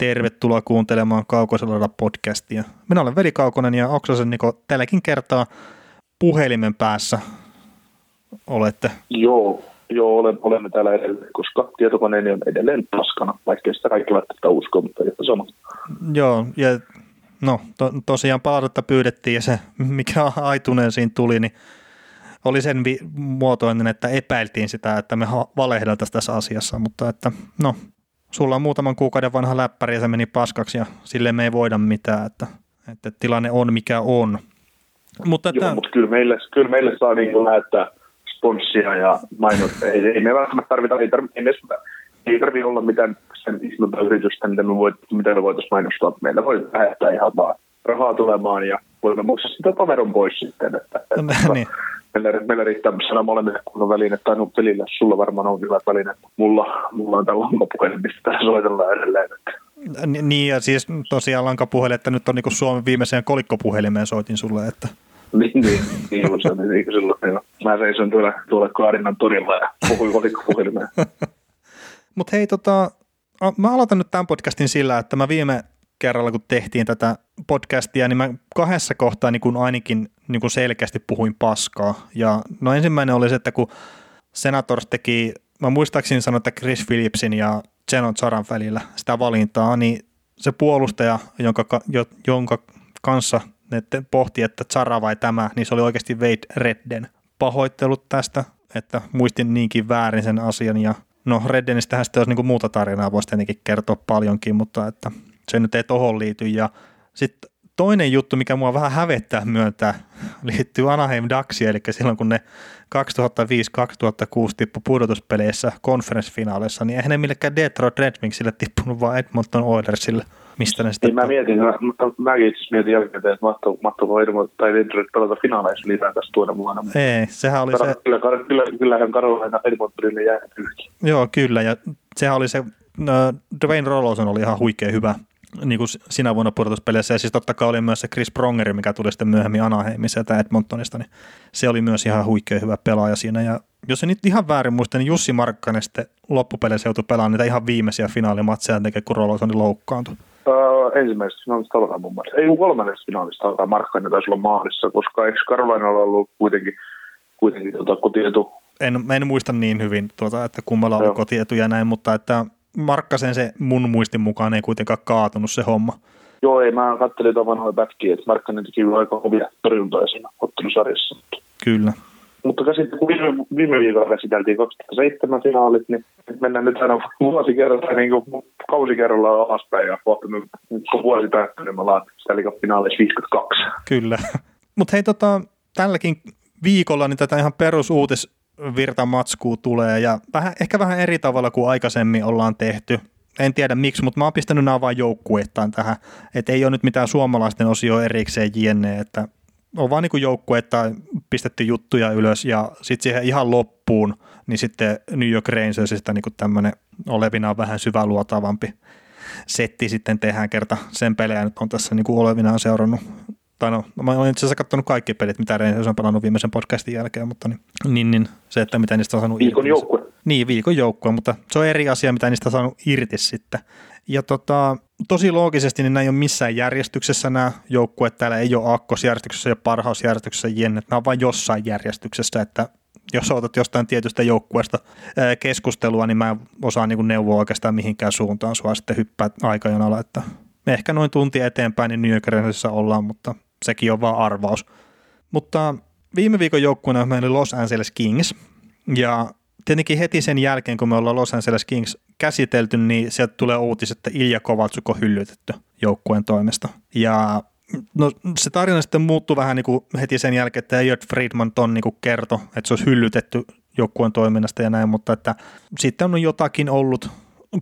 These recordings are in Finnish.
Tervetuloa kuuntelemaan Kaukosella podcastia. Minä olen Veli Kaukonen ja Oksasen Niko tälläkin kertaa puhelimen päässä olette. Joo, joo olemme täällä edelleen, koska tietokoneeni on edelleen paskana, vaikkei sitä kaikki välttämättä uskoa, mutta ihan sama. Joo, ja no to, tosiaan palautetta pyydettiin ja se, mikä aituneen siinä tuli, niin oli sen vi- muotoinen, että epäiltiin sitä, että me valehdeltaisiin tässä asiassa, mutta että no, sulla on muutaman kuukauden vanha läppäri ja se meni paskaksi ja sille me ei voida mitään, että, että tilanne on mikä on. Mutta, että... Joo, mutta kyllä meille, kyllä meille saa niin kuin lähettää sponssia ja mainot. Ei, ei me välttämättä tarvita, ei tarvitse, ei, ei tarvitse olla mitään sen isompaa yritystä, mitä me, voit, mitä me voitaisiin mainostaa. Meillä voi lähettää ihan vaan rahaa tulemaan ja voimme maksaa sitä toveron pois sitten. Että, että, niin meillä, meillä riittää sana molemmille kunnon välineet, tai no pelillä sulla varmaan on hyvät välineet. Mulla, mulla on tämä lankapuhelin, mistä täällä soitellaan edelleen. Niin, ja siis tosiaan lankapuhelin, että nyt on niin Suomen viimeiseen kolikkopuhelimeen soitin sulle, että niin, niin, niin, se on niin silloin, joo. Mä seison tuolla, tuolla Kaarinan torilla ja puhuin kolikkopuhelimeen. Mutta hei, tota, mä aloitan nyt tämän podcastin sillä, että mä viime kerralla, kun tehtiin tätä podcastia, niin mä kahdessa kohtaa niin kun ainakin niin kun selkeästi puhuin paskaa. Ja no ensimmäinen oli se, että kun Senators teki, mä muistaakseni sanoin, että Chris Phillipsin ja Zenon Zaran välillä sitä valintaa, niin se puolustaja, jonka, jonka kanssa ne pohti, että Zara vai tämä, niin se oli oikeasti Wade Redden. Pahoittelut tästä, että muistin niinkin väärin sen asian ja no Reddenistähän sitten olisi niin muuta tarinaa, voisi tietenkin kertoa paljonkin, mutta että se nyt ei tohon liity. Ja sitten toinen juttu, mikä mua vähän hävettää myöntää, liittyy Anaheim Ducksiin, eli silloin kun ne 2005-2006 tippu pudotuspeleissä konferenssifinaaleissa, niin eihän ne millekään Detroit Red Wingsille tippunut, vaan Edmonton Oilersille. Mistä ne sitten... Niin mä mietin, mä, mäkin itse mietin jälkeen, että mahtuu, mahtuuko Edmonton tai Detroit pelata finaaleissa lisää tässä tuona vuonna. Ei, sehän oli se... Kyllä, kyllä, kyllä, kyllähän Karolaina Edmontonille jää. Joo, kyllä, ja sehän oli se, no, Dwayne Rolloson oli ihan huikea hyvä niin kuin sinä vuonna pudotuspeleissä. Ja siis totta kai oli myös se Chris Prongeri, mikä tuli sitten myöhemmin Anaheimissa ja Edmontonista, niin se oli myös ihan huikea hyvä pelaaja siinä. Ja jos en nyt ihan väärin muista, niin Jussi Markkanen sitten loppupeleissä joutui pelaamaan niitä ihan viimeisiä finaalimatseja, tekee, kun Rolosoni loukkaantui. Uh, ensimmäisestä finaalista alkaa mun mielestä. Ei kolmannesta finaalista alkaa Markkanen taisi olla maalissa, koska eikö Karolainalla ollut kuitenkin, kuitenkin tota kotietu? En, en muista niin hyvin, tuota, että kummalla oli kotietu ja näin, mutta että Markkasen se mun muistin mukaan ei kuitenkaan kaatunut se homma. Joo, ei. Mä katselin tuon vanhoja pätkiä, että Markkanen teki aika kovia torjuntoja siinä ottelusarjassa. Kyllä. Mutta käsit, kun viime, viime viikolla käsiteltiin 2007 finaalit, niin mennään nyt aina vuosi kerrallaan, niin kuin kausi kerrallaan alaspäin ja kohta kun vuosi päättynyt, niin me ollaan Stanley Cup finaaleissa 52. Kyllä. Mutta hei, tota, tälläkin viikolla niin tätä ihan perusuutis virtamatskuu tulee ja vähän, ehkä vähän eri tavalla kuin aikaisemmin ollaan tehty. En tiedä miksi, mutta mä oon pistänyt nämä vain joukkuettaan tähän. Että ei ole nyt mitään suomalaisten osio erikseen jenne, että on vaan niin joukkuetta pistetty juttuja ylös ja sitten siihen ihan loppuun, niin sitten New York Rangersista niin tämmöinen olevinaan vähän syväluotavampi setti sitten tehdään kerta sen pelejä nyt on tässä niin olevinaan seurannut tai no, mä olen itse asiassa katsonut kaikki pelit, mitä Rangers on pelannut viimeisen podcastin jälkeen, mutta niin, niin, niin se, että mitä niistä on saanut Viikon irti. joukkue. Niin, viikon joukkue, mutta se on eri asia, mitä niistä on saanut irti sitten. Ja tota, tosi loogisesti niin nämä ei ole missään järjestyksessä nämä joukkueet, täällä ei ole aakkosjärjestyksessä ja parhausjärjestyksessä jennet, nämä on vain jossain järjestyksessä, että jos otat jostain tietystä joukkueesta keskustelua, niin mä en osaa niin neuvoa oikeastaan mihinkään suuntaan sua sitten hyppää aikajanalla, että me ehkä noin tunti eteenpäin niin New ollaan, mutta sekin on vaan arvaus. Mutta viime viikon joukkueena meillä oli Los Angeles Kings, ja tietenkin heti sen jälkeen, kun me ollaan Los Angeles Kings käsitelty, niin sieltä tulee uutis, että Ilja Kovaltsuk on hyllytetty joukkueen toimesta. Ja no, se tarina sitten muuttui vähän niin kuin heti sen jälkeen, että Elliot Friedman ton niin kertoi, että se olisi hyllytetty joukkueen toiminnasta ja näin, mutta että sitten on jotakin ollut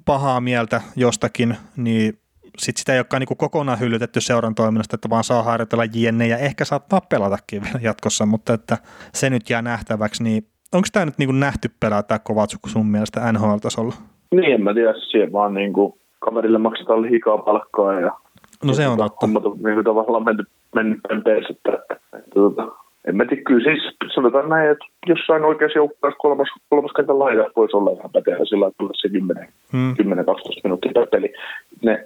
pahaa mieltä jostakin, niin sit sitä ei olekaan niin kokonaan hyllytetty seuran toiminnasta, että vaan saa harjoitella jne ja ehkä saattaa pelatakin vielä jatkossa, mutta että se nyt jää nähtäväksi, niin onko tämä nyt niin nähty pelaa tämä Kovatsuk sun mielestä NHL-tasolla? Niin, en mä tiedä, siihen vaan niin kuin kaverille maksetaan liikaa palkkaa ja No se on totta. Hommat on niin tavallaan mennyt, mennyt penteessä, että, että, että, että en mä tiedä, kyllä siis sanotaan näin, että jossain oikeassa joukkueessa kolmas, kolmas kentän laita voisi olla ihan pätevä sillä tulla se 10, hmm. 10-12 minuuttia per peli. Ne,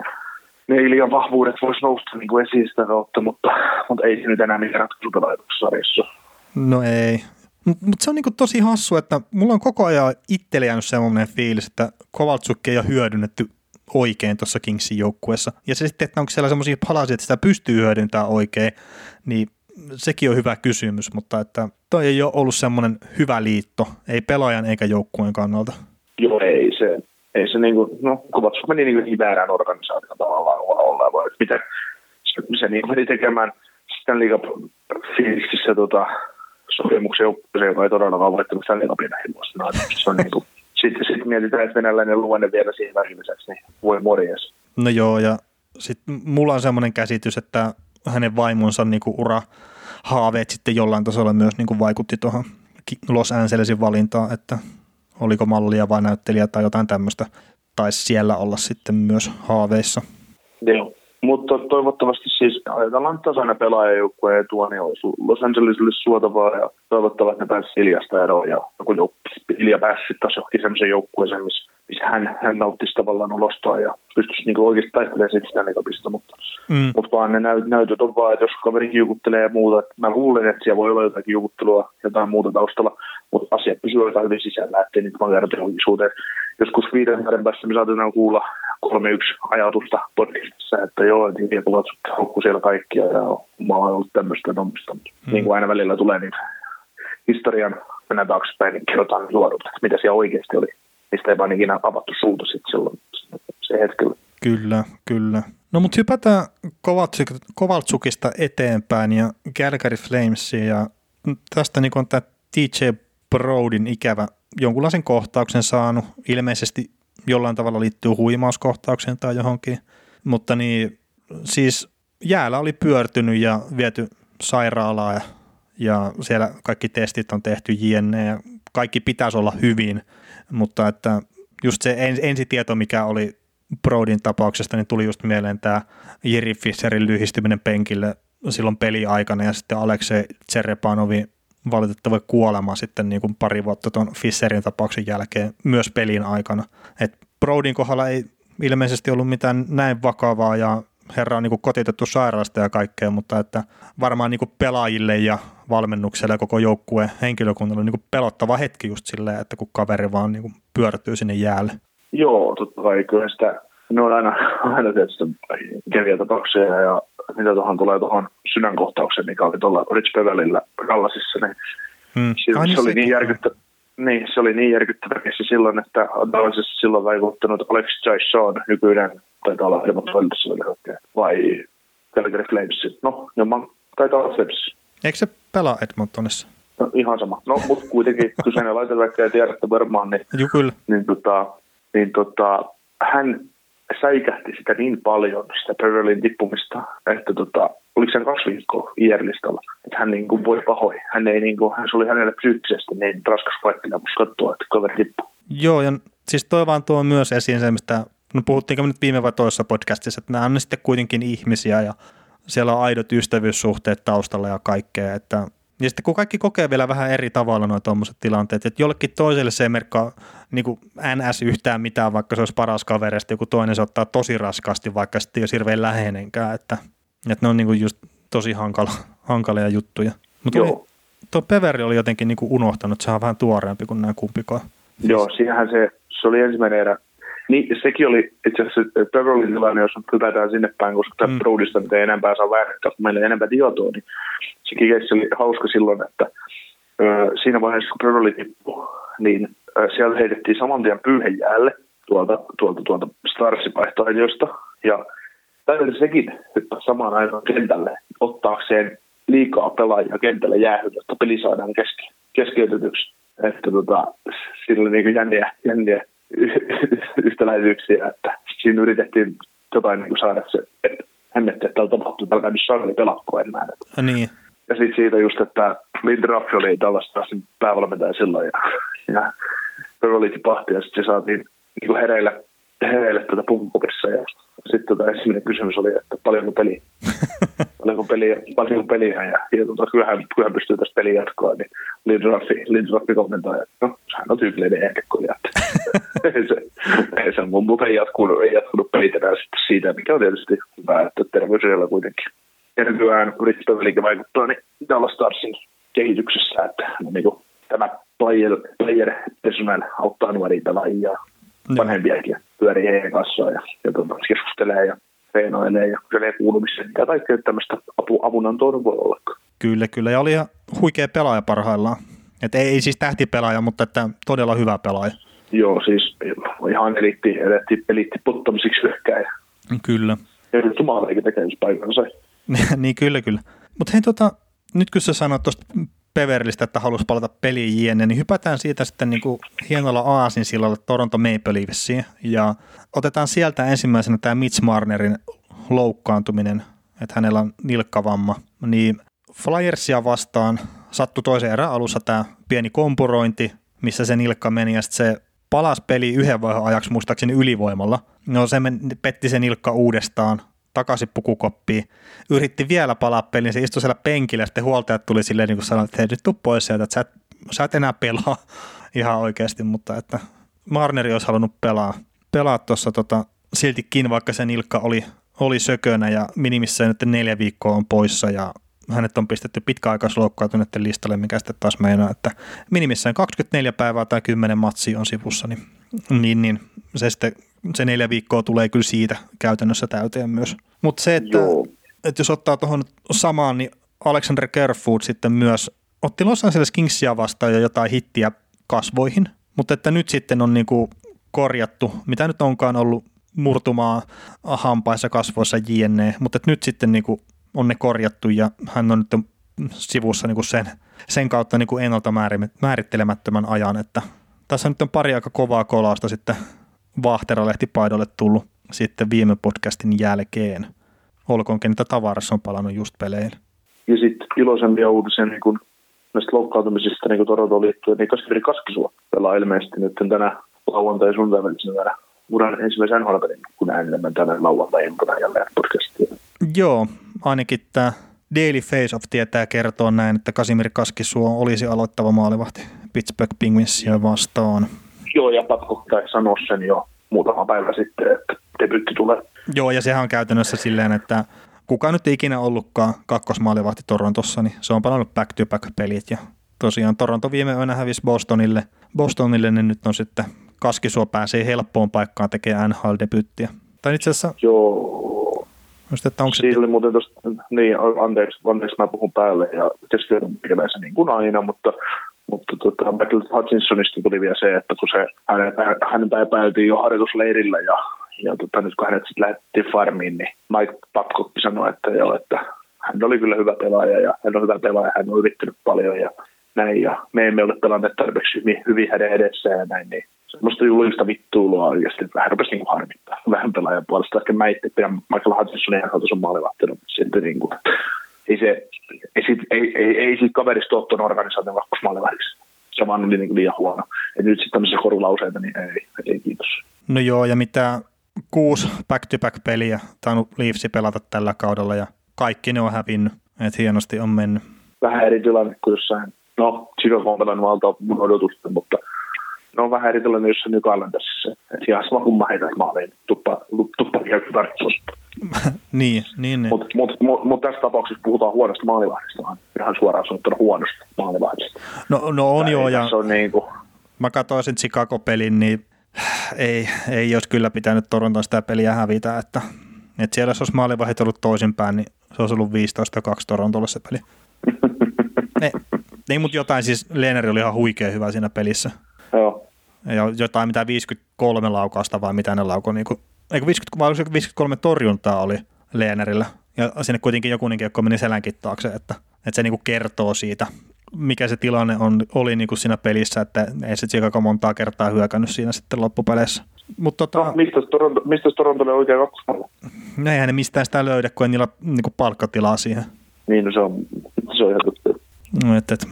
ne liian vahvuudet voisi nousta niin kuin esiin sitä kautta, mutta, mutta ei se nyt enää mikään ratkaisupelaajatuksessa sarjassa. No ei. Mutta mut se on niinku tosi hassu, että mulla on koko ajan itselle jäänyt sellainen fiilis, että Kovaltsukki ei ole hyödynnetty oikein tuossa Kingsin joukkueessa. Ja se sitten, että onko siellä sellaisia palasia, että sitä pystyy hyödyntämään oikein, niin sekin on hyvä kysymys, mutta että toi ei ole ollut semmoinen hyvä liitto, ei pelaajan eikä joukkueen kannalta. Joo, ei se, ei se niin kuin, no Kovatsuk meni niin kuin väärään organisaation tavallaan ollaan, vai mitä se, se niin meni tekemään sitten liiga fiiliksissä tota, sopimuksen joukkueeseen, joka ei todellakaan voittanut Stanley Cupin näihin vuosina. Se on niin kuin, sitten sit mietitään, että venäläinen luonne vielä siihen vähimmäiseksi, niin voi morjes. No joo, ja sitten mulla on semmoinen käsitys, että hänen vaimonsa niin kuin ura haaveet sitten jollain tasolla myös niin kuin vaikutti tuohon Los Angelesin valintaan, että oliko mallia vai näyttelijä tai jotain tämmöistä, taisi siellä olla sitten myös haaveissa. Joo, mutta toivottavasti siis ajatellaan tasainen pelaajajoukkueen etua, niin olisi Los Angelesille suotavaa ja toivottavasti ne pääsisi Iljasta eroon ja joku Ilja pääsisi taas johonkin semmoisen joukkueeseen, missä missä hän, hän nauttisi tavallaan ulostoa ja pystyisi niin oikeasti taistelemaan sitten sitä negapista, mutta, mm. mutta vaan ne näyt, näytöt on vaan, että jos kaveri kiukuttelee ja muuta, että mä luulen, että siellä voi olla jotakin kiukuttelua, jotain muuta taustalla, mutta asiat pysyvät aika hyvin sisällä, ettei niitä vaan julkisuuteen. Joskus viiden vuoden päästä me saatetaan kuulla kolme yksi ajatusta podcastissa, että joo, että India haukku siellä kaikkia ja mä oon ollut tämmöistä nommista. Mm. Niin kuin aina välillä tulee niitä historian mennä taaksepäin, niin kerrotaan suorut, että mitä siellä oikeasti oli mistä ei vaan ikinä avattu suuta sitten silloin se hetkellä. Kyllä, kyllä. No mutta hypätään Kovaltsukista eteenpäin ja Calgary Flamesiin ja tästä niin on tämä TJ Brodin ikävä jonkunlaisen kohtauksen saanut. Ilmeisesti jollain tavalla liittyy huimauskohtaukseen tai johonkin, mutta niin siis jäällä oli pyörtynyt ja viety sairaalaa ja, ja siellä kaikki testit on tehty jne. Ja kaikki pitäisi olla hyvin – mutta että just se ensitieto, mikä oli Brodin tapauksesta, niin tuli just mieleen tämä Jiri Fisserin lyhistyminen penkille silloin peliaikana ja sitten Aleksei Tserepanovin valitettava kuolema sitten niin kuin pari vuotta tuon Fisserin tapauksen jälkeen myös pelin aikana. Et Brodin kohdalla ei ilmeisesti ollut mitään näin vakavaa ja herra on niin kotitettu sairaalasta ja kaikkea, mutta että varmaan niin pelaajille ja valmennukselle ja koko joukkueen henkilökunnalle niin pelottava hetki just silleen, että kun kaveri vaan niin pyörtyy sinne jäälle. Joo, totta kai kyllä sitä, ne on aina, aina tietysti keviä tapauksia ja mitä tuohon tulee tuohon sydänkohtaukseen, mikä oli tuolla Rich Bevelillä Kallasissa, niin hmm. se, se, oli niin järkyttävä. Niin, se oli niin järkyttävä se silloin, että tavallisesti silloin vaikuttanut Alex Jason, nykyinen taitaa olla Edmonton vai Calgary Flames. No, jomman, taitaa olla Flames. Eikö se pelaa Edmontonissa? No, ihan sama. No, mutta kuitenkin vaikka ei tiedätte varmaan, niin, Joo, kyllä. niin, tota, niin tota, hän säikähti sitä niin paljon, sitä Beverlyn tippumista, että tota, oliko se kaksi viikkoa IR-listalla, että hän niin kuin voi pahoin. Hän, ei, niin kuin, hän oli hänelle psyykkisesti niin raskas paikka, kun katsoa, että kaveri tippuu. Joo, ja siis toi vaan tuo myös esiin se, mistä no puhuttiinko me nyt viime vai toisessa podcastissa, että nämä on sitten kuitenkin ihmisiä ja siellä on aidot ystävyyssuhteet taustalla ja kaikkea, että ja sitten kun kaikki kokee vielä vähän eri tavalla noin tuommoiset tilanteet, että jollekin toiselle se ei merkkaa niin kuin NS yhtään mitään, vaikka se olisi paras kaverista, joku toinen se ottaa tosi raskaasti, vaikka sitten ei ole hirveän läheinenkään, että, että ne on niin kuin just tosi hankala, hankalia juttuja. Mutta tuo Peveri oli jotenkin niin kuin unohtanut, että se on vähän tuoreempi kuin nämä kumpikaan. Joo, siinähän se, se oli ensimmäinen erä niin, sekin oli itse asiassa Beverly tilanne, jos hypätään sinne päin, koska mm. Broadista nyt ei enempää saa kun meillä ei enempää tietoa, niin sekin keissi oli hauska silloin, että ö, siinä vaiheessa, kun Beverly tippui, niin ö, siellä heitettiin saman tien pyyhen jäälle tuolta, tuolta, tuolta Starsin vaihtoehdosta, ja täytyy sekin hyppää samaan aikaan kentälle ottaakseen liikaa pelaajia kentälle jäähyä, jotta peli saadaan keski, keskeytetyksi. Että tota, sillä oli niin jänniä, jänniä yhtäläisyyksiä, että siinä yritettiin jotain niin kuin saada se, että hemmetti, että täällä tapahtuu tällainen sarjali pelakko enää. Ja, niin. ja sitten siitä just, että Lindraff oli tällaista päävalmentaja silloin ja, ja oli tipahti ja sitten se saatiin niin kuin hereillä, hereillä tuota pumpukissa ja sitten tota ensimmäinen kysymys oli, että paljonko peliä, paljonko peliä, paljonko peliä ja, ja tota, kyllähän, kyllähän pystyy tästä peliä jatkoa, niin Lindraffi, Lindraffi kommentoi, että no, sehän on tyypillinen ehkekulja. ei se, ei se mutta ei jatkunut, ei jatkunut pelit enää sitten siitä, mikä on tietysti hyvä, että terveysellä kuitenkin. Ja nykyään yrityspelikin vaikuttaa niin Dallas Starsin kehityksessä, että niin kuin, tämä player, player personal auttaa nuoria pelaajia vanhempiakin pyörii heidän kanssaan ja, ja tuota, keskustelee ja treenailee ja kyselee kuulumisia. Mitä kaikkea tämmöistä apu, avunantoa voi olla. Kyllä, kyllä. Ja oli ihan huikea pelaaja parhaillaan. Et ei, ei siis tähtipelaaja, mutta että todella hyvä pelaaja. Joo, siis ihan elitti, elitti, elitti puttamisiksi hyökkääjä. Kyllä. Ja Jumala tekemistä paikansa. niin kyllä, kyllä. Mutta hei, tota, nyt kun sä sanoit tuosta Peverlistä, että halusi palata peliin jne, niin hypätään siitä sitten niin kuin hienolla aasin sillalla Toronto Maple Leafsiin. Ja otetaan sieltä ensimmäisenä tämä Mitch Marnerin loukkaantuminen, että hänellä on nilkkavamma, niin Flyersia vastaan sattui toisen erän alussa tämä pieni kompurointi, missä se nilkka meni ja se palasi peli yhden vaihon ajaksi muistaakseni ylivoimalla. No se petti sen nilkka uudestaan takaisin pukukoppiin. Yritti vielä palaa peliin, se istui siellä penkillä, sitten huoltajat tuli silleen niin kuin sanoa, että hei nyt tuu pois sieltä, että sä et, sä et enää pelaa ihan oikeasti, mutta että Marneri olisi halunnut pelaa, pelaa tuossa tota, siltikin, vaikka sen ilkka oli, oli sökönä ja minimissään nyt neljä viikkoa on poissa ja hänet on pistetty pitkäaikaisloukkaantuneiden listalle, mikä sitten taas meinaa, että minimissään 24 päivää tai 10 matsia on sivussa, niin, niin, niin se sitten se neljä viikkoa tulee kyllä siitä käytännössä täyteen myös. Mutta se, että, että jos ottaa tuohon samaan, niin Alexander Kerfood sitten myös otti Los Angeles Kingsia vastaan jo jotain hittiä kasvoihin, mutta että nyt sitten on niinku korjattu, mitä nyt onkaan ollut murtumaa hampaissa, kasvoissa, jne, mutta että nyt sitten niinku on ne korjattu ja hän on nyt sivussa niinku sen, sen kautta niinku ennalta määrittelemättömän ajan, että tässä nyt on pari aika kovaa kolausta sitten Vahteralehti-paidolle tullut sitten viime podcastin jälkeen. Olkoonkin, että tavarassa on palannut just peleille. Ja sitten iloisempia uutisia niin kun näistä loukkaantumisista niin Torontoon liittyen, niin Kasperi Kaskisua pelaa ilmeisesti nyt tänä lauantai- ja sunnuntai välisenä uran ensimmäisen nhl kun äänilämme tänä lauantai-iltana jälleen podcastia. Joo, ainakin tämä Daily Face of tietää kertoa näin, että Kasimir Kaskisuo olisi aloittava maalivahti Pittsburgh Penguinsia vastaan. Joo, ja pakko sanoa sen jo muutama päivä sitten, että debyytti tulee. Joo, ja sehän on käytännössä silleen, että kuka nyt ikinä ollutkaan kakkosmaalivahti Torontossa, niin se on palannut back-to-back-pelit. Ja tosiaan Toronto viime yönä hävisi Bostonille. Bostonille niin nyt on sitten Kaskisuo pääsee helppoon paikkaan tekemään NHL-debyyttiä. Tai itse asiassa... Joo. Just, että onko Siinä se... oli muuten tosta, niin anteeksi, anteeksi mä puhun päälle ja tietysti on niin kuin aina, mutta mutta tota, Michael Hutchinsonista tuli vielä se, että kun se, hänet, hänet epäiltiin jo harjoitusleirillä ja, ja tota, nyt kun hänet sitten lähti farmiin, niin Mike Babcock sanoi, että joo, että hän oli kyllä hyvä pelaaja ja hän on hyvä pelaaja, hän on yrittänyt paljon ja näin ja me emme ole pelanneet tarpeeksi hyvin, hyvin hänen edessään ja näin, niin semmoista julkista vittuulua oikeasti vähän rupesi niin harmittaa vähän pelaajan puolesta. Ehkä mä itse pidän Michael Hutchinsonin ihan maalivahtina, mutta sitten niin kuin, ei, se, ei, sit, ei, ei, ei siitä kaverista ole tuon organisaation kakkosmaalivahdiksi. Se vaan oli niin liian huono. Et nyt sitten tämmöisiä korulauseita, niin ei, ei kiitos. No joo, ja mitä kuusi back-to-back-peliä tainnut Leafsi pelata tällä kaudella, ja kaikki ne on hävinnyt. Että hienosti on mennyt. Vähän eri tilanne kuin jossain, no Chicago on pelannut valta mun odotusta, mutta ne on vähän eri tilanne jossain New Islandassa. Että ihan sama kumma heitä maaliin tuppa, tuppa tarkistus. niin, niin. Mutta mut, mut, mut tässä tapauksessa puhutaan huonosta maalivahdista, vaan ihan suoraan sanottuna huonosta maalivahdista. No, no on joo, ja on niin kuin... mä katsoin sen Chicago-pelin, niin ei, ei olisi kyllä pitänyt Toronton sitä peliä hävitä, että, että siellä jos olisi maalivahdit ollut toisinpäin, niin se olisi ollut 15-2 Torontolle se peli. ne, ei, mutta jotain, siis Leeneri oli ihan huikea hyvä siinä pelissä. Joo. Ja jotain mitä 53 laukausta vai mitä ne laukoi niin kuin eikö 50, vai 53 torjuntaa oli Leenerillä, ja sinne kuitenkin joku kiekko meni selänkin taakse, että, että se niin kuin kertoo siitä, mikä se tilanne on, oli niin kuin siinä pelissä, että ei se Chicago montaa kertaa hyökännyt siinä sitten loppupeleissä. Mut tota, no, mistä Toronto, mistä Torontolle oikein kaksi No eihän ne mistään sitä löydä, kun ei niillä niin kuin palkkatilaa siihen. Niin, no se on, se on ihan totta. No, et, et.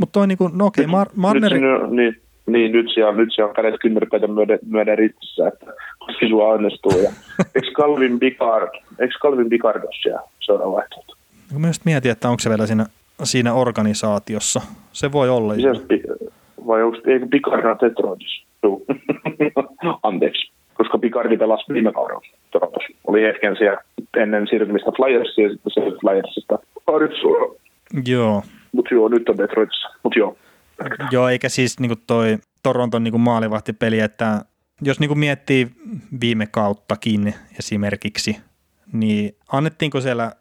Mutta toi niin kuin, no okei, okay, Mar- Marneri... Nyt, niin, niin, nyt siellä, nyt siellä on kädet kynnärpäitä myöden, myöden ritsissä, että koska sua onnistuu. Ja, eikö Calvin Picard, eikö Calvin Picard ole siellä seuraava vaihtoehto? Mä just mietin, että onko se vielä siinä, siinä organisaatiossa. Se voi olla. Se, vai onko, eikö Picard on Detroitissa? anteeksi, koska Picardi pelasi viime kaudella Torontossa. Oli hetken siellä ennen siirtymistä Flyersiin ja sitten se Flyersista suoraan. Joo. Mutta joo, nyt on Detroitissa. Mutta joo. Joo, eikä siis niinku toi Toronton niinku maalivahtipeli, että jos niinku miettii viime kauttakin esimerkiksi, niin annettiinko siellä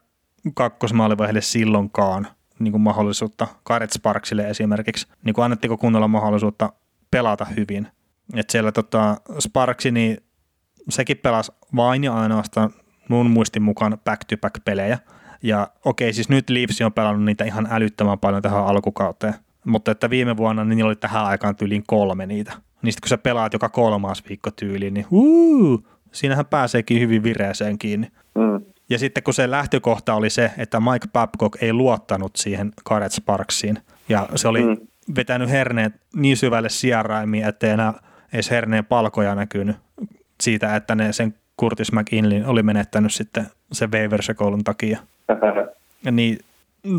kakkosmaalivaiheelle silloinkaan niin kuin mahdollisuutta Gareth Sparksille esimerkiksi, niin kuin annettiinko kunnolla mahdollisuutta pelata hyvin. että siellä tota, Sparksi, niin sekin pelasi vain ja ainoastaan mun muistin mukaan back-to-back-pelejä. Ja okei, siis nyt Leafs on pelannut niitä ihan älyttömän paljon tähän alkukauteen. Mutta että viime vuonna niin oli tähän aikaan tyyliin kolme niitä. Niin sitten kun sä pelaat joka kolmas viikko tyyliin, niin uu, siinähän pääseekin hyvin vireeseen kiinni. Mm. Ja sitten kun se lähtökohta oli se, että Mike Babcock ei luottanut siihen Garrett Sparksiin, ja se oli mm. vetänyt herneet niin syvälle sijaraimiin, ettei enää edes herneen palkoja näkynyt siitä, että ne sen Curtis McInlin oli menettänyt sitten se waiver takia. Ja niin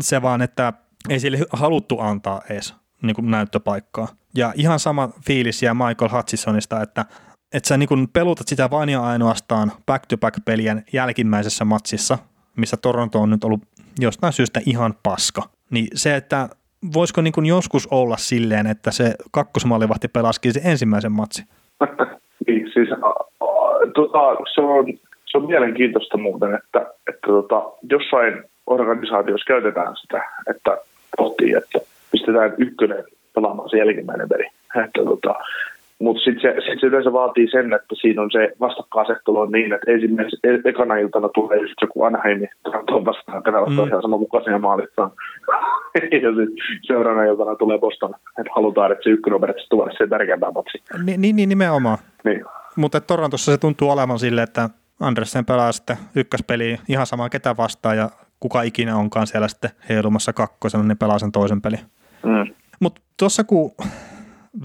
se vaan, että ei sille haluttu antaa edes niin kuin näyttöpaikkaa. Ja ihan sama fiilis jää Michael Hutchisonista, että että sä niin pelutat sitä vain ja ainoastaan back-to-back-pelien jälkimmäisessä matsissa, missä Toronto on nyt ollut jostain syystä ihan paska. Niin se, että voisiko niin joskus olla silleen, että se kakkosmallivahti pelasikin se ensimmäisen matsi? niin, siis tota, se, on, se on mielenkiintoista muuten, että, että tota, jossain organisaatiossa käytetään sitä, että pohtii, että pistetään ykkönen pelaamaan se jälkimmäinen peli. Että tota, mutta sitten se, sit se yleensä vaatii sen, että siinä on se vastakkainasettelu on niin, että ensimmäisenä e- ekana iltana tulee just joku Anaheim, tuon vastaan, vastaan mm. ihan sama mukaisen maalittaa. ja sitten seuraavana iltana tulee Boston, että halutaan, että se ykkönen periaatteessa tulee se tärkeämpää matsi. Niin, niin, niin nimenomaan. Niin. Mutta Torontossa se tuntuu olevan sille, että Andersen pelaa sitten ykköspeliä ihan samaa ketä vastaan ja kuka ikinä onkaan siellä sitten heilumassa kakkosena, niin pelaa sen toisen pelin. Mm. Mutta tuossa kun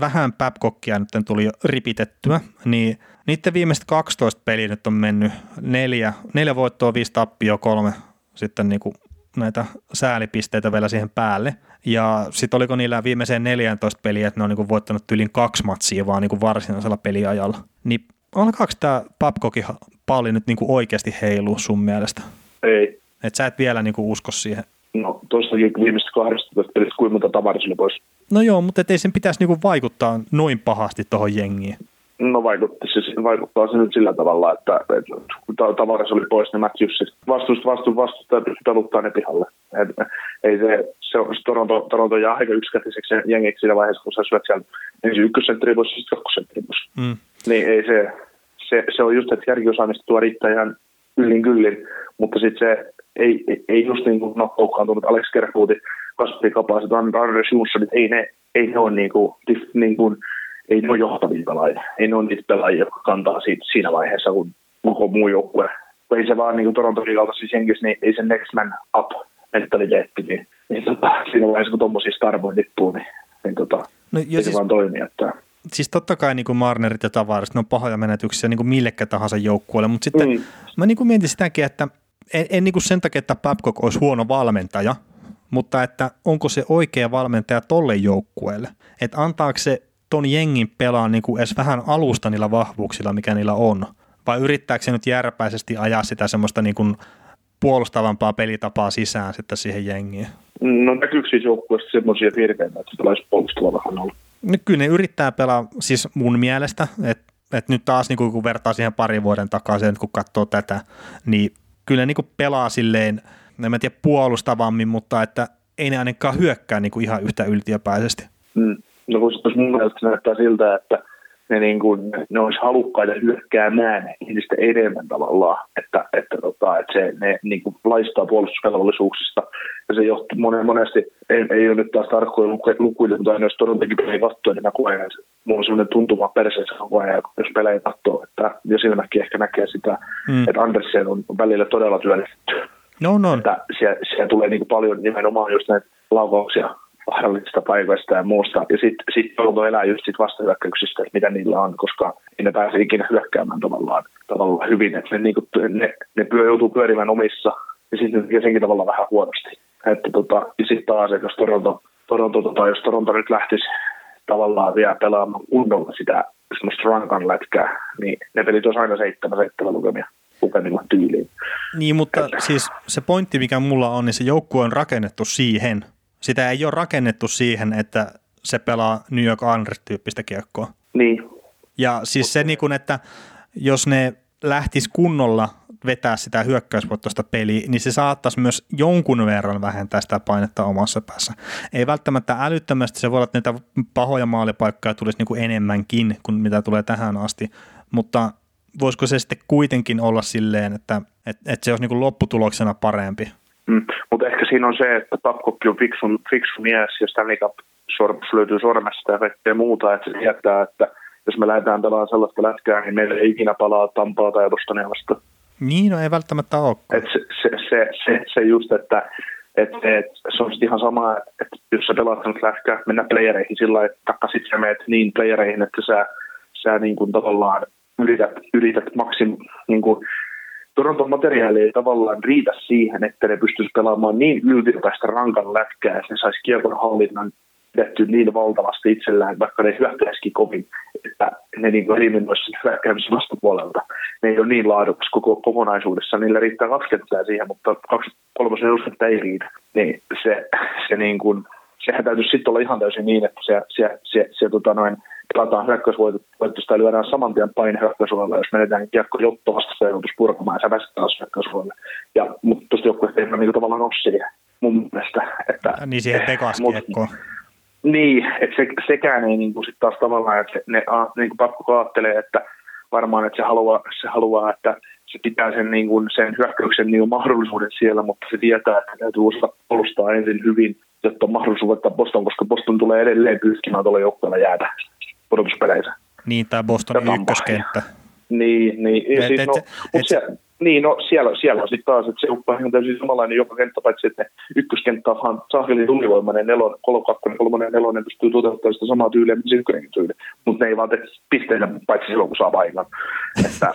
vähän Babcockia nyt tuli jo ripitettyä, niin niiden viimeiset 12 peliä nyt on mennyt neljä, neljä voittoa, viisi tappioa, kolme sitten niin kuin näitä säälipisteitä vielä siihen päälle. Ja sitten oliko niillä viimeiseen 14 peliä, että ne on niin kuin voittanut yli kaksi matsia vaan niin kuin varsinaisella peliajalla. Niin alkaako tämä Babcockin palli nyt niin kuin oikeasti heilua sun mielestä? Ei. Että sä et vielä niin kuin usko siihen? No tuossakin viimeistä 12 pelistä kuinka monta tavarisille pois No joo, mutta ei sen pitäisi niinku vaikuttaa noin pahasti tuohon jengiin. No vaikutti, se, vaikuttaa se nyt sillä tavalla, että, että kun tavaras oli pois, niin Matthews vastusta, vastu, vastusta ja peluttaa ne pihalle. Et, ei se, se, se Toronto, Toronto jää aika yksikätiseksi jengiksi siinä vaiheessa, kun sä syöt siellä ensin ykkössentteri pois sitten kakkosentteri pois. Mm. Niin ei se, se, se on just, että järkiosaamista tuo riittää ihan yllin kyllin, mutta sitten se ei, ei, ei just niin kuin no, tullut Alex Kerfuuti Kasperi Kapaset, Anders Jonssonit, ei ne, ei ne ole niin kuin, niin kuin, ei ne ole johtavia pelaajia. Ei ne ole niitä pelaajia, jotka kantaa siitä, siinä vaiheessa, kun koko muu joukkue. Ei se vaan niin Toronton kaltaisissa jengissä, niin ei se next man up mentaliteetti, niin, niin tota, siinä vaiheessa, kun tuommoisia starboja tippuu, niin, niin tota, no, ei siis, se vaan toimi. Että... Siis totta kai niin kuin Marnerit ja Tavarit, ne on pahoja menetyksiä niin kuin millekä tahansa joukkueelle, mutta sitten mm. mä niin kuin mietin sitäkin, että en, en niin kuin sen takia, että Babcock olisi huono valmentaja, mutta että onko se oikea valmentaja tolle joukkueelle. Että antaako se ton jengin pelaa niin kuin edes vähän alusta niillä vahvuuksilla, mikä niillä on. Vai yrittääkö se nyt järpäisesti ajaa sitä semmoista niin kuin puolustavampaa pelitapaa sisään sitten siihen jengiin? No näkyykö siis joukkueesta semmoisia virkeitä, että se pelaisi puolustava vähän olla? No, kyllä ne yrittää pelaa siis mun mielestä, että että nyt taas niin kun vertaa siihen parin vuoden takaisin, kun katsoo tätä, niin kyllä niin pelaa silleen – en mä tiedä puolustavammin, mutta että ei ne ainakaan hyökkää niin kuin ihan yhtä yltiöpäisesti. Mm. No kun mun mielestä näyttää siltä, että ne, niin kuin, ne olisi halukkaita hyökkäämään ihmistä enemmän tavallaan, että, että, tota, että se, ne niin kuin laistaa puolustusvelvollisuuksista ja se johtuu monen, monesti, ei, ei ole nyt taas tarkkoja lukuja, mutta aina jos Torontokin pelejä katsoo, niin mä koen, että mulla on sellainen tuntuma perseessä koko ajan, jos pelejä katsoo, että jo silmäkin ehkä näkee sitä, mm. että Andersen on välillä todella työllistetty No, no. Että siellä, siellä tulee niin paljon nimenomaan just näitä laukauksia vaarallisista paikoista ja muusta. Ja sitten sit joutuu elää just sit vastahyökkäyksistä, että mitä niillä on, koska ei ne pääse ikinä hyökkäämään tavallaan, tavallaan hyvin. Että ne, niin kuin, ne, ne pyö, joutuu pyörimään omissa ja sitten ne senkin tavalla vähän huonosti. Että tota, ja sitten taas, että jos Toronto, Toronto tota, jos Toronto nyt lähtisi tavallaan vielä pelaamaan kunnolla sitä semmoista rankan lätkää, niin ne pelit olisi aina seitsemän seitsemän lukemia lukemilla tyyliin. Niin, mutta että. siis se pointti, mikä mulla on, niin se joukkue on rakennettu siihen. Sitä ei ole rakennettu siihen, että se pelaa New York Islanders-tyyppistä kiekkoa. Niin. Ja siis se, niin kuin, että jos ne lähtisi kunnolla vetää sitä hyökkäysvoittoista peliä, niin se saattaisi myös jonkun verran vähentää sitä painetta omassa päässä. Ei välttämättä älyttömästi, se voi olla, että niitä pahoja maalipaikkoja tulisi niin kuin enemmänkin kuin mitä tulee tähän asti, mutta voisiko se sitten kuitenkin olla silleen, että, että, että se olisi niin kuin lopputuloksena parempi? Mm, mutta ehkä siinä on se, että Babcock on fiksu, fiksu mies ja Stanley Cup löytyy sormesta ja kaikkea muuta, että se tietää, että jos me lähdetään pelaamaan sellaista lätkää, niin meillä ei ikinä palaa Tampaa tai Bostonia vastaan. Niin, no ei välttämättä ole. Et se, se, se, se, se just, että et, et, se on ihan sama, että jos sä pelaat sellaista lätkää, mennä playereihin sillä lailla, että takaisin sä meet niin playereihin, että sä, sä niin kuin tavallaan yrität, yrität maksim, niin kuin, Toronton materiaali ei tavallaan riitä siihen, että ne pystyisi pelaamaan niin yltiöpäistä rankan lätkää, että ne saisi kiekon hallinnan pidetty niin valtavasti itsellään, vaikka ne hyökkäisikin kovin, että ne niin eliminoisi sen hyökkäämisen vastapuolelta. Ne ei ole niin laadukas koko kokonaisuudessa. Niillä riittää kaksi siihen, mutta kaksi kolmosen edustettä ei riitä. Niin se, se niin kuin, sehän täytyisi sitten olla ihan täysin niin, että se, se, se, se tota noin, pelataan hyökkäysvoitosta ja lyödään saman tien paine hyökkäysuolelle, jos menetään kiekko jotto vastassa joutuisi purkamaan ja sä väsit taas hyökkäysuolelle. Ja, mutta tuosta joukkueesta ei niin tavallaan ole siihen mun mielestä. Että, niin siihen tekaskiekkoon. Niin, että se, sekään ei niin kuin sit taas tavallaan, että ne niin kuin pakko ajattelee, että varmaan, että se haluaa, se haluaa että se pitää sen, niin kuin, sen hyökkäyksen niin mahdollisuuden siellä, mutta se tietää, että täytyy osata puolustaa ensin hyvin, jotta on mahdollisuus voittaa Boston, koska Boston tulee edelleen pyyskimään tuolla joukkueella jäätä pudotuspeleissä. Niin, tämä Bostonin ykköskenttä. Niin, niin. Et, siis, et, no, et, et, niin, no siellä, siellä on sitten taas, että se uppa on täysin samanlainen joka kenttä, paitsi että ykköskenttä on sahveli tulivoimainen, nelon, kolokakkonen, kolmonen, nelonen pystyy toteuttamaan sitä samaa tyyliä, mitä se ykkönenkin tyyli. Mutta ne ei vaan tee pisteitä, paitsi silloin, kun saa paikan. että,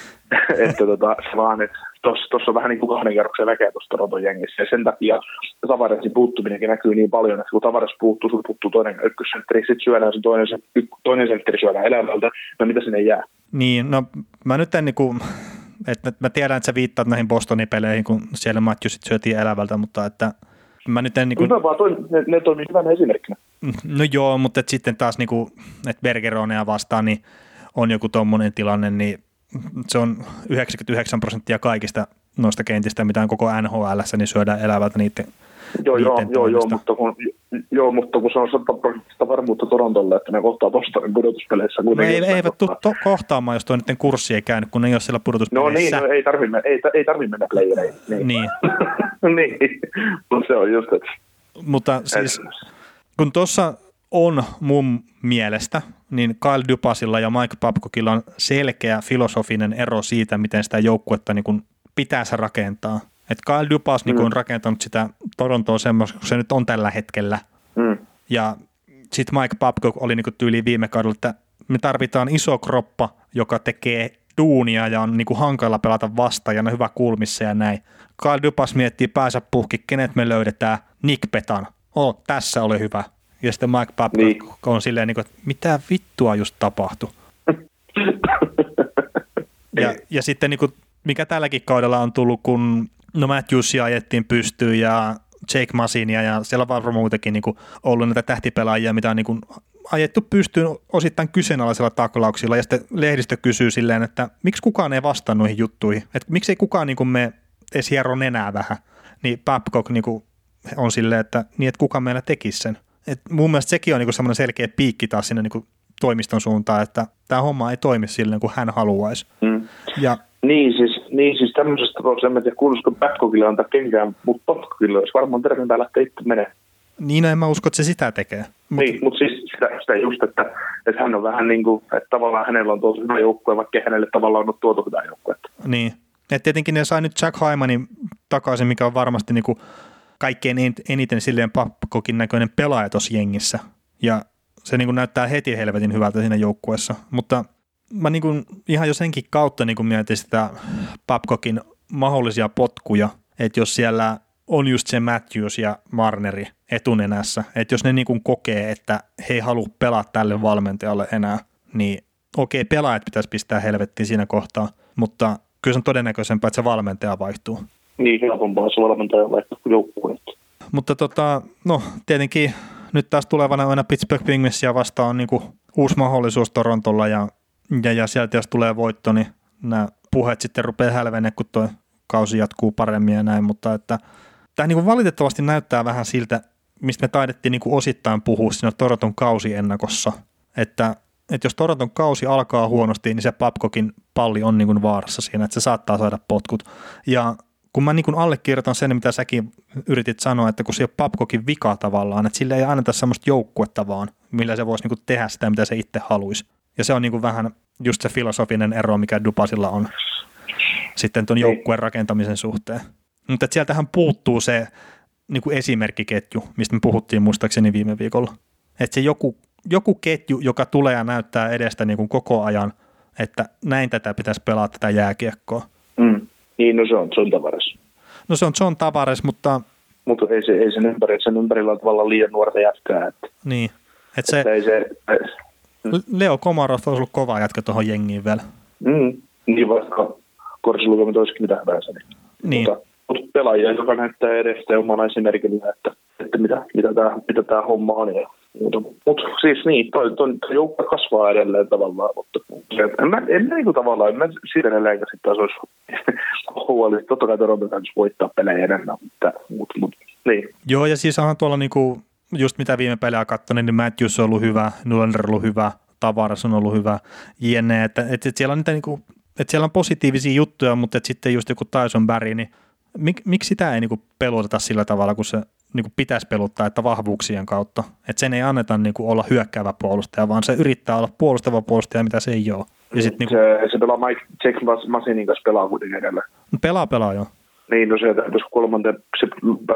että tota, se vaan, että tuossa on vähän niin kuin kahden kerroksen väkeä tuossa Toronton jengissä, ja sen takia Tavaresin puuttuminenkin näkyy niin paljon, että kun Tavares puuttuu, sun puuttuu toinen ykkössentteri, sitten syödään se toinen, toinen sentteri syödään elämältä, no mitä sinne jää? Niin, no mä nyt en niin kuin että mä tiedän, että sä viittaat näihin Bostonin peleihin, kun siellä Matthewsit syötiin elävältä, mutta että mä nyt en... Niin kuin... vaan toi, ne, ne toimii hyvänä esimerkkinä. No joo, mutta sitten taas niin kuin, että Bergeronea vastaan niin on joku tommonen tilanne, niin se on 99 prosenttia kaikista noista kentistä, mitä on koko NHL, niin syödään elävältä niiden Joo, joo, joo, joo, mutta kun, joo, mutta kun se on 100 varmuutta Torontolle, että ne kohtaa Bostonin pudotuspeleissä. No ei, eivät tule to- kohtaamaan, jos tuo niiden kurssi ei käynyt, kun ne ei ole siellä pudotuspeleissä. No niin, no, ei tarvitse ei, ei tarvi mennä playereihin. Niin. Niin. niin, mutta se on just, että... Mutta siis, kun tuossa on mun mielestä, niin Kyle Dupasilla ja Mike Babcockilla on selkeä filosofinen ero siitä, miten sitä joukkuetta niin pitäisi rakentaa – että Kyle Dupas niin mm. on rakentanut sitä Torontoa semmoista, kun se nyt on tällä hetkellä. Mm. Ja sitten Mike Babcock oli niin tyyli viime kaudella, että me tarvitaan iso kroppa, joka tekee duunia ja on niin kuin hankala pelata vastaan ja on hyvä kulmissa ja näin. Kyle Dupas miettii päänsä puhki, kenet me löydetään. Nick Petan. Oh, tässä oli hyvä. Ja sitten Mike Babcock niin. on silleen, niin kuin, että mitä vittua just tapahtui. ja, ja sitten niin kuin, mikä tälläkin kaudella on tullut, kun no Matthewsia ajettiin pystyyn ja Jake Masinia ja siellä on varmaan muutenkin niin kuin ollut näitä tähtipelaajia, mitä on niin kuin ajettu pystyyn osittain kyseenalaisilla taklauksilla ja sitten lehdistö kysyy silleen, että miksi kukaan ei vastaa noihin juttuihin, että miksi ei kukaan niin kuin me edes hiero nenää vähän, niin Babcock niin kuin on silleen, että niin, että kuka meillä tekisi sen. Et mun mielestä sekin on niin semmoinen selkeä piikki taas sinne niin toimiston suuntaan, että tämä homma ei toimi silleen kuin hän haluaisi. Mm. Ja niin siis, niin siis tämmöisestä tapauksessa en tiedä kuuluisiko Babcockille antaa kenkään, mutta Babcockille olisi varmaan terveempää lähteä itse menee. Niin, no en mä usko, että se sitä tekee. Mut... Niin, mutta siis sitä, sitä just, että, että hän on vähän niin kuin, että tavallaan hänellä on tosi hyvä joukkue, vaikka hänelle tavallaan on tuotu hyvää joukkuetta. Niin, että tietenkin ne sai nyt Jack Hymanin takaisin, mikä on varmasti niin kuin kaikkein eniten silleen Babcockin näköinen pelaaja tuossa jengissä. Ja se niin kuin näyttää heti helvetin hyvältä siinä joukkueessa, mutta – mä niin kuin ihan jo senkin kautta niin kuin mietin sitä Babcockin mahdollisia potkuja, että jos siellä on just se Matthews ja Marneri etunenässä. Että jos ne niin kuin kokee, että he ei halua pelaa tälle valmentajalle enää, niin okei, pelaajat pitäisi pistää helvettiin siinä kohtaa, mutta kyllä se on todennäköisempää, että se valmentaja vaihtuu. Niin, helpompaa se valmentaja vaihtuu joukkueet. Mutta tota, no tietenkin nyt taas tulevana aina Pittsburgh Penguinsia vastaan on niin kuin uusi mahdollisuus Torontolla ja, ja, ja sieltä jos tulee voitto, niin nämä puheet sitten rupeaa hälvenee, kun tuo kausi jatkuu paremmin ja näin, mutta että tämä niin kuin valitettavasti näyttää vähän siltä, mistä me taidettiin niin kuin osittain puhua siinä Toronton ennakossa, että, että jos Toronton kausi alkaa huonosti, niin se Papkokin palli on niin kuin vaarassa siinä, että se saattaa saada potkut. Ja kun mä niin allekirjoitan sen, mitä säkin yritit sanoa, että kun se on Papkokin vika tavallaan, että sille ei anneta semmoista joukkuetta vaan, millä se voisi niin tehdä sitä, mitä se itse haluaisi. Ja se on niin vähän just se filosofinen ero, mikä Dupasilla on sitten tuon joukkueen rakentamisen suhteen. Mutta sieltähän puuttuu se niin kuin esimerkkiketju, mistä me puhuttiin muistaakseni viime viikolla. Että se joku, joku ketju, joka tulee ja näyttää edestä niin kuin koko ajan, että näin tätä pitäisi pelaa tätä jääkiekkoa. Niin, no se on John Tavares. No se on John Tavares, mutta... Mutta ei, se, ei sen, ympäri, sen ympärillä ole tavallaan liian nuorta jätkää. Että, niin. Että se, että ei se, Leo Komarov olisi ollut kova jätkä tuohon jengiin vielä. Mm, niin vaikka korsilukemit olisikin mitä hyvänsä. Niin. niin. Mutta, mutta pelaajia, joka näyttää edestä omana esimerkillä, että, että mitä, mitä, tämä, mitä tämä homma on. Ja, mutta, siis niin, toi, toi, toi joukko kasvaa edelleen tavallaan, mutta en mä, en mä niin tavallaan, en mä siitä edelleenkä sitten taas olisi huoli. Totta kai Toronto täytyisi voittaa pelejä enemmän, mutta, mutta, mutta niin. Joo, ja siis onhan tuolla niinku, just mitä viime pelejä katsoin, niin Matthews on ollut hyvä, Nullander on ollut hyvä, Tavares on ollut hyvä, jne. Että, että, että siellä on niitä niinku, että siellä on positiivisia juttuja, mutta sitten just joku Tyson Barry, niin mik, miksi sitä ei niinku peluteta sillä tavalla, kun se niinku pitäisi peluttaa, että vahvuuksien kautta. Että sen ei anneta niinku olla hyökkäävä puolustaja, vaan se yrittää olla puolustava puolustaja, mitä se ei ole. Ja sit niinku... se, se pelaa Mike Jake Masinin kanssa pelaa kuitenkin edellä. Pelaa, pelaa joo. Niin, no se täytyisi kolmanteen, se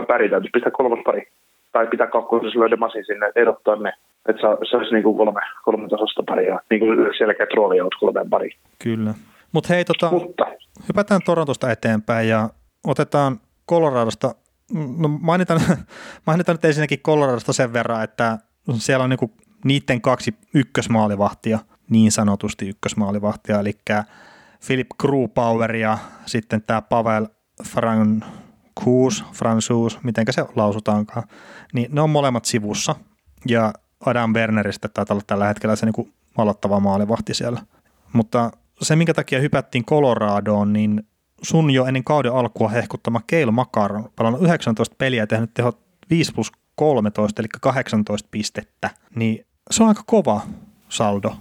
Barry täytyisi pistää kolmas pari tai pitää kakkosessa löydä masin sinne, erottaa ne. Että se olisi niin kuin kolme, kolme tasosta paria, niin kuin selkeät roolijaot kolmeen pari. Kyllä. Mut hei, tota, Mutta hypätään Torontosta eteenpäin ja otetaan Coloradosta, no mainitan, mainitan nyt ensinnäkin Coloradosta sen verran, että siellä on niinku niiden kaksi ykkösmaalivahtia, niin sanotusti ykkösmaalivahtia, eli Philip Grubauer ja sitten tämä Pavel Fran, Kuus, Fransuus, miten se lausutaankaan, niin ne on molemmat sivussa. Ja Adam Werneristä taitaa olla tällä hetkellä se niin aloittava maalivahti siellä. Mutta se, minkä takia hypättiin Coloradoon, niin sun jo ennen kauden alkua hehkuttama Keil Makar on pelannut 19 peliä ja tehnyt tehot 5 plus 13, eli 18 pistettä, niin se on aika kova saldo.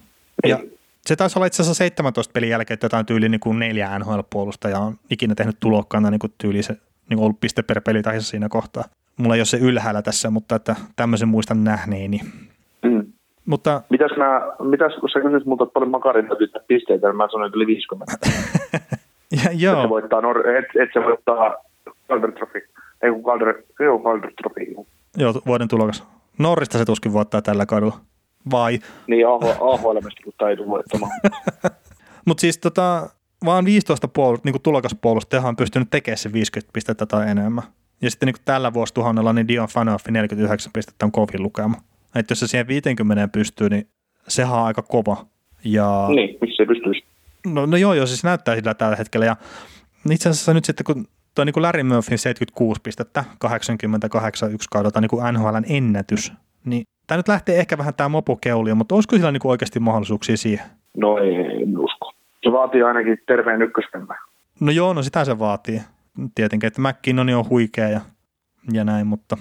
Ja se taisi olla itse asiassa 17 pelin jälkeen, että jotain tyyli niin kuin neljä NHL-puolusta on ikinä tehnyt tulokkaana niin kuin tyyli se niin ollut piste per peli siinä kohtaa. Mulla ei ole se ylhäällä tässä, mutta että tämmöisen muistan nähneeni. Mm. Mutta, mitäs, mä, mitäs kun sä kysyt multa paljon makarin pisteitä, niin mä sanoin yli 50. ja, joo. Et se voittaa, et, et se voittaa Calder Trophy. Ei kun Calder, joo, Calder Trophy. Joo, vuoden tulokas. Norrista se tuskin voittaa tällä kaudella. Vai? Niin, AHLmista, mutta ei tule voittamaan. Mutta siis tota, vaan 15 puolust, niin tulokaspuolustajahan on pystynyt tekemään se 50 pistettä tai enemmän. Ja sitten niin tällä vuosituhannella niin Dion Fanoff 49 pistettä on kovin lukema. Että jos se siihen 50 pystyy, niin sehän on aika kova. Ja... Niin, miksi se pystyisi? No, no joo, joo, siis näyttää sillä tällä hetkellä. Ja itse asiassa nyt sitten, kun tuo niin Larry Murphyn 76 pistettä, 88 yksi kaudelta niin kuin NHLn ennätys, niin tämä nyt lähtee ehkä vähän tämä mopokeulio, mutta olisiko sillä niin kuin oikeasti mahdollisuuksia siihen? No ei, en usko. Se vaatii ainakin terveen ykköspemmä. No joo, no sitä se vaatii. Tietenkin, että McKinnon on huikea ja, ja näin, mutta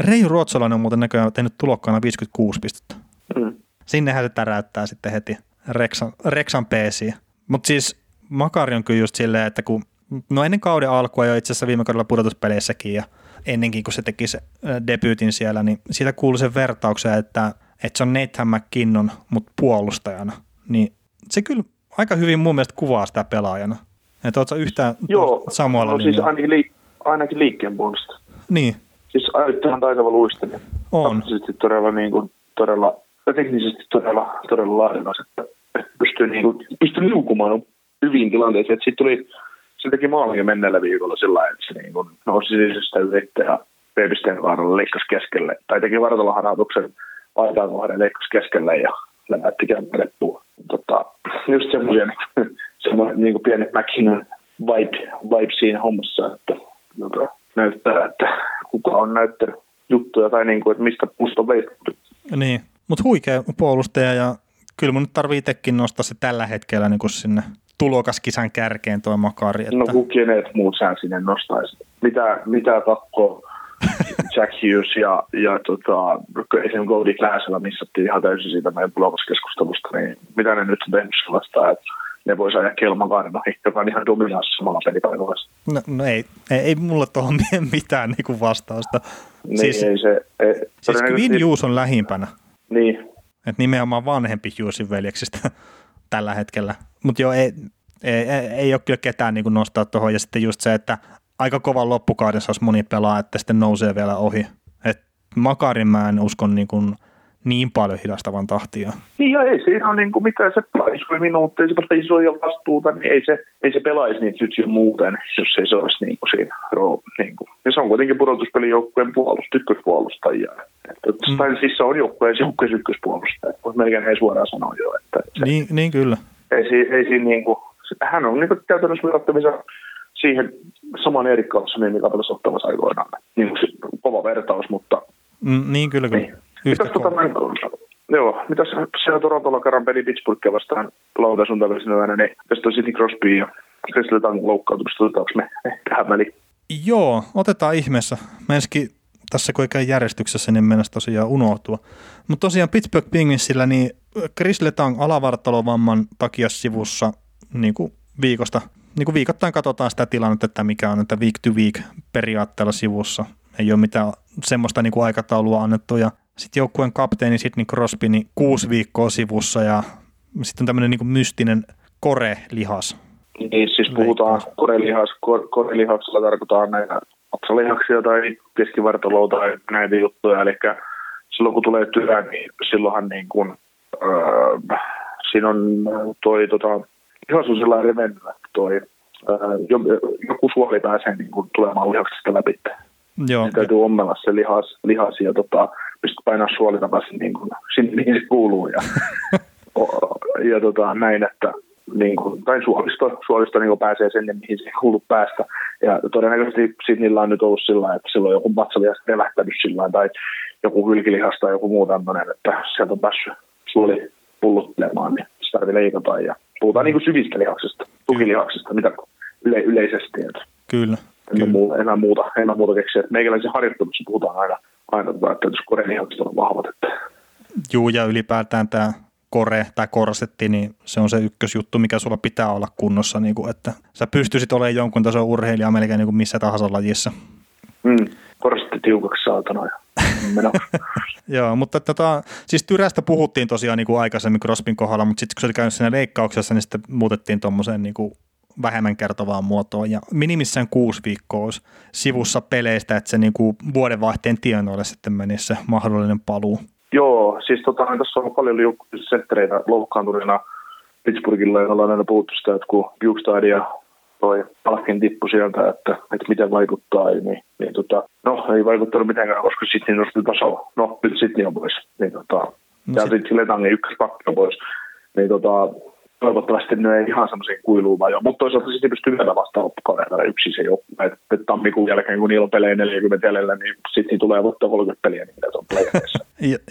Reijo Ruotsalainen on muuten näköjään tehnyt tulokkaana 56 pistettä. Mm. Sinnehän se täräyttää sitten heti Reksan, Reksan PC. Mutta siis Makari on kyllä just silleen, että kun, no ennen kauden alkua jo itse asiassa viime kaudella pudotuspeleissäkin ja ennenkin kun se teki se debyytin siellä, niin siitä kuului sen vertauksen, että, että se on Nathan McKinnon, mutta puolustajana. Niin se kyllä aika hyvin mun mielestä kuvaa sitä pelaajana. Että ootko yhtään Joo, samalla no, siis ainakin, liik- ainakin liikkeen puolesta. Niin. Siis ajoittain taitava luistelija. On. Sitten todella, niin kuin, todella teknisesti todella, todella laadukas, että pystyy, niin kuin, pystyy liukumaan hyvin tilanteeseen. Sitten tuli se teki maalin jo menneellä viikolla sillä että se niin kuin nousi sinisestä ylittä ja Peepisteen vaaralla leikkasi keskelle. Tai teki vartaloharautuksen aitaan kohden leikkasi keskelle ja lähti kämpälle Tota, just semmoisia semmoinen niin kuin pieni McKinnon vibe, vibe siinä hommassa, että joka näyttää, että kuka on näyttänyt juttuja tai niin kuin, että mistä musta on Niin, mutta huikea puolustaja ja kyllä mun nyt tarvii itsekin nostaa se tällä hetkellä niin kuin sinne tulokaskisan kärkeen tuo Makari. Että... No kun kenet muut sä sinne nostaisi? Mitä, mitä kakko Jack Hughes ja, ja tota, esimerkiksi Goldie Glassella missattiin ihan täysin siitä meidän keskustelusta, niin mitä ne nyt on tehnyt sellaista, että ne voisi ajaa ohi, joka on ihan dominaassa samalla pelipaikalla. No, no ei, ei, ei mulla tuohon mitään niinku vastausta. Niin, siis, ei se, ei, siis Quinn Hughes on lähimpänä. Niin. Et nimenomaan vanhempi Hughesin veljeksistä tällä hetkellä. Mutta joo, ei, ei, ei, ole kyllä ketään niin nostaa tuohon. Ja sitten just se, että aika kovan loppukaudessa olisi moni pelaa, että sitten nousee vielä ohi. Et Makarin mä en uskon niin kuin – niin paljon hidastavan tahtia. Niin ja ei siinä ole niin kuin mitään, se pelaisi minuutteja, se isoja vastuuta, niin ei se, ei se pelaisi niitä nyt jo muuten, jos ei se olisi niin kuin siinä niin kuin. Ja se on kuitenkin pudotuspelijoukkueen puolust, ykköspuolustajia. Että, mm. Tai siis se on joukkueen joukkueen ykköspuolustaja, mutta melkein ei suoraan sanoa jo. Että se, niin, niin kyllä. Ei, ei, ei siinä niin kuin, hän on niin kuin käytännössä verrattavissa siihen saman Erik Karlssonin, mikä pelasi ottamassa aikoinaan. Niin kuin kova vertaus, mutta... Mm, niin kyllä, kyllä. Niin. Mitäs, tota, mä, joo, mitäs siellä Torontolla kerran peli Pittsburghia vastaan lauantai-sunnuntai niin tästä on Sidney Crosby ja Chris Letang loukkaantumista, otetaanko me tähän väliin? Joo, otetaan ihmeessä. Menski tässä kun ikään järjestyksessä, niin mennessä tosiaan unohtua. Mutta tosiaan Pittsburgh Penguinsillä, niin Chris Letang alavartalovamman takia sivussa niin kuin viikosta, niin kuin viikoittain katsotaan sitä tilannetta, että mikä on että week to week periaatteella sivussa. Ei ole mitään semmoista niin kuin aikataulua annettu ja sitten joukkueen kapteeni Sidney Crosby niin kuusi viikkoa sivussa ja sitten tämmöinen niin mystinen korelihas. Niin, siis puhutaan korelihas, kor, korelihaksella tarkoittaa näitä otsalihaksia tai keskivartaloa tai näitä juttuja, eli silloin kun tulee työ, niin silloinhan niin kuin, öö, siinä on toi tota, lihas on sellainen revennyt, toi, öö, joku suoli pääsee niin kuin, tulemaan lihaksesta läpi. Joo. Niin täytyy ommella se lihas, lihas ja tota, pystyt painaa suoli takaisin niin kuin, sinne, mihin se kuuluu. Ja, ja tota, näin, että niin kuin, tai suolisto, suolisto niin pääsee sinne, mihin se kuuluu päästä. Ja todennäköisesti Sidneyllä on nyt ollut sillä että silloin joku vatsalihas revähtänyt sillä tai joku hylkilihas tai joku muu tämmöinen, että sieltä on päässyt suoli pulluttelemaan, niin sitä tarvitsee leikata. Ja puhutaan niin kuin syvistä lihaksista, tukilihaksista, mitä yle, yleisesti. Että Kyllä. Enää muuta, enää muuta, enää muuta keksiä. Meikäläisen harjoittelussa puhutaan aina aina että jos korenihakset on vahvat. Että. Juu, ja ylipäätään tämä kore tai korsetti, niin se on se ykkösjuttu, mikä sulla pitää olla kunnossa, niin kuin, että sä pystyisit olemaan jonkun tason urheilija melkein niin kuin missä tahansa lajissa. Mm, korsetti tiukaksi saatana ja Joo, mutta tota, siis tyrästä puhuttiin tosiaan niin kuin aikaisemmin Crospin kohdalla, mutta sitten kun se oli käynyt siinä leikkauksessa, niin sitten muutettiin tuommoiseen niin kuin vähemmän kertovaan muotoon ja minimissään kuusi viikkoa olisi sivussa peleistä, että se niin kuin vuodenvaihteen tienoille sitten menisi se mahdollinen paluu. Joo, siis tota, tässä on paljon senttereitä loukkaantuneena Pittsburghilla ja ollaan aina puhuttu sitä, että kun Bukestad ja toi Palkin tippu sieltä, että, että miten vaikuttaa, niin, niin tota, no ei vaikuttanut mitenkään, koska sitten nosti tasoa. No, nyt sitten on pois. Niin, tota, no, ja sitten Letangin ykköspakki on pois. Niin tota, toivottavasti ne ei ihan semmoisiin kuiluun vaan Mutta toisaalta sitten pystyy vielä vastaan loppukaudella yksin se joku. Että tammikuun jälkeen, kun niillä on pelejä 40 jäljellä, niin sitten tulee voittaa 30 peliä, niin on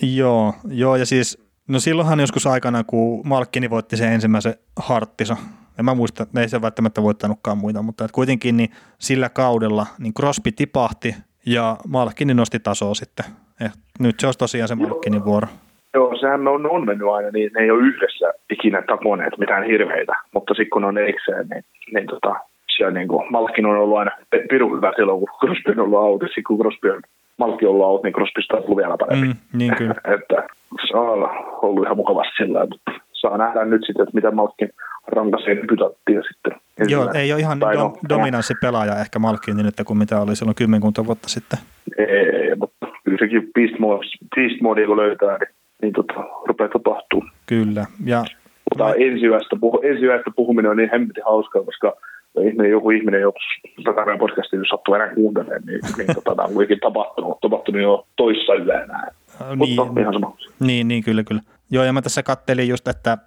Joo, joo, ja siis No silloinhan joskus aikana, kun Malkkini voitti sen ensimmäisen harttisa, en mä muista, ei se välttämättä voittanutkaan muita, mutta että kuitenkin niin sillä kaudella niin Crosby tipahti ja Malkkini nosti tasoa sitten. Et nyt se olisi tosiaan se Malkkinin vuoro. Joo, sehän on, on mennyt aina, niin ne ei ole yhdessä ikinä taponeet mitään hirveitä, mutta sitten kun on erikseen, niin, niin tota, siellä niin kuin, Malkin on ollut aina pirun hyvä silloin, kun Crosby on ollut out, sitten kun Crosby on Malki ollut out, niin Crosby on ollut vielä parempi. Mm, niin kyllä. että se on ollut ihan mukavasti sillä mutta saa nähdä nyt sitten, että mitä Malkin rankasi pytattiin sitten. Joo, ei ole ihan do, dominanssi pelaaja ehkä Malkin niin, että kuin mitä oli silloin kymmenkunta vuotta sitten. Ei, mutta kyllä sekin beast mode, beast mode kun löytää, niin niin tota, rupeaa tapahtuu. Kyllä. Ja mutta mä... ensiyöstä, puhu, ensiyöstä puhuminen on niin hemmetin hauskaa, koska ihminen, joku ihminen joskus tätä meidän podcastia, jos sattuu enää kuuntelemaan, niin, niin tota, tämä on kuitenkin tapahtunut, tapahtunut jo toissa yönä. Niin, Mutta ihan sama. Niin, niin, kyllä, kyllä. Joo, ja mä tässä kattelin just, että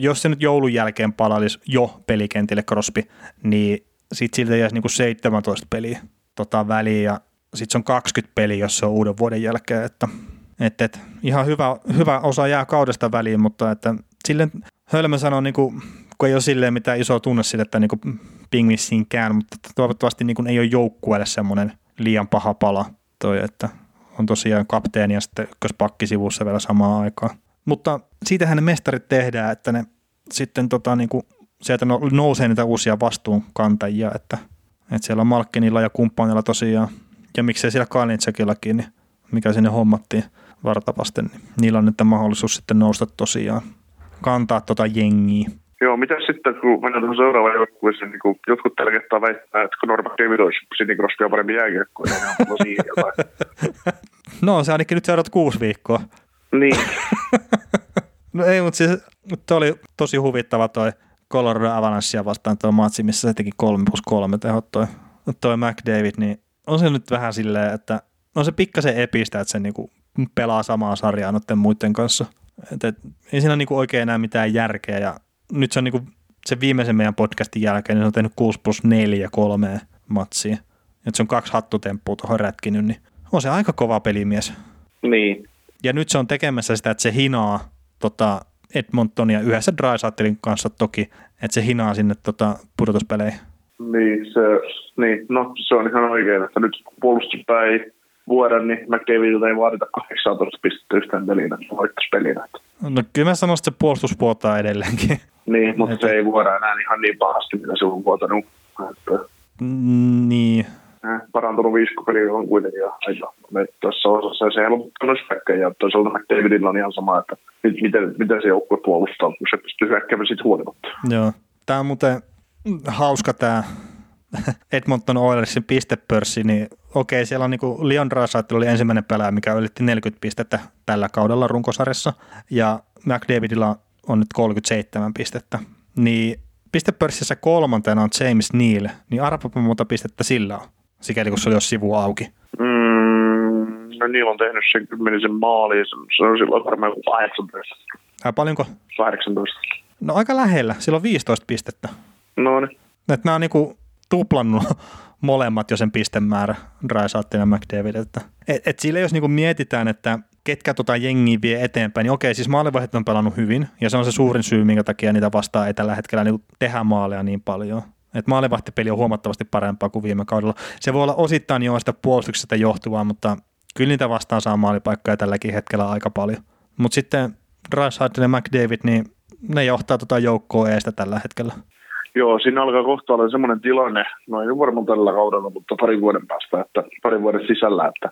jos se nyt joulun jälkeen palaisi jo pelikentille Crosby, niin sit siltä jäisi niinku 17 peliä tota väliin, ja sitten se on 20 peliä, jos se on uuden vuoden jälkeen, että et, et, ihan hyvä, hyvä osa jää kaudesta väliin, mutta että silleen Hölmö sanoo, niin kuin, kun ei ole silleen mitään isoa tunne sille, että niin pingvissiinkään, mutta toivottavasti niin kuin, ei ole joukkueelle semmoinen liian paha pala toi, että on tosiaan kapteeni ja sitten ykköspakki sivussa vielä samaan aikaan. Mutta siitähän ne mestarit tehdään, että ne sitten tota, niin kuin, sieltä no, nousee niitä uusia vastuunkantajia, että, että siellä on Malkkinilla ja kumppanilla tosiaan, ja miksei siellä Kalinitsekillakin, niin mikä sinne hommattiin vartavasten, niin niillä on nyt mahdollisuus sitten nousta tosiaan kantaa tota jengiä. Joo, mitä sitten, kun mennään tuohon seuraavaan joukkueeseen, niin kun jotkut tällä kertaa väittää, että kun Norman David olisi Sidney Crosby on parempi jääkiekko, niin on siihen jotain. no, se ainakin nyt seuraat kuusi viikkoa. Niin. no ei, mutta siis toi oli tosi huvittava toi Colorado Avalanchea vastaan tuo matsi, missä se teki 3 plus 3 tehot toi, toi McDavid, niin on se nyt vähän silleen, että on se pikkasen epistä, että se niinku pelaa samaa sarjaa noiden muiden kanssa – et, et, ei siinä niinku oikein enää mitään järkeä ja nyt se on niinku se viimeisen meidän podcastin jälkeen, niin se on tehnyt 6 plus 4 kolme matsia. Et se on kaksi hattutemppua tuohon rätkinyt, niin on se aika kova pelimies. Niin. Ja nyt se on tekemässä sitä, että se hinaa tota Edmontonia yhdessä Drysattelin kanssa toki, että se hinaa sinne tota pudotuspeleihin. Niin, se, niin, no se on ihan oikein, että nyt puolustuspäin vuoden, niin McDavidilta ei vaadita 18 pistettä yhtään pelinä, että voittaisi pelinä. No kyllä mä sanoisin, että se puolustus vuotaa edelleenkin. Niin, mutta että... se ei vuoda enää ihan niin pahasti, mitä se on vuotanut. Että... Niin. Eh, parantunut viiskopeli on kuitenkin aika tässä osassa se helpottanut spekkä ja toisaalta McDavidilla on ihan sama, että miten, miten se joukkue puolustaa, kun se pystyy hyökkäämään sitten huolimatta. Joo. Tämä on muuten hauska tämä Edmonton Oilersin pistepörssi, niin okei, siellä on niinku Leon Draisaitl oli ensimmäinen pelaaja, mikä ylitti 40 pistettä tällä kaudella runkosarjassa, ja McDavidilla on nyt 37 pistettä. Niin pistepörssissä kolmantena on James Neal, niin arvapa monta pistettä sillä on, sikäli kun se oli jo sivu auki. Mm, no Neal on tehnyt sen kymmenisen maaliin, se on silloin varmaan 18. Ää, paljonko? 18. No aika lähellä, sillä on 15 pistettä. No niin. Että nämä on niinku tuplannut molemmat jo sen pistemäärä, Drysattin ja McDavid. Että, et, et sille jos niinku mietitään, että ketkä tota jengiä vie eteenpäin, niin okei, siis maalivahdit on pelannut hyvin, ja se on se suurin syy, minkä takia niitä vastaan ei tällä hetkellä niinku tehdä maaleja niin paljon. Et maalivahtipeli on huomattavasti parempaa kuin viime kaudella. Se voi olla osittain jo sitä puolustuksesta johtuvaa, mutta kyllä niitä vastaan saa maalipaikkoja tälläkin hetkellä aika paljon. Mutta sitten Drysaitel ja McDavid, niin ne johtaa tota joukkoa eestä tällä hetkellä. Joo, siinä alkaa kohta olla semmoinen tilanne, no ei varmaan tällä kaudella, mutta pari vuoden päästä, että pari vuoden sisällä, että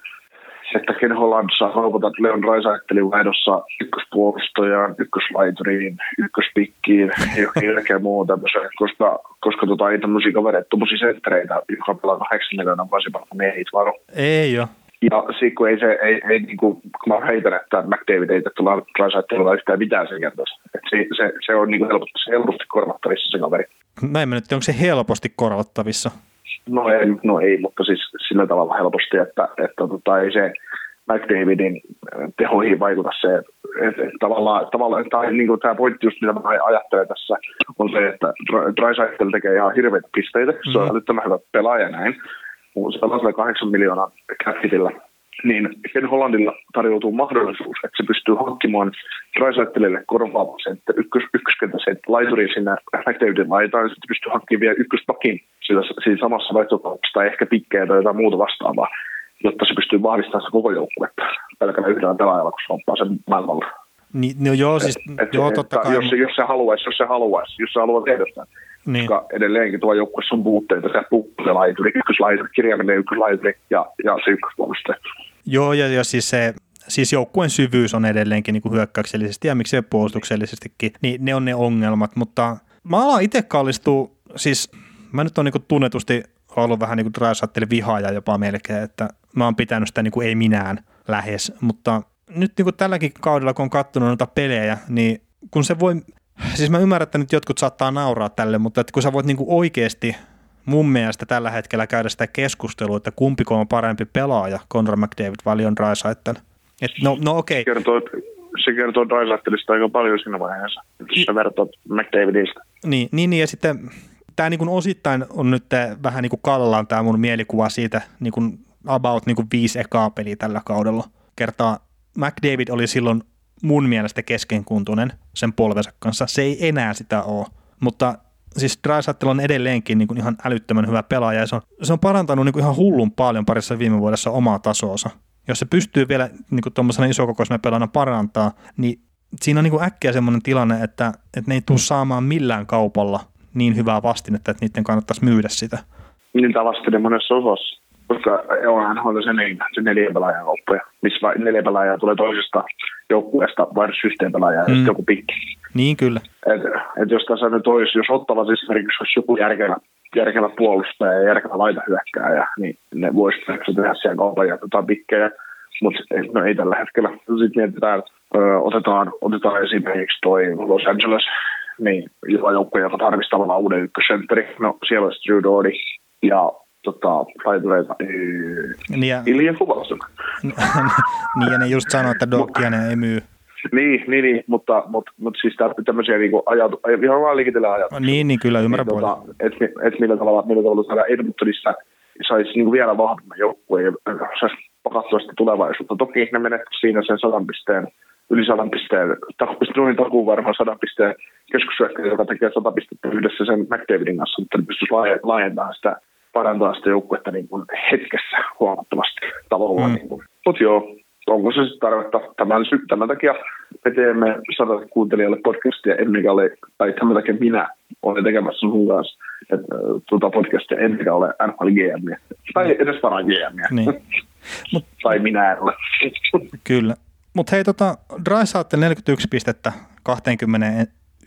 että Ken Holland saa kaupata Leon Raisaittelin vaihdossa ykköspuolustajaan, ykköslaituriin, ykköspikkiin ja kaikkea muuta tämmöiseen, koska, koska tota, ei tämmöisiä kavereita, tuommoisia senttereitä, joka pelaa 8 miljoonaa vuosipalkka, ei varo. Ei jo. Ja sitten kun ei se, ei, ei niin kuin, kun mä heitän, että McDavid ei tulla Raisaittelilla yhtään mitään sen kertoisi. Se, se, se, on niin kuin helposti, helposti korvattavissa se kaveri. Näin mennyt, onko se helposti korvattavissa? No ei, no ei, mutta siis sillä tavalla helposti, että, että tota, ei se McDavidin tehoihin vaikuta se, että, että, että tavallaan, tavallaan tai niin kuin tämä pointti just mitä mä ajattelen tässä, on se, että Drysaitel tekee ihan hirveitä pisteitä, mm. se on älyttömän hyvä pelaaja näin, mutta se pelaa 8 miljoonaa capitillä niin Ken Hollandilla tarjoutuu mahdollisuus, että se pystyy hankkimaan Raisaittelille korvaamaan sen, että ykkös, ykköskentä se laituri sinne McDavidin laitaan, sitten pystyy hankkimaan vielä ykköspakin sillä, siinä samassa vaihtokaupassa tai ehkä pikkejä tai jotain muuta vastaavaa, jotta se pystyy vahvistamaan se koko joukkuetta pelkällä yhdellä pelaajalla, kun se on sen maailmalla. Niin, no joo, siis, et, et, joo, totta kai. Jos, jos, se haluaisi, jos se haluaisi, jos se haluaa tehdä sitä, niin. koska edelleenkin tuo joukkueessa on puutteita, se puuttuu laituri, ykköslaituri, kirjaimellinen ykköslaituri ja, ja se ykköspuolustaja. Joo, ja, ja siis se siis joukkueen syvyys on edelleenkin niin kuin hyökkäyksellisesti ja miksei puolustuksellisestikin, niin ne on ne ongelmat, mutta mä alan itse kallistua, siis mä nyt on niin kuin tunnetusti ollut vähän niin kuin vihaaja jopa melkein, että mä oon pitänyt sitä niin kuin ei minään lähes, mutta nyt niin kuin tälläkin kaudella, kun on katsonut noita pelejä, niin kun se voi Siis mä ymmärrän, että nyt jotkut saattaa nauraa tälle, mutta että kun sä voit niinku oikeasti mun mielestä tällä hetkellä käydä sitä keskustelua, että kumpiko on parempi pelaaja, Conor McDavid vai Leon Draisaitl. Et no, no okei. Okay. Kertoo, se kertoo Draisaitlista aika paljon siinä vaiheessa, jos sä vertaat McDavidista. Niin, niin, niin ja sitten tämä niin osittain on nyt vähän niin kuin kallaan tämä mun mielikuva siitä niin kuin about niin kuin viisi ekaa peliä tällä kaudella. Kertaa McDavid oli silloin mun mielestä keskenkuntuinen sen polvensa kanssa. Se ei enää sitä ole, mutta siis Drysaitel on edelleenkin niin kuin ihan älyttömän hyvä pelaaja ja se on, se on parantanut niin kuin ihan hullun paljon parissa viime vuodessa omaa tasoonsa. Jos se pystyy vielä niin kuin tuommoisena isokokoisena pelaana parantaa, niin siinä on niin kuin äkkiä semmoinen tilanne, että, että ne ei tule saamaan millään kaupalla niin hyvää vastinetta, että niiden kannattaisi myydä sitä. Niin tämä vastine monessa osassa koska onhan NHL se, niin, se neljä pelaajan kauppoja, missä neljä pelaajaa tulee toisesta joukkueesta vai systeem pelaajaa mm. ja joku pikki. Niin kyllä. Et, et jos tässä nyt olisi, jos ottava siis esimerkiksi olisi joku järkevä, järkevä puolustaja ja järkevä laitahyökkääjä, niin ne voisi tehdä siellä kaupan ja tota pikkejä. Mutta no ei tällä hetkellä. Sitten mietitään, ö, otetaan, otetaan esimerkiksi toi Los Angeles, niin joka joukkue, joka tarvitsisi tavallaan uuden ykkössentteri. No siellä olisi Drew Doherty ja tota, taitureita niin ja, Ilja niin ja ne just sanoo, että Dokkia ne ei myy. Niin, niin, niin mutta, mutta, mutta siis tämmöisiä niin ajatu, ihan vaan liikitellä ajatuksia. Niin, niin kyllä, ymmärrän niin, tota, Että et millä tavalla, millä tavalla saadaan Edmontonissa saisi niin vielä vahvemman joukkueen ja saisi pakattua sitä tulevaisuutta. Toki ne menee siinä sen sadan pisteen, yli sadan pisteen, noin takuun varmaan sadan pisteen keskushyökkäjä, joka tekee sata pistettä yhdessä sen McDavidin kanssa, mutta ne pystyisi laajentamaan sitä parantaa sitä joukkuetta niin kuin hetkessä huomattavasti tavallaan. Mm. Niin Mutta joo, onko se sitten tarvetta tämän, tämän takia me teemme sadat kuuntelijalle podcastia, emmekä ole, tai tämän takia minä olen tekemässä sun kanssa että, tuota podcastia, emmekä ole NHL GM, tai edes varaa GM. Niin. Mut, tai minä en ole. Kyllä. Mutta hei, tota, Drysaitel 41 pistettä 20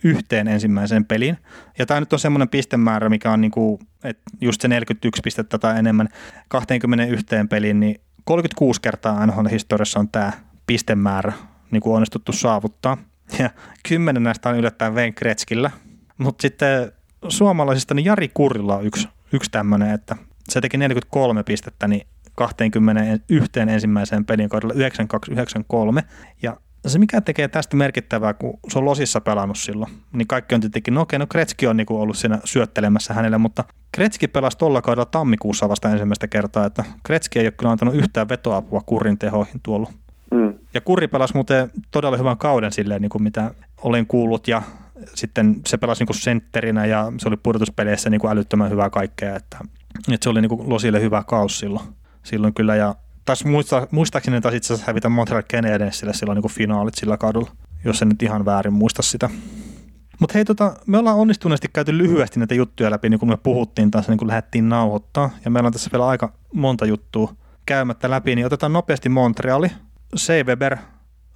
yhteen ensimmäiseen peliin. Ja tämä nyt on semmoinen pistemäärä, mikä on niinku, että just se 41 pistettä tai enemmän 21 peliin, niin 36 kertaa NHL-historiassa on tämä pistemäärä niin kuin onnistuttu saavuttaa. Ja kymmenen näistä on yllättäen Wayne Kretskillä. Mutta sitten suomalaisista niin Jari Kurilla on yksi, yksi tämmöinen, että se teki 43 pistettä niin 21 ensimmäiseen pelin kaudella 9293. Ja se mikä tekee tästä merkittävää, kun se on losissa pelannut silloin, niin kaikki on tietenkin, no okei, no Kretski on niinku ollut siinä syöttelemässä hänelle, mutta Kretski pelasi tuolla kaudella tammikuussa vasta ensimmäistä kertaa, että Kretski ei ole kyllä antanut yhtään vetoapua Kurin tehoihin tuolla. Mm. Ja Kurri pelasi muuten todella hyvän kauden silleen, niin kuin mitä olen kuullut, ja sitten se pelasi niin kuin sentterinä, ja se oli pudotuspeleissä niin kuin älyttömän hyvää kaikkea, että, että se oli niin kuin Losille hyvä kaus silloin, silloin kyllä, ja taisi muista, muistaakseni taisi itse asiassa hävitä Montreal Canadiensille silloin niin kuin finaalit sillä kaudella, jos en nyt ihan väärin muista sitä. Mutta hei, tota, me ollaan onnistuneesti käyty lyhyesti näitä juttuja läpi, niin kuin me puhuttiin taas, niin kuin lähdettiin nauhoittaa. Ja meillä on tässä vielä aika monta juttua käymättä läpi, niin otetaan nopeasti Montreali. C. Weber,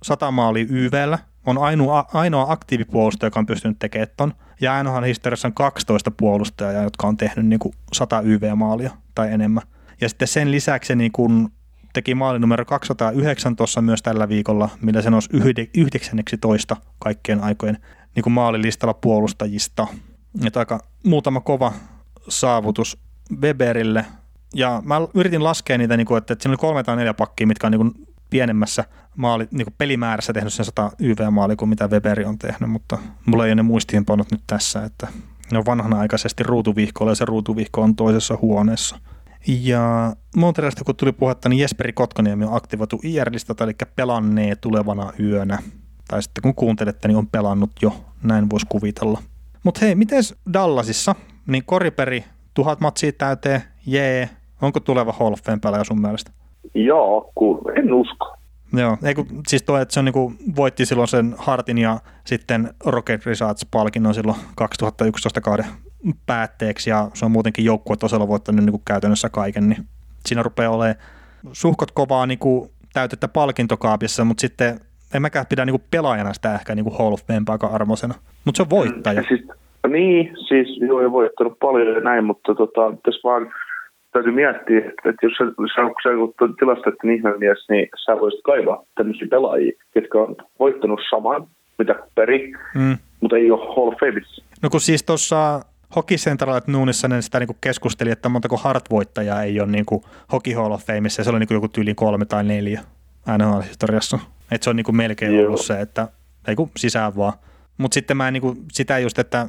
100 maali YVllä, on ainoa, ainoa aktiivipuolustaja, joka on pystynyt tekemään ton. Ja ainoahan historiassa on 12 puolustajaa, jotka on tehnyt niin kuin 100 YV-maalia tai enemmän. Ja sitten sen lisäksi niin kuin teki maali numero 209 tuossa myös tällä viikolla, millä se nousi 19 kaikkien aikojen niin kuin maalilistalla puolustajista. Että aika muutama kova saavutus Weberille. Ja mä yritin laskea niitä, niin kuin, että, siinä oli kolme tai neljä pakkia, mitkä on niin kuin pienemmässä maali, niin kuin pelimäärässä tehnyt sen 100 YV-maali kuin mitä Weberi on tehnyt, mutta mulla ei ole ne muistiinpanot nyt tässä, että ne on vanhanaikaisesti ruutuvihkoilla ja se ruutuvihko on toisessa huoneessa – ja Montrealista kun tuli puhetta, niin Jesperi Kotkaniemi on aktivoitu IR-listalta, eli pelannee tulevana yönä. Tai sitten kun kuuntelette, niin on pelannut jo, näin voisi kuvitella. Mutta hei, miten Dallasissa, niin Koriperi, tuhat matsia täyteen, jee, onko tuleva Hall of Fame pelaaja sun mielestä? Joo, en usko. Joo, ei kun, siis tuo, että se on niinku, voitti silloin sen Hartin ja sitten Rocket Research-palkinnon silloin 2011 kauden päätteeksi ja se on muutenkin joukkuetasolla voittanut niin kuin käytännössä kaiken, niin siinä rupeaa olemaan suhkot kovaa niin kuin täytettä palkintokaapissa, mutta sitten en mäkään pidä niin kuin pelaajana sitä ehkä niin kuin Hall of Fame arvoisena, mutta se on voittaja. Siis, niin, siis joo, ei voittanut paljon ja näin, mutta tota, tässä vaan täytyy miettiä, että, että jos sä, sä, sä tilastoiden ihmemies, niin sä voisit kaivaa tämmöisiä pelaajia, jotka on voittanut saman, mitä peri, mm mutta ei ole Hall of Fameissa. No kun siis tuossa Hockey Central Nuunissa ne sitä niinku keskusteli, että montako Hart-voittajaa ei ole niinku Hockey Hall of Fameissa, ja se oli niinku joku tyyli kolme tai neljä NHL-historiassa. Että se on niinku melkein Joo. ollut se, että ei kun sisään vaan. Mutta sitten mä en niinku, sitä just, että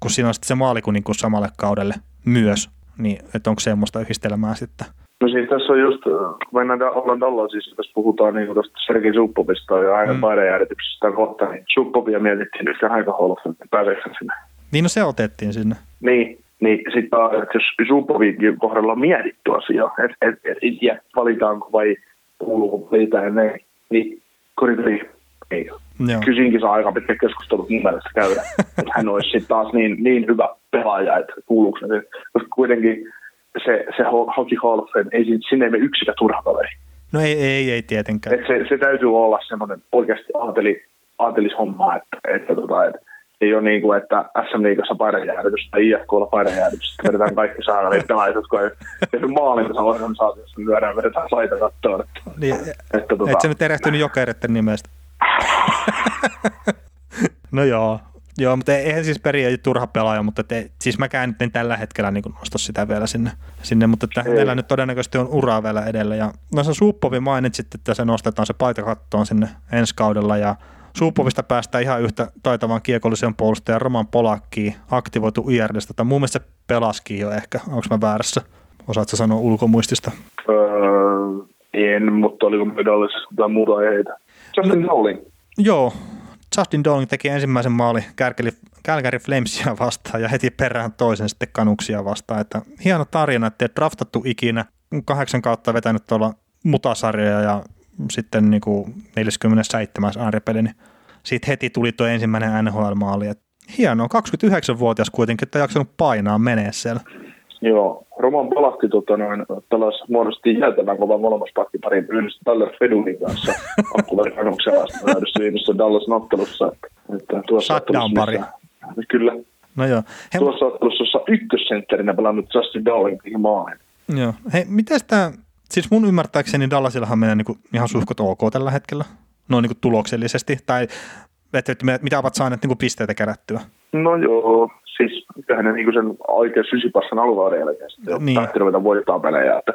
kun siinä on sitten se maali kuin niinku samalle kaudelle myös, niin että onko semmoista yhdistelmää sitten? No siis tässä on just, kun mennään ollaan siis, jos puhutaan niin tuosta Sergei Suppovista ja aina mm. paidejärjityksestä kohta, niin Suppovia mietittiin nyt aika Hall pääseekö sinne. Niin no se otettiin sinne. Niin, niin sitten että jos Suppovin kohdalla on mietitty asia, että et, et, et, valitaanko vai kuuluuko valita ja näin, niin koridori ei Joo. Kysinkin saa aika pitkä keskustelu mun mielestä käydä, että hän olisi sitten taas niin, niin hyvä pelaaja, että kuuluuko se, koska kuitenkin se, se Hockey Hall of Fame, ei, sinne ei mene yksikään turha kaveri. No ei, ei, ei tietenkään. Et se, se, täytyy olla semmoinen oikeasti aateli, aatelishomma, että, että, tota, että ei ole niin kuin, että SM Liigassa paidanjäädytys tai IFKlla paidanjäädytys, että vedetään kaikki saada niitä pelaajat, jotka ei tehnyt maalin tässä organisaatiossa, niin lyödään, vedetään saita kattoon. Että, niin, että, tota... Et se nyt erehtynyt jokereiden nimestä. no joo, Joo, mutta eihän siis periä turha pelaaja, mutta te, siis mäkään nyt en tällä hetkellä niin nosta sitä vielä sinne, sinne mutta että hänellä nyt todennäköisesti on uraa vielä edellä. Ja noissa Suppovi mainitsit, että se nostetaan se paita kattoon sinne ensi kaudella ja Suupovista päästään ihan yhtä taitavan kiekollisen puolustajan Roman Polakkiin, aktivoitu IRDstä, tai mun mielestä se pelaski jo ehkä, onko mä väärässä? Osaatko sanoa ulkomuistista? Öö, en, mutta oliko medallisesti tai muuta aiheita. Justin no, Dowling. Joo, Justin Dowling teki ensimmäisen maali Kärkeli, Calgary Flamesia vastaan ja heti perään toisen sitten kanuksia vastaan. Että hieno tarina, että ei draftattu ikinä, kahdeksan kautta vetänyt tuolla mutasarjoja ja sitten niin kuin 47. aaripeli, niin siitä heti tuli tuo ensimmäinen NHL-maali. Että hienoa, 29-vuotias kuitenkin, että jaksanut painaa menee siellä. Joo, Roman palahti tota noin, tällais muodosti jäätävän kovan molemmaspakkiparin yhdessä Dallas Fedunin kanssa akkuverikannuksen vastaan yhdessä viimeisessä Dallas ottelussa. Että tuossa Shutdown-pari. Kyllä. No joo. He... Tuossa ottelussa ykkössentterinä pelannut Justin Dowling maalin. Joo. Hei, miten tämä, siis mun ymmärtääkseni Dallasillahan menee niinku ihan suhkot ok tällä hetkellä, noin niinku tuloksellisesti, tai että, että mitä ovat saaneet niinku pisteitä kerättyä? No joo, siis kyllähän ne niinku sen oikein sysipassan alkuvauden jälkeen sitten niin. päätti ruveta voittaa pelejä, että,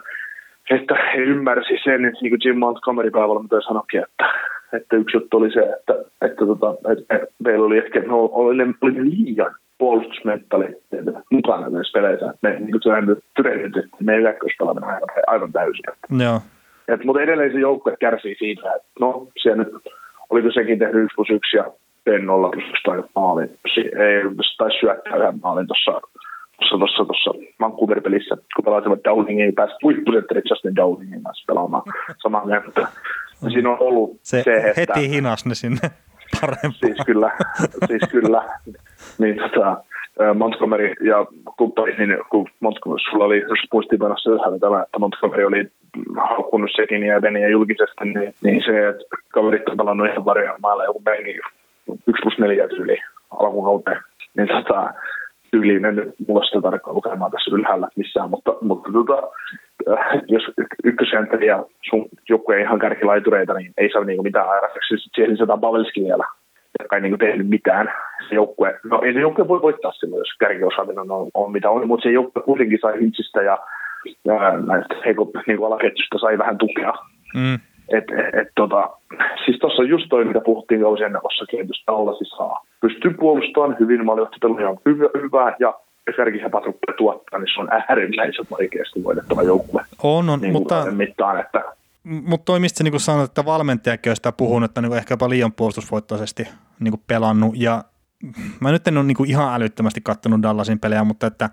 että he ymmärsi sen, että niin kuin Jim Montgomery päivällä mitä sanoikin, että, että yksi juttu oli se, että, että, tota, että meillä oli ehkä, no, oli, oli liian puolustusmentaliteetti mukana näissä peleissä. Me niin kuin tyrehdytettiin meidän hyökkäyspelaaminen aivan, aivan täysin. Joo. Et, mutta edelleen se joukkue kärsii siitä, että no siellä nyt oliko sekin tehnyt 1 plus 1 ja teen nolla plus tai maalin. Ei, tai syöttää yhden maalin tuossa tuossa, tuossa, tuossa Vancouver-pelissä, kun pelasivat Downingin, ei päässyt huippusentteri Justin Downingin kanssa pelaamaan samaan kenttään. Siinä on ollut se, se että... Heti hinas ne sinne parempaan. Siis kyllä, siis kyllä. Niin, tota, Montgomery ja kumppanit, niin kun Montgomery, sulla oli jos muistiinpanossa ylhäällä tämä, että Montgomery oli haukkunut sekin ja Veniä julkisesti, niin, niin se, että kaverit on pelannut ihan varjoimailla joku benki 1 plus 4 tyyli alkukauteen, niin tota, tyyliin en nyt mulla sitä tarkkaan lukemaan tässä ylhäällä missään, mutta, mutta tota, äh, jos ykkösentteri ja sun ei ihan kärkilaitureita, niin ei saa niinku mitään aikaiseksi. Siihen lisätään Pavelski vielä, joka ei niinku tehnyt mitään. Se joukkue, no ei se joukkue voi voittaa silloin, jos kärkiosaaminen on, on mitä on, mutta se joukkue kuitenkin sai Hintsistä ja, ja näistä heikko niin alaketjusta sai vähän tukea. Mm. Et, et, et, tota, siis tuossa just toi, mitä puhuttiin kausiennakossakin, että jos Dallasi saa pystyy puolustamaan hyvin, maaliohtopeluja on hyvä, hyvä ja kärkihäpät rupeaa tuottaa, niin se on äärimmäisen vaikeasti voitettava joukkue. On, on niin mutta... Mittaan, että mutta toi, mistä niin sanoit, että valmentajakin on sitä puhunut, että niin ehkä jopa liian puolustusvoittoisesti niin pelannut. Ja mä nyt en ole niin ihan älyttömästi katsonut Dallasin pelejä, mutta että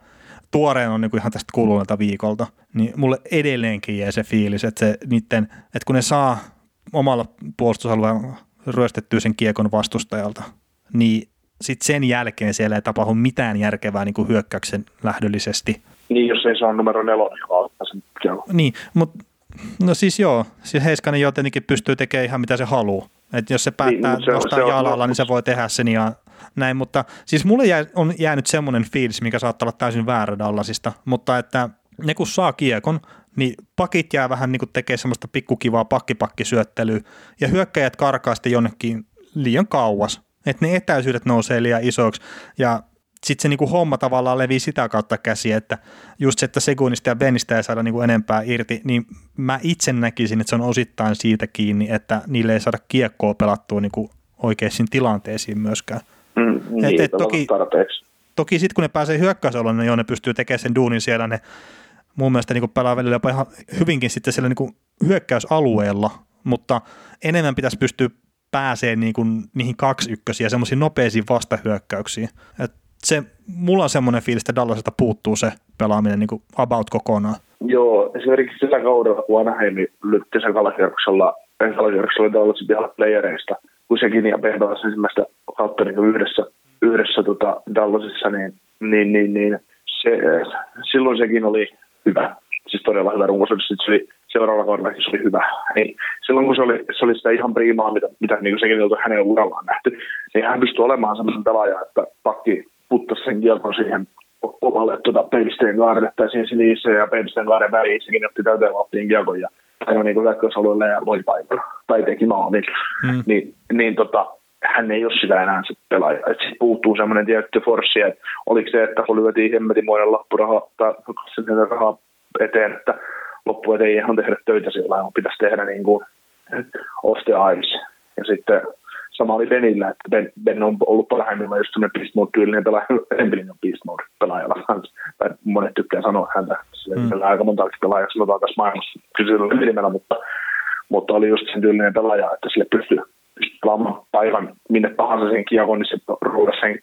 tuoreen on niin ihan tästä kuluneelta viikolta, niin mulle edelleenkin jää se fiilis, että, se niitten, että kun ne saa omalla puolustusalueella ryöstettyä sen kiekon vastustajalta, niin sitten sen jälkeen siellä ei tapahdu mitään järkevää niin kuin hyökkäyksen lähdöllisesti. Niin, jos ei saa numero nelonen, joka sen kiekon. Niin, mutta no siis joo, siis Heiskanen jotenkin pystyy tekemään ihan mitä se haluaa. että jos se päättää niin, se, nostaa se jalalla, on, niin se voi tehdä sen ja näin, mutta siis mulle jää, on jäänyt semmoinen fiilis, mikä saattaa olla täysin väärä Dallasista, mutta että ne kun saa kiekon, niin pakit jää vähän niin kuin tekee semmoista pikkukivaa pakkipakkisyöttelyä, ja hyökkäjät karkaa sitten jonnekin liian kauas, Että ne etäisyydet nousee liian isoksi ja sitten se niinku homma tavallaan levii sitä kautta käsi, että just se, että sekunnista ja Benistä ei saada niinku enempää irti, niin mä itse näkisin, että se on osittain siitä kiinni, että niille ei saada kiekkoa pelattua niinku oikeisiin tilanteisiin myöskään. Mm, niin, et, et toki, tarpeeksi. Toki sitten kun ne pääsee hyökkäysalueelle, niin jo ne pystyy tekemään sen duunin siellä, ne mun mielestä niin pelaa välillä jopa ihan hyvinkin sitten siellä niin hyökkäysalueella, mutta enemmän pitäisi pystyä pääsee niin kuin niihin kaksi ykkösiä, semmoisiin nopeisiin vastahyökkäyksiin. Et se, mulla on semmoinen fiilis, että Dallasista puuttuu se pelaaminen niin kuin about kokonaan. Joo, esimerkiksi sillä kaudella, kun Anaheim lytti sen kalakierroksella, kalakierroksella Dallasin pihalla playereista, kun sekin ja Ben ensimmäistä kautta niin yhdessä, yhdessä tota Dallasissa, niin, niin, niin, niin se, silloin sekin oli hyvä. Siis todella hyvä runkosuus. Sitten se oli seuraavalla kaudella se oli hyvä. Niin, silloin kun se oli, se oli sitä ihan priimaa, mitä, mitä niin sekin oli hänen urallaan nähty, niin hän pystyi olemaan sellainen pelaaja, että pakki puttasi sen kielkon siihen omalle tuota, peilisteen kaarelle tai siihen siniseen ja peilisteen kaaren väliin. Sekin otti täyteen valtiin kiekon ja aina niin hyökkäysalueelle ja loi paikalla tai teki maalin. Mm. Niin, niin tota, hän ei ole sitä enää se pelaaja. Että sit puuttuu semmoinen tietty forssi, että oliko se, että kun lyötiin hemmetimoinen lappuraha tai rahaa eteen, että loppu ei ihan tehdä töitä sillä vaan pitäisi tehdä niin kuin. Ja sitten sama oli Benillä, että Ben, ben on ollut parhaimmillaan just semmoinen beast mode tyylinen pelaaja, Emblin on beast mode pelaajalla kanssa. Tai monet tykkää sanoa häntä, sillä mm. aika monta pelaajaa sanotaan tässä maailmassa kysyllä mutta, mutta oli just sen tyylinen pelaaja, että sille pystyy pelaamaan päivän minne tahansa sen kiekon, niin se ruuda sen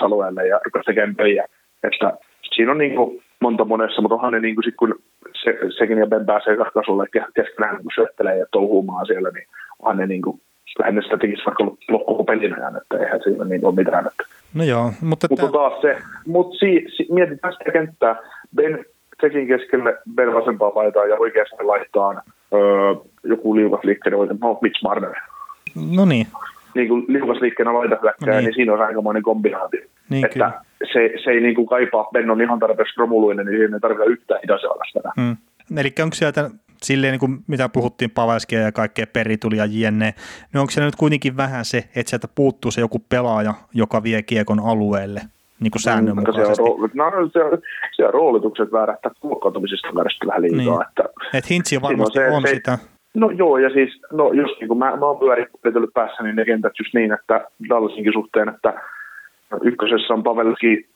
alueelle ja rupesi tekemään peliä. Että siinä on niin kuin monta monessa, mutta onhan ne niin kuin sit, kun se, sekin ja Ben pääsee katkaisulle keskenään niin syöttelee ja touhuumaan siellä, niin onhan ne niin kuin, lähinnä sitä tekisi vaikka loppuun pelin ajan, että eihän siinä niin ole mitään. Että. No joo, mutta... Mutta tämä... taas se, mutta si, si, mietitään sitä kenttää, Ben sekin keskelle Ben vasempaa paitaa ja oikeasti laittaa öö, joku liukas liikkeelle, no Mitch Marner. No niin. Niin kuin liukas liikkeenä laita hyökkää, no niin. niin siinä on aikamoinen kombinaatio. Niin, että kyllä. se, se ei niin kuin kaipaa, Ben on ihan tarpeeksi romuluinen, niin siinä ei tarvitse yhtään hidasalasta. Hmm. Eli onko sieltä silleen, niin kuin mitä puhuttiin Pavaskia ja kaikkea peritulia jne, niin onko se nyt kuitenkin vähän se, että sieltä puuttuu se joku pelaaja, joka vie kiekon alueelle? niin kuin säännönmukaisesti. Mm, se, on, no, se, se on roolitukset väärähtää kulkautumisesta väärästä vähän liikaa. Niin. Että, Et Hintsi varmasti on, se, on se, sitä. No joo, ja siis, no just niin kuin mä, mä oon pyöritellyt päässä, niin ne kentät just niin, että Dallasinkin suhteen, että ykkösessä on Pavelki,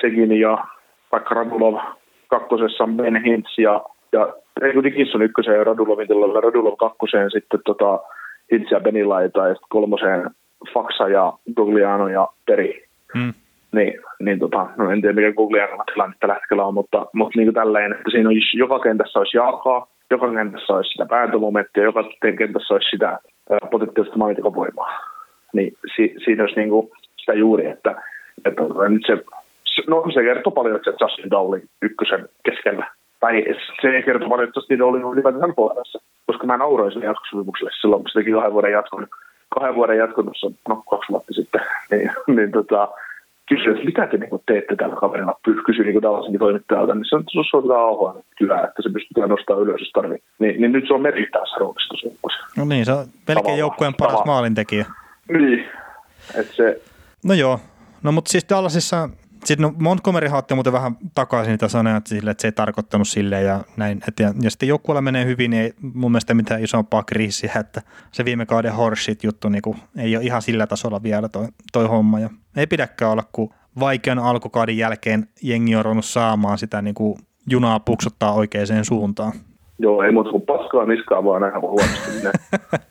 Segin ja vaikka Radulov, kakkosessa on Ben Hintz ja, ja ei kuitenkin on ykköseen ja Radulovin tilalla, Radulov kakkoseen sitten tota, Hintz ja Benilaita ja sitten kolmoseen Faksa ja Gugliano ja Peri. Hmm. Niin, niin tota, no en tiedä mikä Gugliano tilanne tällä hetkellä on, mutta, mutta niin kuin tälleen, että siinä on, joka kentässä olisi Jaakaa, joka kentässä olisi sitä pääntömomenttia, joka kentässä olisi sitä potentiaalista maalintekovoimaa. Niin si, siinä olisi niin kuin sitä juuri, että, että nyt se, no se kertoo paljon, että Justin Dowlin ykkösen keskellä. Tai se ei Justin Dowlin on ylipäätään puolessa, koska mä nauroin sille jatkosopimukselle silloin, kun se teki kahden vuoden jatkon, kahden vuoden jatkon tuossa, no kaksi vuotta sitten, niin, niin tota, kysyi, että mitä te niin teette tällä kaverilla, kysyi niin Dallasinkin toimittajalta, niin se on, se on auhoa kyllä, että se pystytään nostamaan ylös, jos tarvii. Niin, niin nyt se on merkittävässä roolissa No niin, se on melkein joukkueen paras tava. maalintekijä. Niin, että se... No joo, no mutta siis Dallasissa, sitten no Montgomery otti muuten vähän takaisin niitä sanoja, että, sille, että se ei tarkoittanut silleen ja näin. Et ja, ja sitten joukkueella menee hyvin, niin ei mun mielestä mitään isompaa kriisiä, että se viime kauden Horshit juttu niin kuin, ei ole ihan sillä tasolla vielä toi, toi homma. Ja ei pidäkään olla, kun vaikean alkukauden jälkeen jengi on ruvennut saamaan sitä niin kuin junaa puksuttaa oikeaan suuntaan. Joo, ei muuta kuin paskaa niskaa vaan nähdä huonosti.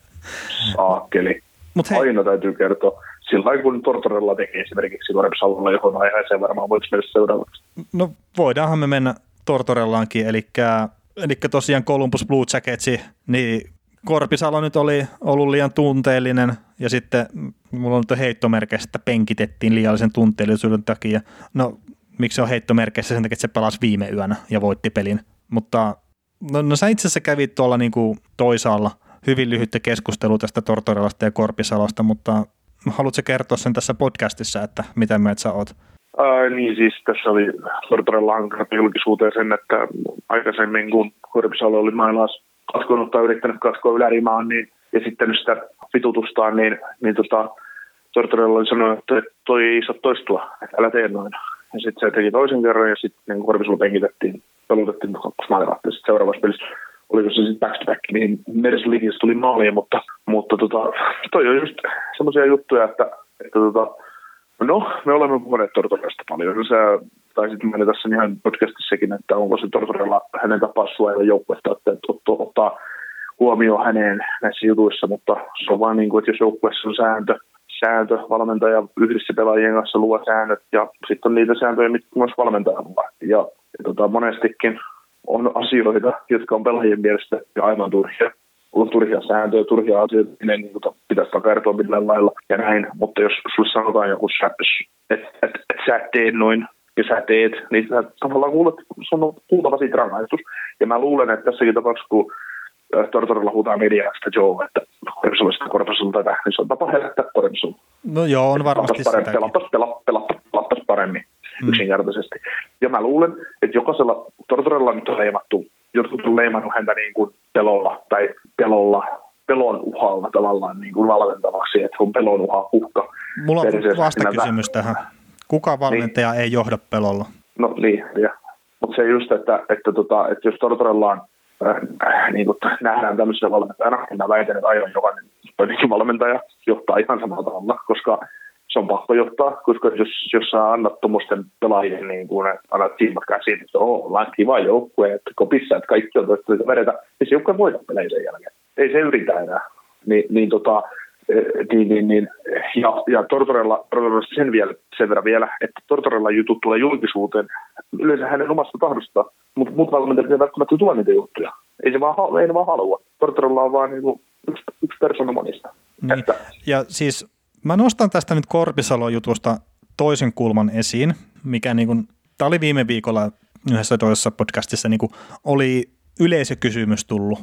Saakkeli. Mut hei. Aina täytyy kertoa. Sillä kun Tortorella teki esimerkiksi Korpsalolla johon aiheeseen varmaan voiko mennä seuraavaksi. No voidaanhan me mennä Tortorellaankin, eli, eli tosiaan Columbus Blue Jacketsi, niin Korpisalo nyt oli ollut liian tunteellinen ja sitten mulla on nyt heittomerkeissä, että penkitettiin liiallisen tunteellisuuden takia. No miksi se on heittomerkeissä sen takia, että se pelasi viime yönä ja voitti pelin. Mutta no, no sä itse asiassa kävit tuolla niinku toisaalla hyvin lyhyttä keskustelua tästä Tortorellasta ja Korpisalosta, mutta haluatko kertoa sen tässä podcastissa, että mitä mieltä sä oot? Ää, niin siis tässä oli Tortorella hankkeen julkisuuteen sen, että aikaisemmin kun Korpisalo oli mailaas katkonut tai yrittänyt katkoa ylärimaan niin, ja sitten sitä vitutustaan, niin, niin tota, Tortorella oli sanonut, että toi ei saa toistua, että älä tee noin. Ja sitten se teki toisen kerran ja sitten niin Korpisella penkitettiin, pelutettiin kakkosmaalivahtia. Sitten seuraavassa pelissä oliko se sitten back to back, niin linjassa tuli maalia, mutta, mutta tota, toi on just semmoisia juttuja, että, että tota, no, me olemme puhuneet Tortorellasta paljon. Sä taisit mennä tässä ihan podcastissakin, että onko se Tortorella hänen tapaa suojella joukkuetta, että ottaa, ottaa huomioon häneen näissä jutuissa, mutta se on vaan niin kuin, että jos joukkueessa on sääntö, sääntö, valmentaja yhdessä pelaajien kanssa luo säännöt ja sitten on niitä sääntöjä, mitkä myös valmentaja luo. Ja, ja tota, monestikin on asioita, jotka on pelaajien mielestä aivan turhia. On turhia sääntöjä, turhia asioita, ne niin kuin, pitäisi takertua millään lailla ja näin. Mutta jos sulle sanotaan joku, että et, et, et sä teet noin ja sä teet, niin sä tavallaan kuulet, sun on kuultava siitä rangaistus. Ja mä luulen, että tässäkin tapauksessa, kun Tortorella huutaa mediasta Joe, että Korpisulla sitä Korpisulla tätä, niin se on tapa herättää Korpisulla. No joo, on varmasti sitäkin. Pelattaisi paremmin mm. yksinkertaisesti. Ja mä luulen, että jokaisella Tortorella nyt on leimattu, jotkut on leimannut häntä niin kuin pelolla tai pelolla, pelon uhalla tavallaan niin kuin valmentavaksi, että on pelon uha uhka. Mulla on vastakysymys tähän. Kuka valmentaja niin. ei johda pelolla? No niin, ja. mutta se just, että, että, tota, että jos Tortorella on äh, niin kuin nähdään tämmöisenä valmentajana, niin mä väitän, että aivan jokainen valmentaja johtaa ihan samalla tavalla, koska se on pakko johtaa, koska jos, jos sä annat tuommoisten pelaajien, niin kuin annat silmät käsiin, että oh, ollaan kiva joukkue, että kopissa, että kaikki on toista vedetä, niin se joukkue voita pelejä sen jälkeen. Ei se yritä enää. Ni, niin, tota, niin, niin, niin, ja, ja Tortorella, Tortorella sen, vielä, sen verran vielä, että Tortorella jutut tulee julkisuuteen yleensä hänen omasta tahdostaan, mutta muut valmentajat eivät välttämättä tuo niitä juttuja. Ei se vaan, ei ne vaan halua. Tortorella on vaan niin kuin yksi, yksi persona monista. Niin. Että, ja siis mä nostan tästä nyt Korpisalon jutusta toisen kulman esiin, mikä niin kuin, tämä oli viime viikolla yhdessä toisessa podcastissa, niin kuin oli yleisökysymys tullut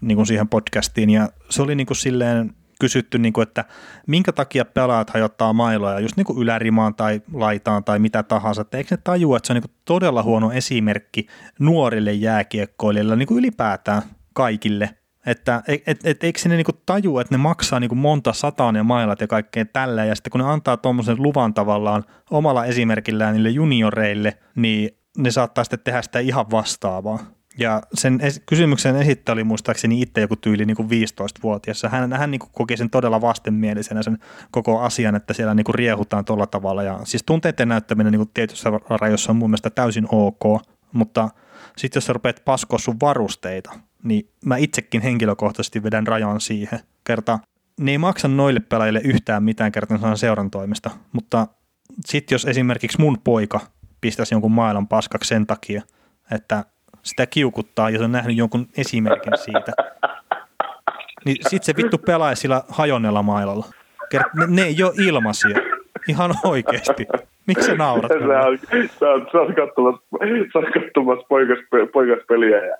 niin kuin siihen podcastiin, ja se oli niin kuin silleen kysytty, niin kuin, että minkä takia pelaajat hajottaa mailoja just niin kuin ylärimaan tai laitaan tai mitä tahansa, että eikö ne tajua, että se on niin kuin todella huono esimerkki nuorille jääkiekkoilijoille niin kuin ylipäätään kaikille, että et, et, et, eikö ne niinku tajua, että ne maksaa niinku monta sataa ne mailat ja kaikkea tällä, ja sitten kun ne antaa tuommoisen luvan tavallaan omalla esimerkillään niille junioreille, niin ne saattaa sitten tehdä sitä ihan vastaavaa. Ja sen es- kysymyksen esittäjä oli muistaakseni itse joku tyyli niin kuin 15-vuotias. Hän, hän niin kuin koki sen todella vastenmielisenä sen koko asian, että siellä niin kuin riehutaan tuolla tavalla. Ja siis tunteiden näyttäminen niin kuin tietyissä rajoissa on mun mielestä täysin ok, mutta sitten jos sä rupeat paskoa sun varusteita, niin mä itsekin henkilökohtaisesti vedän rajan siihen. Kerta ne ei maksa noille pelaajille yhtään mitään kertaa seuran toimesta, mutta sitten jos esimerkiksi mun poika pistäisi jonkun maailman paskaksi sen takia, että sitä kiukuttaa ja se on nähnyt jonkun esimerkin siitä, niin sitten se vittu pelaa sillä hajonnella mailalla. Ne, ne ei ole ilmaisia. Ihan oikeasti. Miksi sä naurat? Sä, sä, sä oot katsomassa, sä oot katsomassa poikas, poikaspeliä ja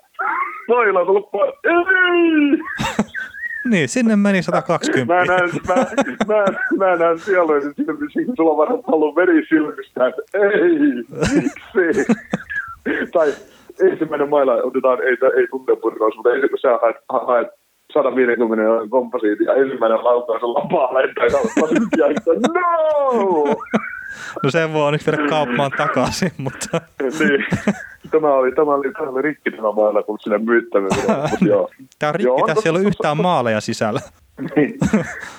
Noilla on tullut po- niin, sinne meni 120. mä näen, mä, mä, mä näen sieluisen silmissä, kun sulla on varmaan ollut veri silmistä, että ei, miksi? tai ensimmäinen maila otetaan, ei, ei tuntepurkaus, mutta kun sä haet, haet 150 euron komposiitin ja ensimmäinen laukaus on lapaa lentää ja no! No sen voi onneksi viedä kauppaan takaisin, mutta... niin. Tämä oli, tämä oli, tämä oli rikki tämä mailla, kun sinne myyttäminen. Tämä on rikki, Joo, tässä ei ole yhtään maaleja sisällä. niin.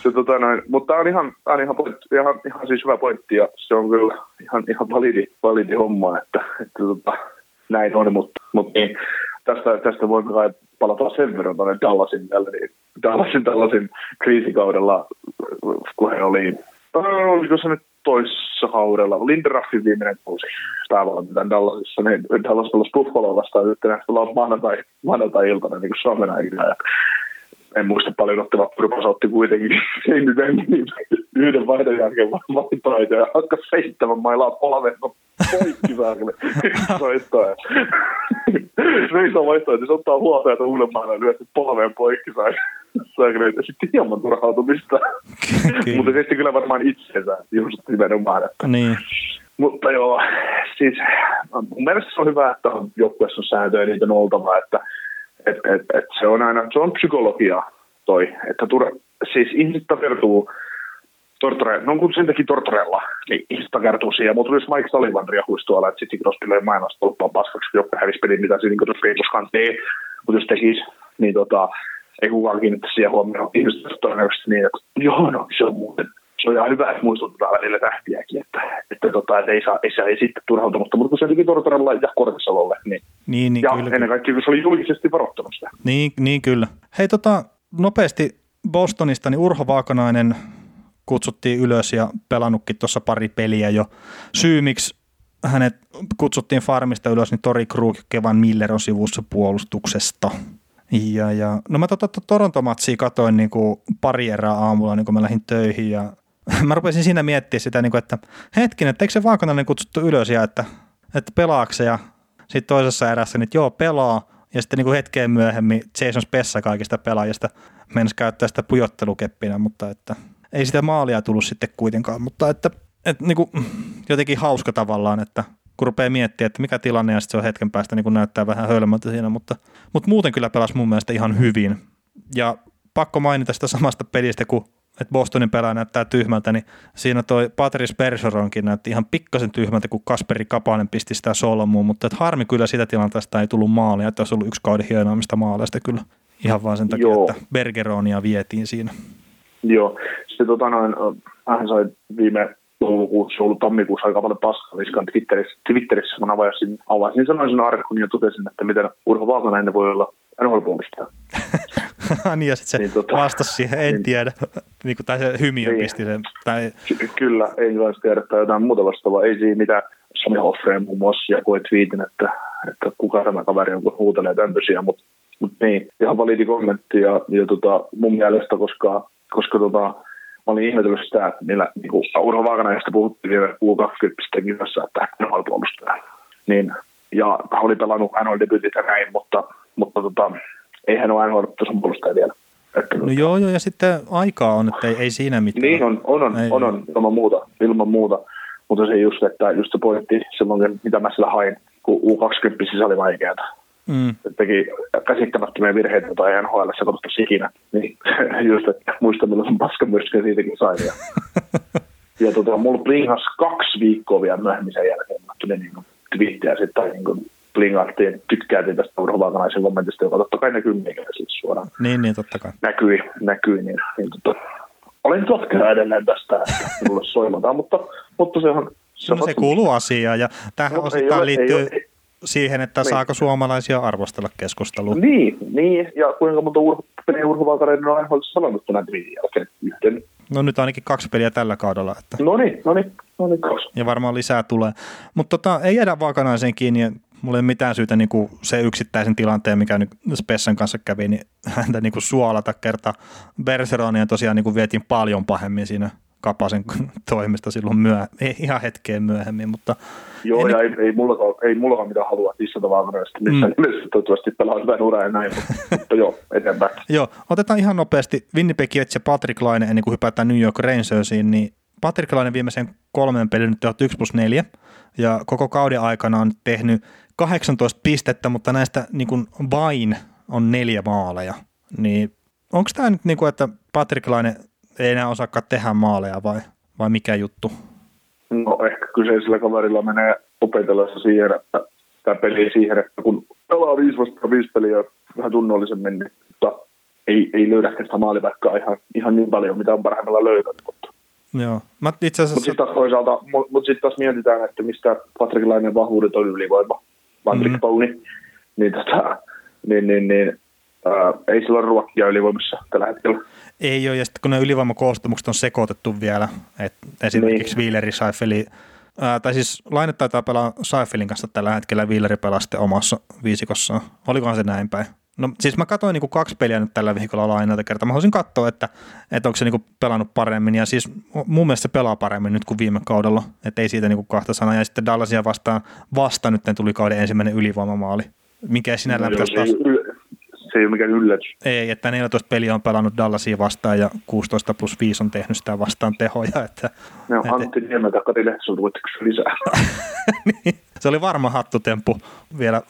se, tota, noin, mutta tämä on ihan, on ihan, pointti, ihan, ihan siis hyvä pointti ja se on kyllä ihan, ihan validi, validi homma, että, että tota, näin on, mutta, mutta niin, tästä, tästä voi kai palata sen verran tuonne Dallasin, niin Dallasin tällaisen kriisikaudella, kun he oli, äh, oliko se nyt toissa kaudella, Linderaffin viimeinen kausi päävalmentajan Dallasissa, niin Dallas pelasi Buffalo vastaan yhtenä maanantai, maanantai-iltana niin kuin Suomen. Ja en muista paljon ottivat Purpas otti kuitenkin niin yhden vaihdon jälkeen vaihtoehto ja hakkas seitsemän mailaa polveen poikki saakille soittaa. Reisa vaihtoehto, se ottaa huolta, että uuden maailman lyö polveen poikki saakille. Ja sitten hieman turhautumista. Mutta sitten kyllä varmaan itsensä just nimenomaan. Että. Niin. Mutta joo, siis mun mielestä se on hyvä, että on joukkueessa on sääntöjä, niitä on oltava, että et, et, et se on aina, se on psykologia toi, että tur, siis ihmiset tavertuu Tortore, no kun sen teki Tortorella, niin ihmistä kertoo siihen. Mutta tuli Mike Sullivan riahuisi tuolla, että sitten Crosby löi mainos tolppaan paskaksi, joku hävisi pelin, mitä siinä niin koskaan tee. Mutta jos tekisi, niin tota, ei kukaan kiinnittäisi siihen huomioon. Ihmiset todennäköisesti niin, että joo, no se on muuten se on ihan hyvä, että muistuttaa välillä tähtiäkin, että, että, tota, että ei, saa, ei, saa, ei sitten turhautunutta, mutta kun se teki Tortorella ja Kortisalolle, niin, niin, niin ja kyllä, ennen kaikkea kun se oli julkisesti varoittanut sitä. Niin, niin kyllä. Hei tota, nopeasti Bostonista, niin Urho Vaakanainen kutsuttiin ylös ja pelannutkin tuossa pari peliä jo. Syy, miksi hänet kutsuttiin farmista ylös, niin Tori Krug ja Kevan Miller on sivussa puolustuksesta. Ja, ja, no mä tota, to, Toronto-matsia katoin niin kuin pari erää aamulla, niin kun mä lähdin töihin ja mä rupesin siinä miettimään sitä, niin kuin, että hetkinen, että eikö se Vaakanainen kutsuttu ylös ja että, että pelaako ja sitten toisessa erässä, niin että joo pelaa ja sitten niin kuin hetkeen myöhemmin Jason Spessa kaikista pelaajista mennessä käyttää sitä pujottelukeppinä, mutta että ei sitä maalia tullut sitten kuitenkaan, mutta että, että niin kuin, jotenkin hauska tavallaan, että kun rupeaa miettimään, että mikä tilanne ja sitten se on hetken päästä niin kun näyttää vähän hölmöltä siinä, mutta, mutta muuten kyllä pelasi mun mielestä ihan hyvin. Ja pakko mainita sitä samasta pelistä, kun että Bostonin pelaaja näyttää tyhmältä, niin siinä toi Patrice Bergeronkin näytti ihan pikkasen tyhmältä, kun Kasperi Kapanen pisti sitä solmuun, mutta että harmi kyllä sitä tilanteesta ei tullut maalia, että olisi ollut yksi kauden hienoimmista maaleista kyllä ihan vaan sen takia, Joo. että Bergeronia vietiin siinä. Joo, sitten tota noin, hän sai viime joulukuussa, ollut tammikuussa aika paljon paskaa viskaan Twitterissä, Twitterissä, kun avasin, avasin sanoin sen arkun ja totesin, että miten Urho Vaakanainen voi olla NHL-puolustaja. niin ja sitten se niin, tota, vastasi siihen, en niin, tiedä, niin kuin, tai se hymiö niin, pisti sen. Tai... Ky- kyllä, ei vain tiedä tai jotain muuta vastaavaa, ei siinä mitään. Sami Hoffreen muun muassa jakoi twiitin, että, että kuka tämä kaveri on, kun huutelee tämmöisiä, mutta mut niin, ihan validi kommentti ja, ja tota, mun mielestä, koska, koska tota, mä olin ihmetellyt sitä, että niillä niin kuin Urho Vaakanaista puhuttiin vielä U20 kisassa, että hän on puolustaja. Niin, ja hän oli pelannut NHL-debytit ja näin, mutta, mutta tota, ei hän ole NHL tason puolustaja vielä. Että, no joo, joo, ja sitten aikaa on, että ei, ei siinä mitään. Niin on, on, on, ei, on, on ilman muuta, ilman muuta. Mutta se just, että just se pointti silloin, mitä mä sillä hain, kun U20 siis oli vaikeaa. Mm. Teki käsittämättömiä virheitä, joita ei NHL katsottaisi ikinä. Niin just, että muista milloin paskamyrskä siitäkin sain. Ja, ja tota, mulla blingas kaksi viikkoa vielä myöhemmin sen jälkeen. Mä tulin niin twiittiä sitten, niin kuin blingattiin, tykkäätiin tästä Urho Vaakanaisen kommentista, joka totta kai näkyy meikäläisille suoraan. Niin, niin, totta kai. Näkyi, näkyi niin, niin tota, olen totkea edelleen tästä, että minulle soimataan, mutta, mutta se on... Se, no, se kuuluu asiaan ja tähän no, osittain liittyy ei, ei, siihen, että niin. saako suomalaisia arvostella keskustelua. Niin, niin, ja kuinka monta urho, peliä Urho Vaakanainen on aina sanonut tämän viiden jälkeen yhden. No nyt ainakin kaksi peliä tällä kaudella. Että. No niin, no niin, no niin kaksi. Ja varmaan lisää tulee. Mutta tota, ei jäädä Vaakanaiseen kiinni mulla ei ole mitään syytä niin kuin se yksittäisen tilanteen, mikä nyt Spessan kanssa kävi, niin häntä niin kuin suolata kerta. Berseronia tosiaan niin kuin vietiin paljon pahemmin siinä Kapasen toimesta silloin myö, ei ihan hetkeen myöhemmin, mutta... Joo, en... ja ei, ei, mullakaan, ei mullakaan mitään halua tissata Wagnerista missään mm. nimessä, toivottavasti pelaa hyvän uran ja näin, mutta, mutta joo, eteenpäin. joo, otetaan ihan nopeasti Winnipeg Jets ja Patrick Laine ennen kuin hypätään New York Rangersiin, niin Patrick Laine viimeisen kolmen pelin nyt 1 plus 4, ja koko kauden aikana on tehnyt 18 pistettä, mutta näistä niin kuin vain on neljä maaleja. Niin onko tämä nyt niin kuin, että Patrick Laine ei enää osaakaan tehdä maaleja vai, vai mikä juttu? No ehkä kyseisellä kaverilla menee opetellessa siihen, että tämä peli siihen, että kun pelaa viisi vastaan viisi peliä vähän tunnollisemmin, niin mutta ei, ei löydä sitä maalipaikkaa ihan, ihan niin paljon, mitä on parhaimmillaan löytänyt. Mutta Joo. Mä itse asiassa... Mutta sitten taas toisaalta, mutta sitten taas mietitään, että mistä Patrick Lainen vahvuudet on ylivoima. Patrick mm. Bowni, niin, tota, niin, niin, niin ää, ei sillä ole ruokkia ylivoimassa tällä hetkellä. Ei ole, ja sitten kun ne ylivoimakoostumukset on sekoitettu vielä, että esimerkiksi niin. Wheeleri, Seifeli, ää, tai siis Laine taitaa pelaa Seifelin kanssa tällä hetkellä, Wheeleri pelaa sitten omassa viisikossaan. Olikohan se näin päin? No siis mä katsoin niin kaksi peliä nyt tällä viikolla lainalta kertaa. Mä haluaisin katsoa, että, että onko se niin pelannut paremmin. Ja siis mun mielestä se pelaa paremmin nyt kuin viime kaudella. Että ei siitä niin kahta sanaa. Ja sitten Dallasia vastaan vasta nyt tuli kauden ensimmäinen ylivoimamaali. Mikä sinällään no, pitäisi taas... Se ei ole mikään yllätys. Ei, että 14 peliä on pelannut Dallasia vastaan ja 16 plus 5 on tehnyt sitä vastaan tehoja. Että, no, että... Antti Niemeltä Kati Lehtiseltä, lisää? niin se oli varma hattutemppu vielä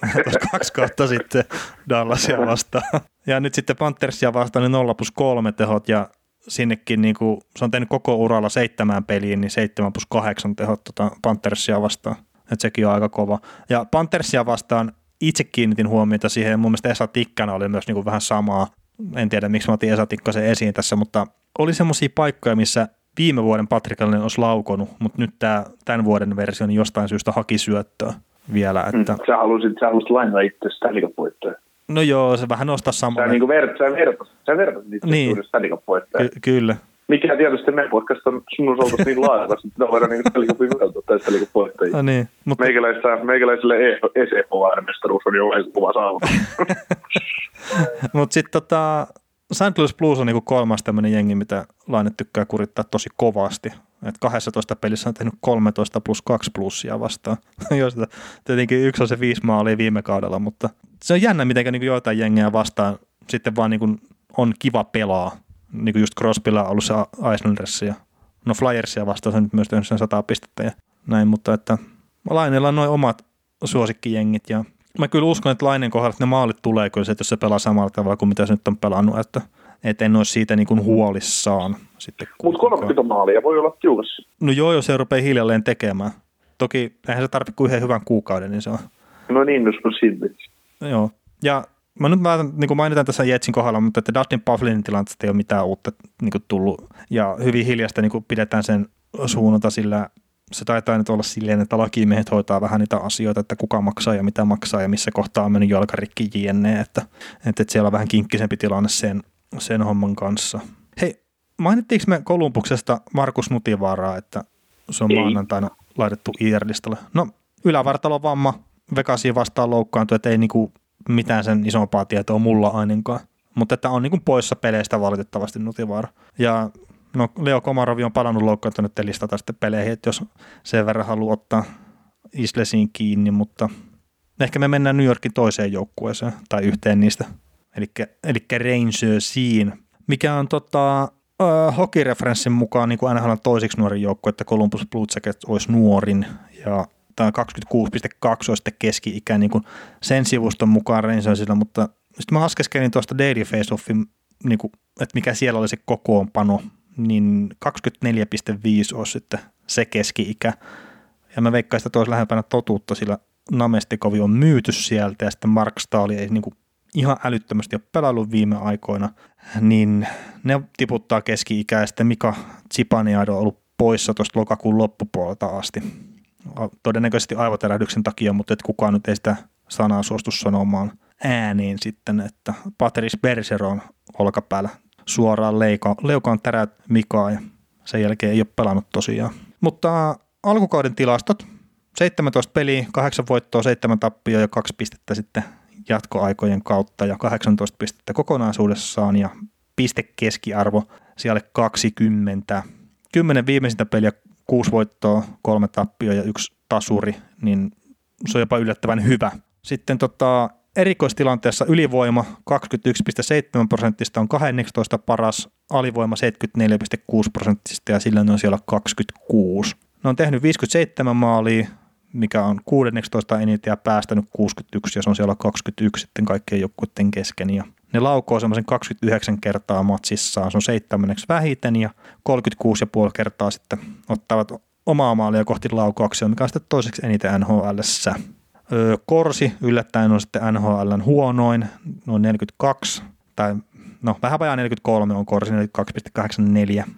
kaksi kautta sitten Dallasia vastaan. Ja nyt sitten Panthersia vastaan niin 0 plus 3 tehot ja sinnekin, niin kuin, se on tehnyt koko uralla seitsemään peliin, niin 7 plus 8 tehot tuota Panthersia vastaan. Että sekin on aika kova. Ja Panthersia vastaan itse kiinnitin huomiota siihen, ja mun mielestä Esa Tikkana oli myös niin kuin vähän samaa. En tiedä, miksi mä otin Esa Tikkasen esiin tässä, mutta oli semmoisia paikkoja, missä viime vuoden Patrikallinen olisi laukonut, mutta nyt tämä, tämän vuoden versio niin jostain syystä haki syöttöä vielä. Että... Mm, sä halusit, sä halusit lainaa itse sitä No joo, se vähän nostaa samaa. Sä, niin ver, sä vertasit, sä vertasit niitä niin. Ky- kyllä. Mikä tietysti me podcast on sun osalta niin laaja, että sitä voidaan niin verrata tai Stanley Cup voittajia. No niin, mutta... Meikäläiselle ECHR-mestaruus on jo kuva saavutus. mutta sitten tota, St. Louis Blues on niinku kolmas tämmöinen jengi, mitä Laine tykkää kurittaa tosi kovasti. Et 12 pelissä on tehnyt 13 plus 2 plussia vastaan, joista tietenkin yksi on se viisi maalia viime kaudella, mutta se on jännä, miten niinku joitain jengejä vastaan sitten vaan niinku on kiva pelaa. Niin kuin just Crosbylla on ollut se Islandersia. No Flyersia vastaan se nyt myös tehnyt sen 100 pistettä ja näin, mutta että Laineella on noin omat suosikkijengit ja mä kyllä uskon, että Lainen kohdalla, että ne maalit tulee kyllä se, että jos se pelaa samalla tavalla kuin mitä se nyt on pelannut, että, että en ole siitä niin kuin huolissaan. Mutta 30 maalia voi olla tiukassa. No joo, jos se rupeaa hiljalleen tekemään. Toki eihän se tarvitse kuin yhden hyvän kuukauden, niin se on. No niin, jos on silti. Joo, ja mä nyt mä, niin kuin mainitan tässä Jetsin kohdalla, mutta että Dustin Pufflinin tilanteesta ei ole mitään uutta niin kuin tullut. Ja hyvin hiljasta niin kuin pidetään sen suunnata, sillä se taitaa nyt olla silleen, että lakimiehet hoitaa vähän niitä asioita, että kuka maksaa ja mitä maksaa ja missä kohtaa on mennyt jalkarikki jne, että, että, että siellä on vähän kinkkisempi tilanne sen, sen homman kanssa. Hei, mainittiinko me Kolumbuksesta Markus Nutivaaraa, että se on Ei. maanantaina laitettu IR-listalle? No, ylävartalon vamma, Vegasiin vastaan loukkaantui, että ei niinku mitään sen isompaa tietoa mulla ainakaan. Mutta että on niinku poissa peleistä valitettavasti Nutivaara. Ja no Leo Komarovi on palannut loukkaantunut listata sitten peleihin, että jos sen verran haluaa ottaa Islesiin kiinni, mutta ehkä me mennään New Yorkin toiseen joukkueeseen tai yhteen niistä, eli Rangersiin, mikä on tota, uh, hockeyreferenssin mukaan niin kuin NHL toisiksi nuorin joukkue, että Columbus Blue Jackets olisi nuorin ja tämä 26,2 on keski-ikä niin sen sivuston mukaan Rangersilla, mutta sitten mä laskeskelin tuosta Daily Face-Offin, niin kuin, että mikä siellä oli se kokoonpano, niin 24,5 olisi sitten se keski-ikä. Ja mä veikkaan, että olisi lähempänä totuutta, sillä Namestikovi on myyty sieltä ja sitten Mark Stahl ei niin kuin ihan älyttömästi ole pelannut viime aikoina, niin ne tiputtaa keski-ikää ja sitten Mika Zipaniado on ollut poissa tuosta lokakuun loppupuolelta asti. Todennäköisesti aivoterähdyksen takia, mutta et kukaan nyt ei sitä sanaa suostu sanomaan ääniin sitten, että Patrice Bergeron olkapäällä suoraan leika, leukaan terät Mikaa ja sen jälkeen ei ole pelannut tosiaan. Mutta alkukauden tilastot, 17 peliä, 8 voittoa, 7 tappia ja 2 pistettä sitten jatkoaikojen kautta ja 18 pistettä kokonaisuudessaan ja pistekeskiarvo siellä 20. 10 viimeisintä peliä, 6 voittoa, 3 tappia ja yksi tasuri, niin se on jopa yllättävän hyvä. Sitten tota, erikoistilanteessa ylivoima 21,7 prosenttista on 12 paras, alivoima 74,6 prosenttista ja sillä on siellä 26. Ne on tehnyt 57 maalia, mikä on 16 eniten ja päästänyt 61 ja se on siellä 21 sitten kaikkien joukkueiden kesken. Ja ne laukoo semmoisen 29 kertaa matsissaan, se on seitsemänneksi vähiten ja 36,5 kertaa sitten ottavat omaa maalia kohti laukauksia, mikä on sitten toiseksi eniten NHLssä. Korsi yllättäen on sitten NHLn huonoin, noin 42, tai no vähän vajaa 43 on Korsi, 42,84.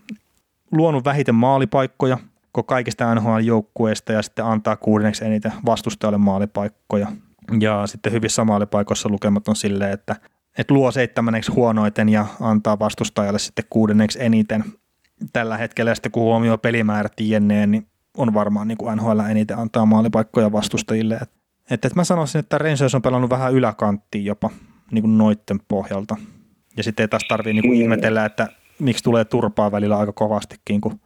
Luonut vähiten maalipaikkoja kaikista NHL-joukkueista ja sitten antaa kuudenneksi eniten vastustajalle maalipaikkoja. Ja sitten hyvissä maalipaikoissa lukemat on silleen, että, että luo seitsemänneksi huonoiten ja antaa vastustajalle sitten kuudenneksi eniten. Tällä hetkellä sitten kun huomioi pelimäärät jenneen, niin on varmaan niin kuin NHL eniten antaa maalipaikkoja vastustajille. Että että, että mä sanoisin, että Rangers on pelannut vähän yläkanttiin jopa niin kuin noitten pohjalta. Ja sitten ei taas tarvitse niin kuin ihmetellä, että miksi tulee turpaa välillä aika kovastikin, kun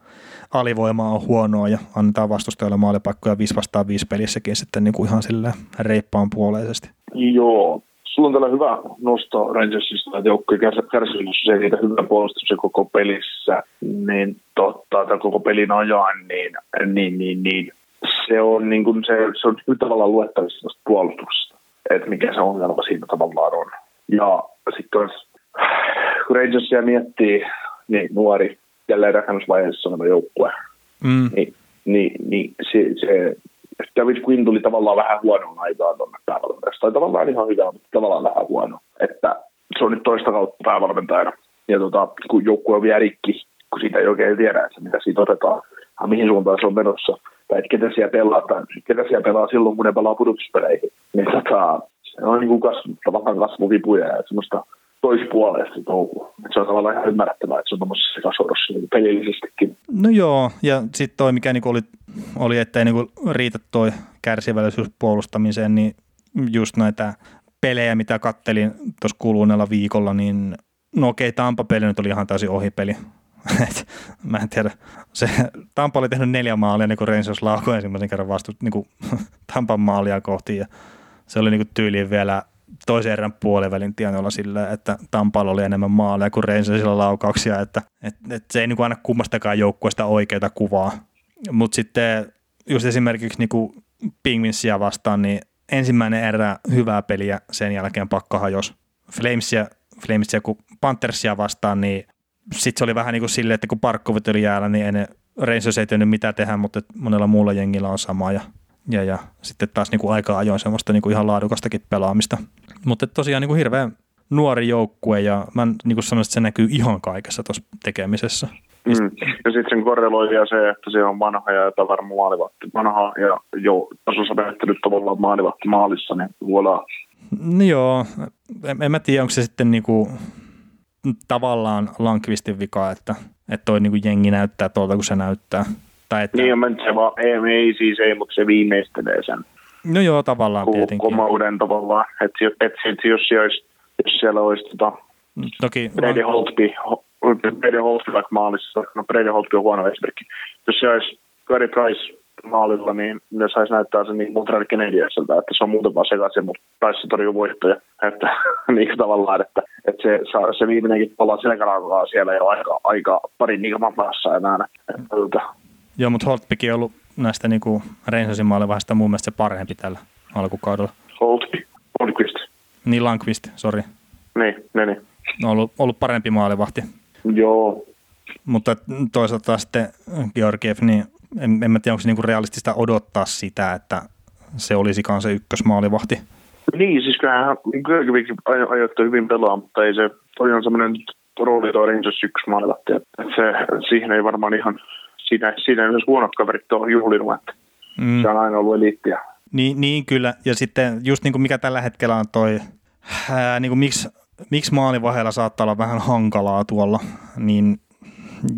alivoima on huonoa ja annetaan vastustajalle maalipaikkoja 5 vastaan 5 pelissäkin sitten niin kuin ihan sillä reippaan puoleisesti. Joo, sulla on tällä hyvä nosto Rangersista, että joukkojen kärsivällisyys ei niitä hyvä puolustus koko pelissä, niin totta, tai koko pelin ajan, niin, niin, niin, niin se on, niin kuin se, se on tavallaan luettavissa tuosta puolustuksesta, että mikä se ongelma siinä tavallaan on. Ja sitten kun Rangersia miettii, niin nuori, jälleen rakennusvaiheessa oleva joukkue. Mm. Niin, niin, niin se, se David Quinn tuli tavallaan vähän huonoa aikaa tuonne päävalmentajaksi. Tai tavallaan ihan hyvä, mutta tavallaan vähän huono. Että se on nyt toista kautta päävalmentajana. Ja tota, kun joukkue on vielä rikki, kun siitä ei oikein tiedä, että mitä siitä otetaan, ja mihin suuntaan se on menossa, tai että ketä siellä pelaa, tai ketä siellä pelaa silloin, kun ne pelaa pudotuspeleihin. Niin tota, se on niin kuin kasvu, tavallaan kasvuvipuja ja semmoista toispuoleista touhua. Se on tavallaan ihan ymmärrettävää, että se on tuommoisessa sekasorrossa niin pelillisestikin. No joo, ja sitten toi, mikä niinku oli, oli, että ei niinku riitä toi kärsivällisyys puolustamiseen, niin just näitä pelejä, mitä kattelin tuossa kuluneella viikolla, niin no okei, Tampa-peli nyt oli ihan täysin ohipeli. Et, mä en tiedä. Se, Tampa oli tehnyt neljä maalia, niin kuin Rangers laukoi ensimmäisen kerran vastu niin kuin Tampan maalia kohti. Ja se oli niin kuin tyyliin vielä toisen erän puolivälin tienoilla sillä, että Tampalla oli enemmän maaleja kuin Rangersilla laukauksia, että et, et se ei niin kuin aina kummastakaan joukkueesta oikeita kuvaa. Mutta sitten just esimerkiksi niin kuin Pingvinsia vastaan, niin ensimmäinen erä hyvää peliä, sen jälkeen pakka hajos. Flamesia, Flamesia kun Panthersia vastaan, niin sitten se oli vähän niin kuin silleen, että kun Parkkovit oli jäällä, niin ei ne Rangers ei tiennyt mitä tehdä, mutta monella muulla jengillä on sama ja, ja, ja sitten taas niin kuin aika ajoin semmoista niin kuin ihan laadukastakin pelaamista. Mutta tosiaan niin kuin hirveän nuori joukkue ja mä niin kuin sanoisin, että se näkyy ihan kaikessa tuossa tekemisessä. Mm. Ja sitten sen korreloi vielä se, että se on vanha ja epävarma maalivahti. Vanha ja jo tasossa menettelyt tavallaan maalivahti maalissa, niin voilà. No joo, en, en mä tiedä, onko se sitten niinku tavallaan Lankvistin vika, että, että toi niinku jengi näyttää tuolta, kun se näyttää. Tai että... Niin, mutta se vaan, ei, ei siis ei, mutta se viimeistelee sen. No joo, tavallaan tietenkin. Komouden tavallaan, että et, et, jos, olisi, jos siellä olisi tota, Toki, Brady Holtby, Brady Holtby vaikka maalissa, no Brady Holtby on huono esimerkki. Jos se olisi Gary Price maalilla, niin ne saisi näyttää sen niin Montreal Canadiensilta, että se on muuten vaan sekaisin, mutta Price torjuu voittoja. Että niin tavallaan, että, että se, se viimeinenkin palaa selkäraukaa siellä jo aika, aika pari niin maassa enää. Että, että. Joo, mutta Holtbykin on ollut näistä niin Reinsosin maalivahista mun mielestä se parempi tällä alkukaudella. Holtby, Holtqvist. Niin, Lankvist, sori. Niin, niin, niin. On ollut, ollut parempi maalivahti. Joo. Mutta toisaalta sitten Georgiev, niin en, en mä tiedä, onko se niinku realistista odottaa sitä, että se olisikaan se ykkösmaalivahti. Niin, siis kyllähän Georgievikin ajoittoi hyvin pelaa, mutta ei se, toi on semmoinen rooli toi Rangers ykkösmaalivahti, että se, siihen ei varmaan ihan, siinä, siinä myös huonot kaverit ole juhlinut, että mm. se on aina ollut eliittiä. Niin, niin kyllä, ja sitten just niin kuin mikä tällä hetkellä on toi, ää, niin kuin miksi miksi maalivaiheella saattaa olla vähän hankalaa tuolla, niin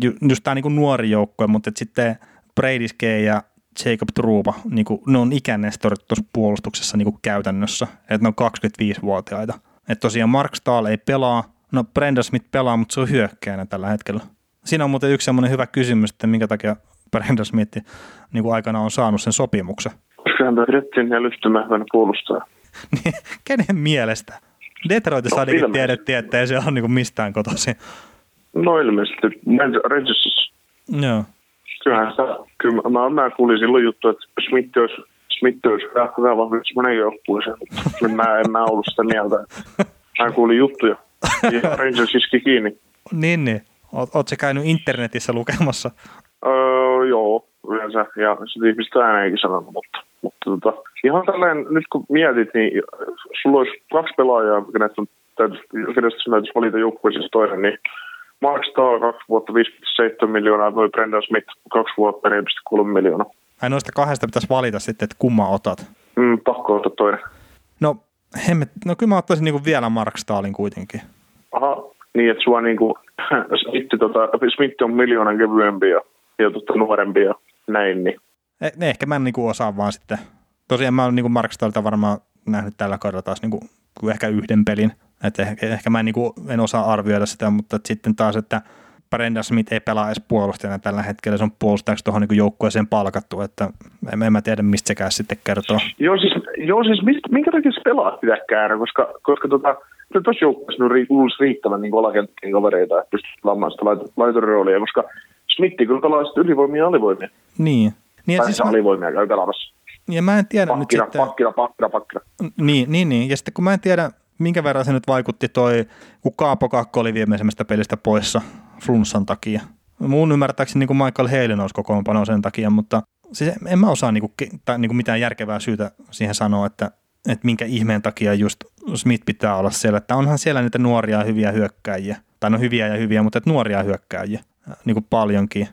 ju, just tämä niin nuori joukkue, mutta sitten Brady ja Jacob Truupa, niin kuin, ne on ikänestorit tuossa puolustuksessa niin kuin käytännössä, että ne on 25-vuotiaita. Että tosiaan Mark Stahl ei pelaa, no Brenda Smith pelaa, mutta se on hyökkäänä tällä hetkellä. Siinä on muuten yksi semmoinen hyvä kysymys, että minkä takia Brenda Smith niin kuin aikana on saanut sen sopimuksen. Koska hän pidettiin ja hyvänä puolustaa. Niin, kenen mielestä? Detroitissa no, ainakin tiedettiin, että ei se ole niin mistään kotoisin. No ilmeisesti. Rangersissa. Joo. Kyllähän sitä, kyllä mä, mä kuulin silloin juttu, että Smith olisi, Smith olisi hyvä, hyvä vahvistus monen joukkueeseen, mutta mä en mä ollut sitä mieltä. Mä kuulin juttuja. Ja Rangers iski kiinni. niin, niin. Se käynyt internetissä lukemassa? Öö, joo, yleensä. Ja sitten ihmiset ääneenkin sanonut, mutta, mutta tota, ihan tällainen, nyt kun mietit, niin sulla olisi kaksi pelaajaa, kenestä, kenestä sinä täytyisi valita joukkueeseen toinen, niin Mark Stahl 2 vuotta 5,7 miljoonaa, noin Brendan Smith 2 vuotta 4,3 miljoonaa. Ai noista kahdesta pitäisi valita sitten, että kumma otat. Mm, pakko ottaa toinen. No, hemmet, no kyllä mä ottaisin niinku vielä Mark Stahlin kuitenkin. Aha, niin että sua niinku, Smith, tota, Smith on miljoonan kevyempi ja, ja tota, nuorempi ja näin, niin. Eh, ne ehkä mä en niinku osaa vaan sitten. Tosiaan mä oon niinku Mark Stahlilta varmaan nähnyt tällä kaudella taas niinku, ehkä yhden pelin. Et ehkä, ehkä mä en, niinku, en osaa arvioida sitä, mutta sitten taas, että Brenda Smith ei pelaa edes puolustajana tällä hetkellä, se on puolustajaksi tuohon niin joukkueeseen palkattu, että en, en mä tiedä mistä sekään sitten kertoo. Joo siis, joo, siis mistä, minkä takia se pelaa pitää käydä, koska, koska tota, tuossa joukkueessa on luulisi riittävän niin alakenttien kavereita, että pystyy pelaamaan sitä laituroolia, koska Smith kyllä pelaa sitten ylivoimia ja alivoimia. Niin. niin tai siis alivoimia käy pelaamassa. Ja mä en tiedä pakkina, nyt sitten... Pakkina, pakkina, pakkina. Niin, niin, niin. Ja sitten kun mä en tiedä, minkä verran se nyt vaikutti toi, kun Kaapo Kakko oli viimeisemmästä pelistä poissa flunssan takia. Mun ymmärtääkseni niin kuin Michael Haley nousi kokoonpanoon sen takia, mutta siis en mä osaa niin kuin, tai niin kuin mitään järkevää syytä siihen sanoa, että, että minkä ihmeen takia just Smith pitää olla siellä. Että onhan siellä niitä nuoria hyviä hyökkäjiä, tai no hyviä ja hyviä, mutta että nuoria hyökkääjiä niin kuin paljonkin.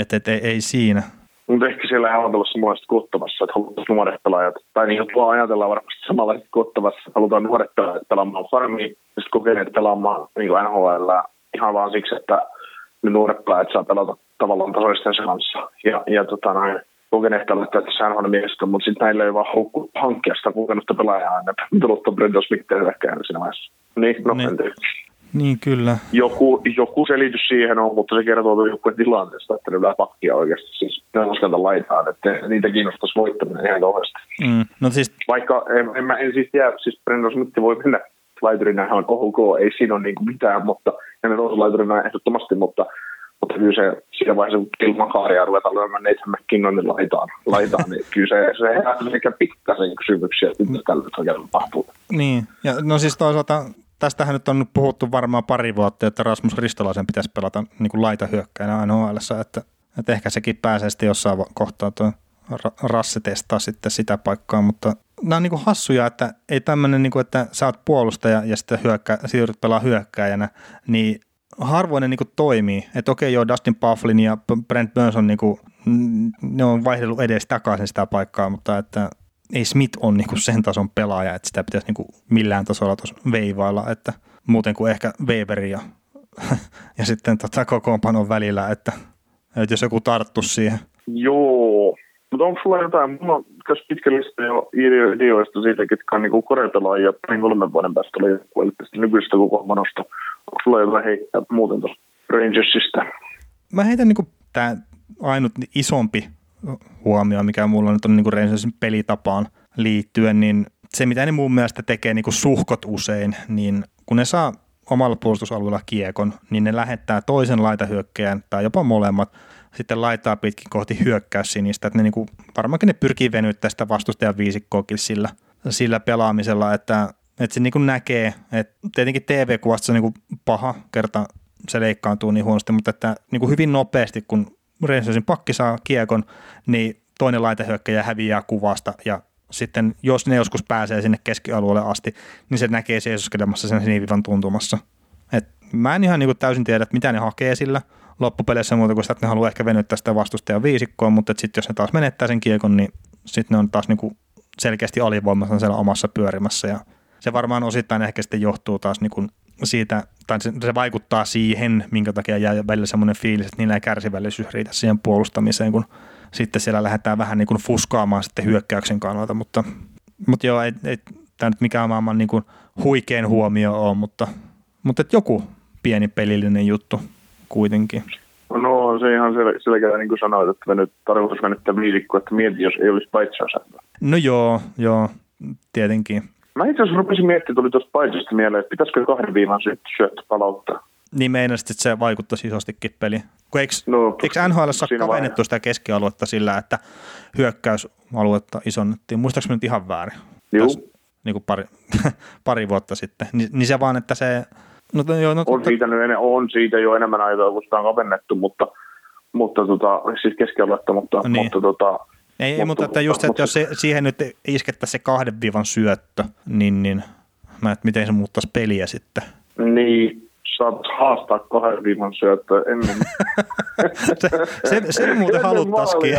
Että et, ei, ei siinä. Mutta ehkä siellä ei ajatella samanlaista kuottavassa, että halutaan nuoret pelaajat. Tai niin kuin ajatellaan varmasti samanlaista kuottavassa, että halutaan nuoret pelaajat pelaamaan farmiin ja sitten kokeneet pelaamaan niin kuin NHL ihan vaan siksi, että ne nuoret pelaajat saa pelata tavallaan tasoistensa kanssa. Ja, ja tota noin, kokeneet pelaajat tässä NHL miestä, mutta sitten näillä ei vaan haukku hankkia sitä kokenutta pelaajaa, että peluttaa Brendan Smithia hyökkääjä siinä vaiheessa. Niin, no niin. Niin, kyllä. Joku, joku selitys siihen on, mutta se kertoo joukkueen tilanteesta, että ne pakkia oikeasti. Siis ne laskelta laitaan, että niitä kiinnostaisi voittaminen ihan kauheasti. Mm, no siis... Vaikka en, en, mä, en siis tiedä, siis Brendan Smith voi mennä laiturina ihan ok, ei siinä ole niin mitään, mutta toisen laiturina ehdottomasti, mutta mutta kyllä se siinä vaiheessa, kun ilman kaaria ruvetaan lyömään Nathan McKinnonin laitaan, laitaan niin kyllä se, se herättää ehkä pikkasen kysymyksiä, että mitä tällä oikein tapahtuu. Niin, ja no siis toisaalta tästähän nyt on puhuttu varmaan pari vuotta, että Rasmus Ristolaisen pitäisi pelata niin kuin laitahyökkäinä NHL, että, että ehkä sekin pääsee sitten jossain kohtaa tuo Rassi testaa sitten sitä paikkaa, mutta nämä on niin kuin hassuja, että ei tämmöinen, niin kuin, että sä oot puolustaja ja sitten hyökkää, siirryt pelaa hyökkääjänä, niin harvoin ne niin kuin toimii. Että okei, joo, Dustin Pufflin ja Brent Burns on, niin kuin, ne on vaihdellut edes takaisin sitä paikkaa, mutta että ei Smith ole niin kuin sen tason pelaaja, että sitä pitäisi niin kuin millään tasolla tuossa veivailla, että muuten kuin ehkä Weber ja, ja sitten tota kokoonpanon välillä, että, että jos joku tarttu siihen. Joo, mutta onko sulla jotain, mulla tässä pitkä lista jo ideoista siitä, ketkä on niinku korepelaajia parin kolmen vuoden päästä oli tästä nykyisestä kokoonpanosta. Onko sulla jotain heittää muuten tuosta Rangersista? Mä heitän niinku tämä ainut isompi huomio, mikä mulla nyt on niin Rangersin pelitapaan liittyen, niin se mitä ne mun mielestä tekee niin suhkot usein, niin kun ne saa omalla puolustusalueella kiekon, niin ne lähettää toisen laitahyökkäjän tai jopa molemmat sitten laittaa pitkin kohti sinistä, että ne niinku, varmaankin ne pyrkii venyttämään sitä vastustajan viisikkoakin sillä, sillä pelaamisella, että, että se niinku näkee, että tietenkin TV-kuvasta se on niinku paha kerta se leikkaantuu niin huonosti, mutta että niinku hyvin nopeasti, kun Rangersin pakki saa kiekon, niin toinen laitehyökkäjä häviää kuvasta ja sitten jos ne joskus pääsee sinne keskialueelle asti, niin se näkee seisoskelemassa sen sinivivan tuntumassa. Et mä en ihan niin kuin täysin tiedä, että mitä ne hakee sillä loppupeleissä muuta kuin sitä, että ne haluaa ehkä venyttää sitä vastustajan viisikkoa, mutta sitten jos ne taas menettää sen kiekon, niin sitten ne on taas niin kuin selkeästi alivoimassa siellä omassa pyörimässä. Ja se varmaan osittain ehkä sitten johtuu taas niin kuin siitä, tai se, se vaikuttaa siihen, minkä takia jää välillä semmoinen fiilis, että niillä ei kärsivällisyys riitä siihen puolustamiseen, kun sitten siellä lähdetään vähän niin kuin fuskaamaan sitten hyökkäyksen kannalta, mutta, mutta joo, ei, ei tämä nyt mikään maailman niin kuin huikein huomio ole, mutta, mutta että joku pieni pelillinen juttu kuitenkin. No se ihan sel- selkeä, niin kuin sanoit, että nyt tarkoitus venyttää viisikko, että mieti, jos ei olisi paitsiosa. No joo, joo, tietenkin. Mä itse asiassa rupesin miettimään, tuli tuosta paitsista mieleen, että pitäisikö kahden viivan syöttö palauttaa. Niin meinasit, että se vaikuttaisi isostikin peliin. Kun eikö, no, eikö NHL kavennettu sitä keskialuetta sillä, että hyökkäysaluetta isonnettiin? Muistaakseni nyt ihan väärin? Joo. niin kuin pari, pari vuotta sitten. Ni, niin se vaan, että se... No, joo, no, on, siitä nyt, on siitä jo enemmän aitoa, kun sitä on kavennettu, mutta, mutta tota, siis keskialuetta, mutta, niin. mutta tota, ei, mutta, mutta että just, että jos se, siihen nyt iskettäisiin se kahden viivan syöttö, niin, niin mä et miten se muuttaisi peliä sitten. Niin, saat haastaa kahden viivan syöttö ennen. se, se, se muuten haluttaisikin.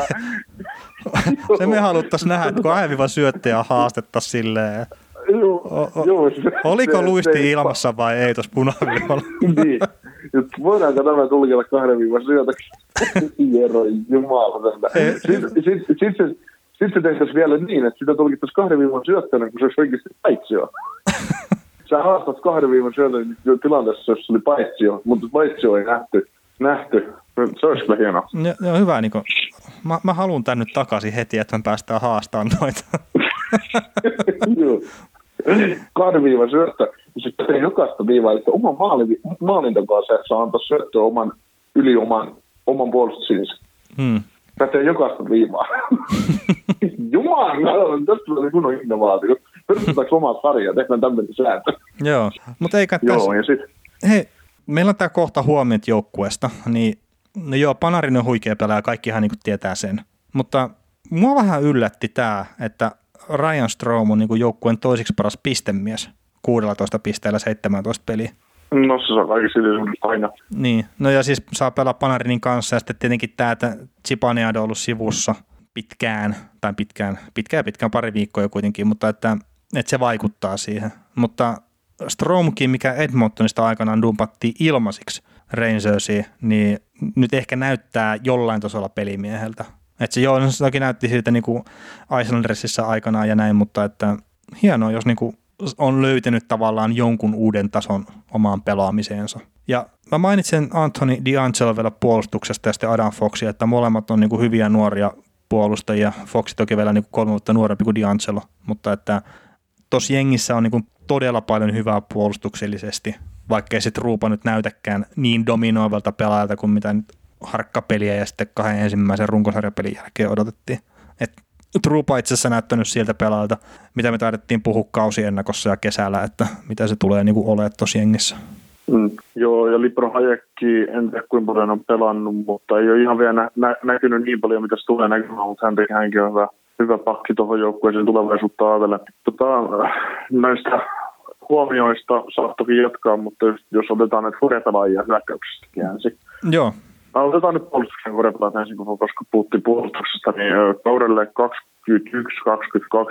se me haluttaisiin nähdä, että kahden viivan syöttäjä haastettaisiin silleen. Joo, o, oliko luisti se, ilmassa vai ei tuossa punaviivalla? niin. Voidaanko tämä tulkita kahden viivan syötöksi? Jero, jumala. Sitten sit, sit, sit, sit, sit se tehtäisiin vielä niin, että sitä tulkittaisiin kahden viivan syöttönä, kun se olisi oikeasti paitsio. Sä haastat kahden viivan syötön tilanteessa, jos se oli paitsio, mutta paitsio ei nähty. nähty. Se olisi kyllä hienoa. No, no hyvä, Niko. Mä, mä haluan tän nyt takaisin heti, että me päästään haastamaan noita. Joo. Kahden viivan syöttö. Sitten jokaista viivaa, että oman maalin, maalintakaan saa antaa syöttöä oman, yli oman oman puolustusinsa. Hmm. Pätee jokaista viivaa. Jumala, tästä tulee kunnon innovaatio. Perustetaanko omaa sarjaa, tehdään tämmöinen sääntö. Joo, mutta eikä Joo, ja sit... Hei, meillä on tämä kohta huomiot joukkueesta, niin no joo, Panarin on huikea pelaaja, kaikkihan niin tietää sen. Mutta mua vähän yllätti tämä, että Ryan Strom on niin joukkueen toisiksi paras pistemies 16 pisteellä 17 peliä. No se saa kaikki aina. Niin, no ja siis saa pelaa Panarinin kanssa ja sitten tietenkin tämä, että Zipaneado on ollut sivussa pitkään, tai pitkään, pitkään pitkään pari viikkoa jo kuitenkin, mutta että, että se vaikuttaa siihen. Mutta Stromkin, mikä Edmontonista aikanaan dumpattiin ilmaisiksi Rangersiin, niin nyt ehkä näyttää jollain tasolla pelimieheltä. Että se joo, no se toki näytti siltä niin kuin Islandersissa aikanaan ja näin, mutta että hienoa, jos niin kuin on löytänyt tavallaan jonkun uuden tason omaan pelaamiseensa. Ja mä mainitsen Anthony D'Angelo vielä puolustuksesta ja sitten Adam Foxia, että molemmat on niin kuin hyviä nuoria puolustajia. Foxi toki vielä niin kuin kolme vuotta nuorempi kuin D'Angelo, mutta että tosi jengissä on niin kuin todella paljon hyvää puolustuksellisesti, vaikkei sitten Ruupa nyt näytäkään niin dominoivalta pelaajalta kuin mitä nyt harkkapeliä ja sitten kahden ensimmäisen runkosarjapelin jälkeen odotettiin. Et Trupa itse asiassa näyttänyt sieltä pelaalta, mitä me taidettiin puhua kausiennakossa ja kesällä, että mitä se tulee niin olemaan tuossa jengissä. Mm, joo, ja Libro Hayekki, en tiedä kuinka paljon on pelannut, mutta ei ole ihan vielä nä- nä- näkynyt niin paljon, mitä se tulee näkymään, mutta hän hänkin on hyvä, hyvä pakki tuohon joukkueeseen tulevaisuutta ajatellen. Tota, näistä huomioista saa toki jatkaa, mutta jos, otetaan näitä hurjapelaajia hyökkäyksestäkin ensin. Joo. Otetaan nyt puolustuksen hurjapelaajat ensin, koska puhuttiin puolustuksesta, niin kaudelle 21-22,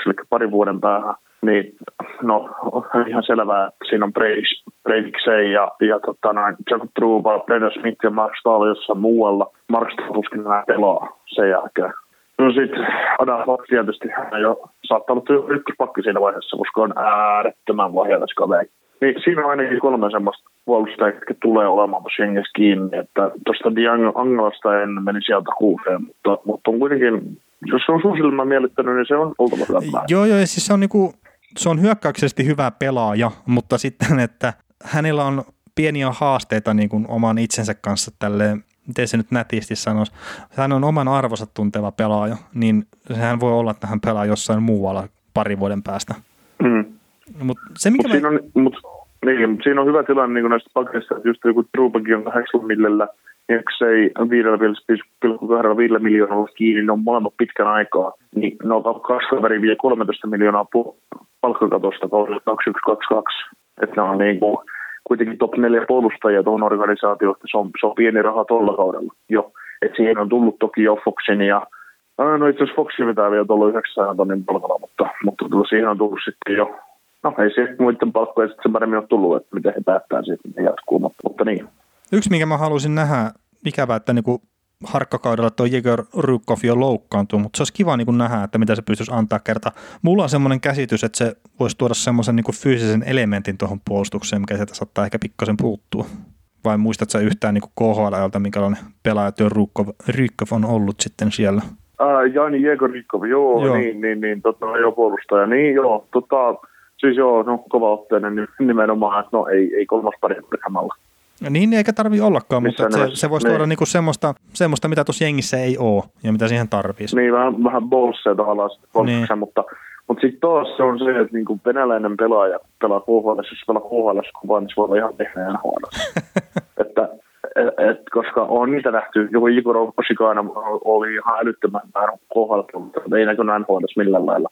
eli pari vuoden päähän, niin no on ihan selvää, että siinä on Breivik ja, ja tota, noin, Jacob Truba, Brendan Smith ja Mark Stahl jossain muualla. Mark Stahl tuskin enää pelaa sen jälkeen. No sitten Adam Fox tietysti hän jo saattaa olla ykköspakki siinä vaiheessa, koska on äärettömän lahjakas kaveri. Niin siinä on ainakin kolme semmoista puolustajaa, jotka tulee olemaan tuossa jengessä kiinni. Että tuosta Angelasta en meni sieltä kuuteen, mutta, mutta on kuitenkin, jos se on sun silmä miellyttänyt, niin se on oltava hyvä. Joo, joo, ja siis se on, niinku, se on hyökkäyksellisesti hyvä pelaaja, mutta sitten, että hänellä on pieniä haasteita niin kuin oman itsensä kanssa tälle miten se nyt nätisti sanoisi, hän on oman arvonsa tunteva pelaaja, niin sehän voi olla, että hän pelaa jossain muualla pari vuoden päästä. Mm. Mut se, mikä mut siinä, on, mut, niin, mutta siinä on hyvä tilanne niin näistä pakeista, että just joku Trubakin on 8 millellä, ja ei 5,2 miljoonalla kiinni, ne on molemmat pitkän aikaa, niin ne on kaksi kaveria vie 13 miljoonaa palkkakatosta kaudella 2122. Että ne on niin kuin, kuitenkin top 4 puolustajia tuohon organisaatioon, että se on, se on pieni raha tuolla kaudella jo. Et siihen on tullut toki jo Foxin ja No itse asiassa Foxin pitää vielä tuolla 900 tonnin palkalla, mutta, mutta tuota, siihen on tullut sitten jo, no ei se muiden palkkoja sitten paremmin ole tullut, että miten he päättää sitten, ne jatkuu, mutta, mutta niin. Yksi, minkä mä haluaisin nähdä, ikävä, että niinku harkkakaudella tuo Jegor Rykov jo loukkaantuu, mutta se olisi kiva niin nähdä, että mitä se pystyisi antaa kerta. Mulla on semmoinen käsitys, että se voisi tuoda semmoisen niin fyysisen elementin tuohon puolustukseen, mikä sieltä saattaa ehkä pikkasen puuttua. Vai muistatko yhtään niin KHL-ajalta, minkälainen pelaajatyö Rykov on ollut sitten siellä? Ää, Jani Jegor Rykov, joo, joo, niin, niin, niin tota, joo, puolustaja, niin joo, tota, siis joo, no kova otteinen nimenomaan, että no ei, ei kolmas pari Brihamalla. Niin, eikä tarvi ollakaan, Missä mutta se, se voisi niin. tuoda niinku semmoista, semmoista, mitä tuossa jengissä ei ole ja mitä siihen tarvitsisi. Niin, vähän, vähän bolsseja tavallaan niin. mutta, mutta sitten taas se on se, että niinku venäläinen pelaaja pelaa KHL, jos pelaa KHL kovaa, niin se voi olla ihan tehdä NHL. että et, et, koska on niitä nähty, joku Igor Osikana oli ihan älyttömän määrä KHL, mutta ei näkynyt NHL millään lailla.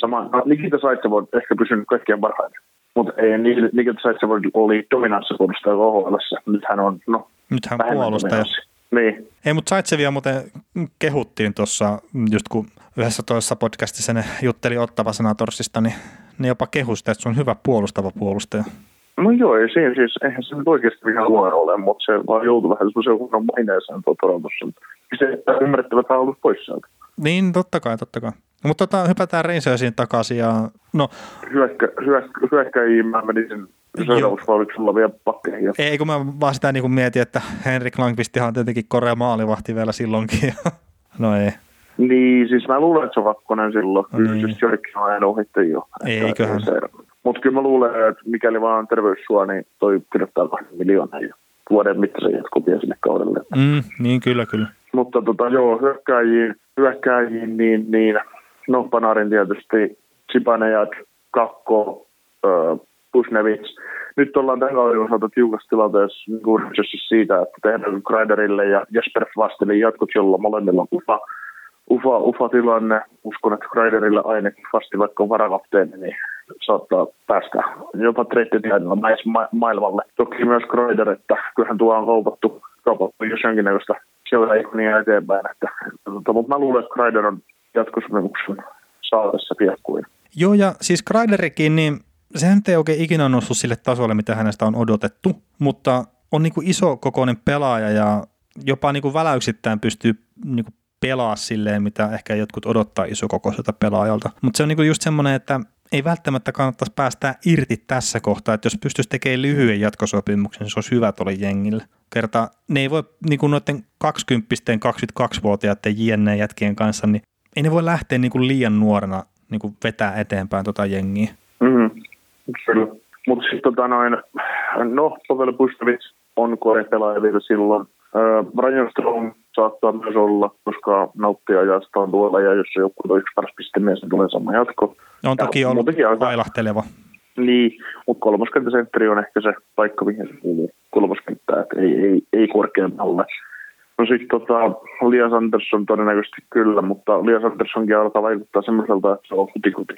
Sama, no, Nikita Saitsev on ehkä pysynyt kaikkien parhaiten mutta ei Nikita Saitsev oli dominanssipuolustaja KHL. Nyt hän on, no, Nyt hän puolustaja. Niin. Ei, mutta Saitsevia muuten kehuttiin tuossa, just kun yhdessä toisessa podcastissa ne jutteli Ottava Senatorsista, niin ne jopa kehusta, että se on hyvä puolustava puolustaja. No joo, ei siinä siis, eihän se nyt oikeasti ihan huono ole, mutta se vaan joutui vähän semmoisen huonon maineeseen tuo Torontossa. Se ymmärrettävä, että hän on ollut pois sieltä. Niin, totta kai, totta kai. No, mutta tota, hypätään Rangersiin takaisin. Ja, no, Hyökkä, hyökkä, hyökkäjiin mä menisin seuraavaksi vielä pakkeihin. Ei, kun mä vaan sitä niin mietin, että Henrik Langvistihan on tietenkin korea maalivahti vielä silloinkin. no ei. Niin, siis mä luulen, että se on vakkonen silloin. No niin. Just Jörkki on aina ohitti jo. Eiköhän. Mutta kyllä mä luulen, että mikäli vaan terveys sua, niin toi kirjoittaa kahden miljoonaa jo vuoden mittaisen jatkuvia sinne kaudelle. Mm, niin, kyllä, kyllä. Mutta tota, joo, hyökkääjiin, hyökkääjiin niin, niin no Panarin tietysti, Sipane ja Kakko, Pusnevits, nyt ollaan tämän kauden osalta tiukassa tilanteessa niin siitä, että tehdään Kreiderille ja Jesper Fastelin jatkot, jolla molemmilla on ufa, ufa, ufa tilanne. Uskon, että Kreiderille ainakin Fasti, vaikka on varakapteeni, niin saattaa päästä jopa treittitiedellä ma- maailmalle. Toki myös Kreider, että kyllähän tuo on kaupattu, kaupattu jos jonkinnäköistä sieltä ikonia eteenpäin. Että, että, mutta mä luulen, että Kreider on jatkosopimuksen saatessa piakkuin. Joo, ja siis Kreiderikin, niin sehän ei oikein ikinä noussut sille tasolle, mitä hänestä on odotettu, mutta on niin kuin iso kokoinen pelaaja ja jopa niin kuin väläyksittäin pystyy niin kuin pelaa silleen, mitä ehkä jotkut odottaa isokokoiselta pelaajalta. Mutta se on niin kuin just semmoinen, että ei välttämättä kannattaisi päästää irti tässä kohtaa, että jos pystyisi tekemään lyhyen jatkosopimuksen, niin se olisi hyvä tuolle jengille. Kerta ne ei voi niin kuin noiden 20 22-vuotiaiden jenneen jätkien kanssa, niin ei ne voi lähteä niin kuin liian nuorena niin kuin vetää eteenpäin tota jengiä. Mm-hmm. Kyllä. Mutta sitten tota noin, no Pavel Pustovic on pelaaja vielä silloin. Äh, Ryan Strong saattaa myös olla, koska nauttii ajastaan tuolla ja jos joku on yksi paras pistemies, niin tulee sama jatko. On toki ja, ollut vailahteleva. Niin, mutta kolmoskenttäsentteri on ehkä se paikka, mihin se kuuluu kolmoskenttää, että ei, ei, ei korkeammalle. No sitten tota, Lias Andersson todennäköisesti kyllä, mutta Lias Anderssonkin alkaa vaikuttaa semmoiselta, että se on hutikuti.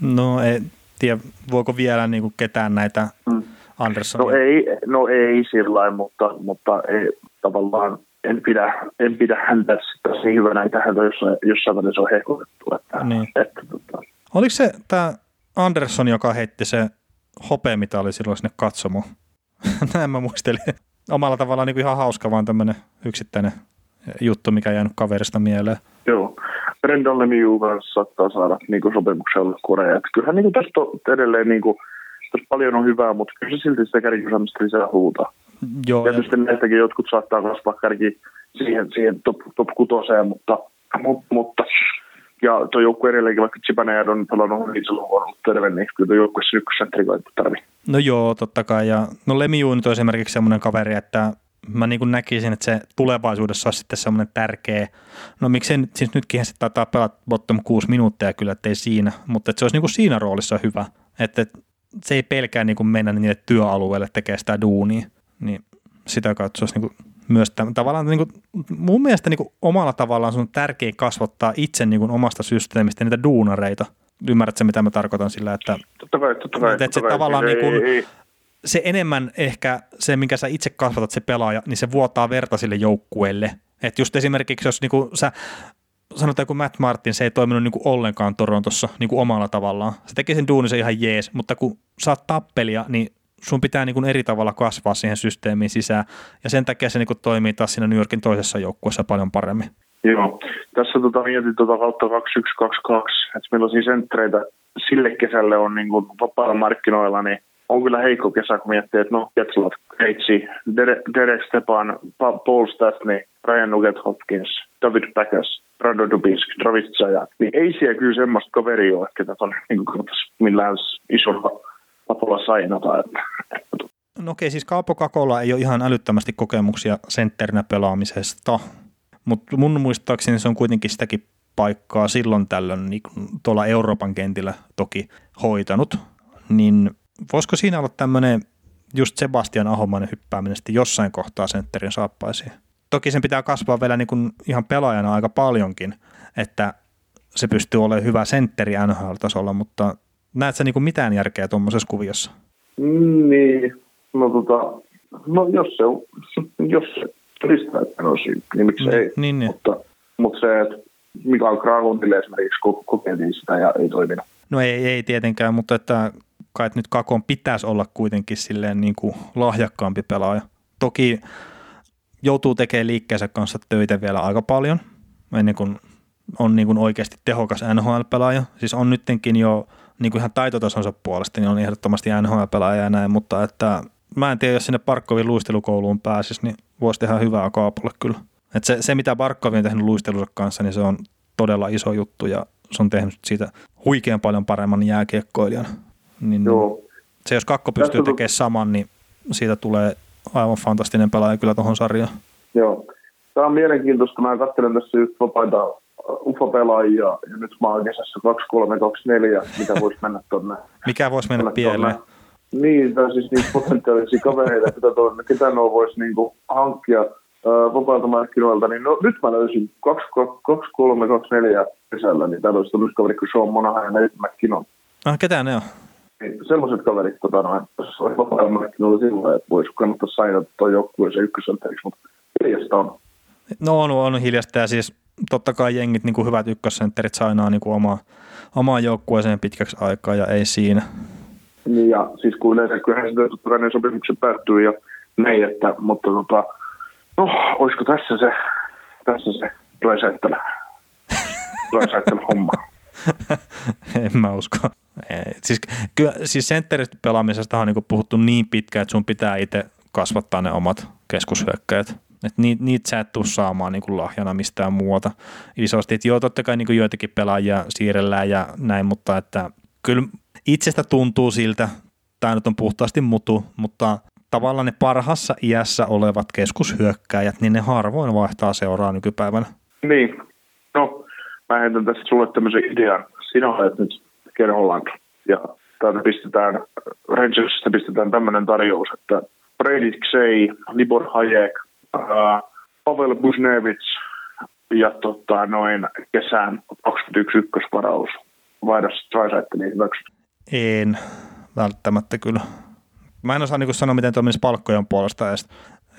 No ei tiedä, voiko vielä niin kuin ketään näitä mm. Anderssonia? No ei, no ei sillä mutta, mutta ei, tavallaan en pidä, en pidä häntä tosi hyvänä, että häntä jossain, jossain välissä on hehkutettu. Että, niin. että, tota. Oliko se tämä Andersson, joka heitti se oli silloin sinne katsomo? Näin mä muistelin. Omalla tavallaan niin kuin ihan hauska, vaan tämmöinen yksittäinen juttu, mikä jäänyt kaverista mieleen. Joo. Brendan Lemieux kanssa saattaa saada niin kuin sopimuksella korea. Kyllähän niin kuin tästä on edelleen niin kuin, tässä paljon on hyvää, mutta kyllä se silti sitä kärkiosaamista lisää huutaa. Joo, Tietysti ja... näistäkin jotkut saattaa kasvaa kärki siihen, siihen top, top kutoseen, mutta, mutta, mutta ja tuo joukkue edelleenkin, vaikka Chipanejad on pelannut hyvin silloin on ollut terve, niin kyllä tuo joukkueessa ykkössentteri tarvii. No joo, totta kai. Ja, no Lemieux on esimerkiksi semmoinen kaveri, että mä niin kuin näkisin, että se tulevaisuudessa olisi sitten semmoinen tärkeä, no miksei, siis nytkin se taitaa pelata bottom 6 minuuttia kyllä, ettei siinä, mutta että se olisi niin kuin siinä roolissa hyvä, että se ei pelkää niin kuin mennä niille työalueelle tekemään sitä duunia, niin sitä kautta se olisi niin kuin myös tämän, tavallaan niin kuin, mun mielestä niin kuin omalla tavallaan se on tärkeä kasvattaa itse niin kuin omasta systeemistä niitä duunareita. Ymmärrätkö, mitä mä tarkoitan sillä, että, totta kai, totta kai, että, että se tavallaan ei, niin kuin, ei, ei se enemmän ehkä se, minkä sä itse kasvatat se pelaaja, niin se vuotaa verta sille joukkueelle. Että just esimerkiksi, jos niinku sä sanotaan kun Matt Martin, se ei toiminut niinku ollenkaan Torontossa niinku omalla tavallaan. Se teki sen duunissa ihan jees, mutta kun saat tappelia, niin sun pitää niinku eri tavalla kasvaa siihen systeemiin sisään. Ja sen takia se niinku toimii taas siinä New Yorkin toisessa joukkueessa paljon paremmin. Joo. Tässä tota, mietin tota kautta 2122, että millaisia sentreitä sille kesälle on niin vapaalla markkinoilla, niin on kyllä heikko kesä, kun miettii, että no, Getzlaff, Keitsi, Derek Stepan, Paul Stastny, Ryan Nugget Hopkins, David Packers, Rado Dubinsk, Travis Zaja, niin ei siellä kyllä semmoista kaveria ole, ketä on niin kuin millään isolla tapolla sainata. Että, No okei, siis Kaapo Kakolla ei ole ihan älyttömästi kokemuksia sentterinä pelaamisesta, mutta mun muistaakseni se on kuitenkin sitäkin paikkaa silloin tällöin niin tuolla Euroopan kentillä toki hoitanut, niin voisiko siinä olla tämmöinen just Sebastian Ahomainen hyppääminen sitten jossain kohtaa sentterin saappaisiin? Toki sen pitää kasvaa vielä niin kuin ihan pelaajana aika paljonkin, että se pystyy olemaan hyvä sentteri NHL-tasolla, mutta näet sä niin kuin mitään järkeä tuommoisessa kuviossa? Niin, no tota, no jos se on, jos se todistaa, että on syy, niin miksi niin, ei. Niin, niin. Mutta, mutta se, että Mikael Granlundille esimerkiksi kokeiltiin sitä ja ei toiminut. No ei, ei tietenkään, mutta että kai että nyt Kakon pitäisi olla kuitenkin silleen niin kuin lahjakkaampi pelaaja. Toki joutuu tekemään liikkeensä kanssa töitä vielä aika paljon, ennen kuin on niin kuin oikeasti tehokas NHL-pelaaja. Siis on nyttenkin jo niin kuin ihan taitotasonsa puolesta, niin on ehdottomasti NHL-pelaaja ja näin, mutta että mä en tiedä, jos sinne Parkkovin luistelukouluun pääsisi, niin voisi tehdä hyvää kaapulle kyllä. Et se, se, mitä Barkovi on tehnyt luistelunsa kanssa, niin se on todella iso juttu ja se on tehnyt siitä huikean paljon paremman jääkiekkoilijan niin Joo. Se, jos kakko pystyy tekemään tu- saman, niin siitä tulee aivan fantastinen pelaaja kyllä tuohon sarjaan. Joo. Tämä on mielenkiintoista. Mä katselen tässä just vapaita UFO-pelaajia ja nyt mä oon kesässä 2324, mitä voisi mennä tuonne. Mikä voisi mennä pieleen? Niin, tai siis niitä potentiaalisia kavereita, ketä, tuonne, ketä nuo voisi niinku hankkia vapaalta markkinoilta, niin no, nyt mä löysin 23, 24 kesällä, niin täällä olisi tullut kaveri kuin Sean Monahan ja Nate McKinnon. Ah, ketä ne on? Niin, semmoiset kaverit, tota, no, että jos olisi vapaalla markkinoilla silloin, että voisi kannattaa sainata tuon joukkueeseen ykkösenteriksi, mutta hiljasta on. No on, on hiljasta ja siis totta kai jengit niin kuin hyvät ykkössentterit sainaa niin kuin omaa, omaa joukkueeseen pitkäksi aikaa ja ei siinä. Niin ja siis kun yleensä kyllähän se totta kai ne sopimukset päättyy ja näin, että, mutta tota, no olisiko tässä se, tässä se Dreisaitl, Dreisaitl homma. en mä usko. Ei. Siis, kyllä, siis sentteristä pelaamisesta on niin puhuttu niin pitkään, että sun pitää itse kasvattaa ne omat keskushyökkäjät. Et niitä, niitä sä et tuu saamaan niin lahjana mistään muuta isosti. Et joo, totta kai niin joitakin pelaajia siirrellään ja näin, mutta että kyllä itsestä tuntuu siltä, tämä nyt on puhtaasti mutu, mutta tavallaan ne parhassa iässä olevat keskushyökkäjät, niin ne harvoin vaihtaa seuraa nykypäivänä. Niin, no mä heitän tässä sulle tämmöisen idean. Sinä olet nyt Ken Holland ja täältä pistetään, Rangersista pistetään tämmöinen tarjous, että Brady Xey, Libor Hayek, ää, Pavel Busnevich ja tota, noin kesän 21 ykkösvaraus. Vaihdossa Trisaiteliin hyväksyt. En välttämättä kyllä. Mä en osaa niin sanoa, miten toimisi palkkojen puolesta edes,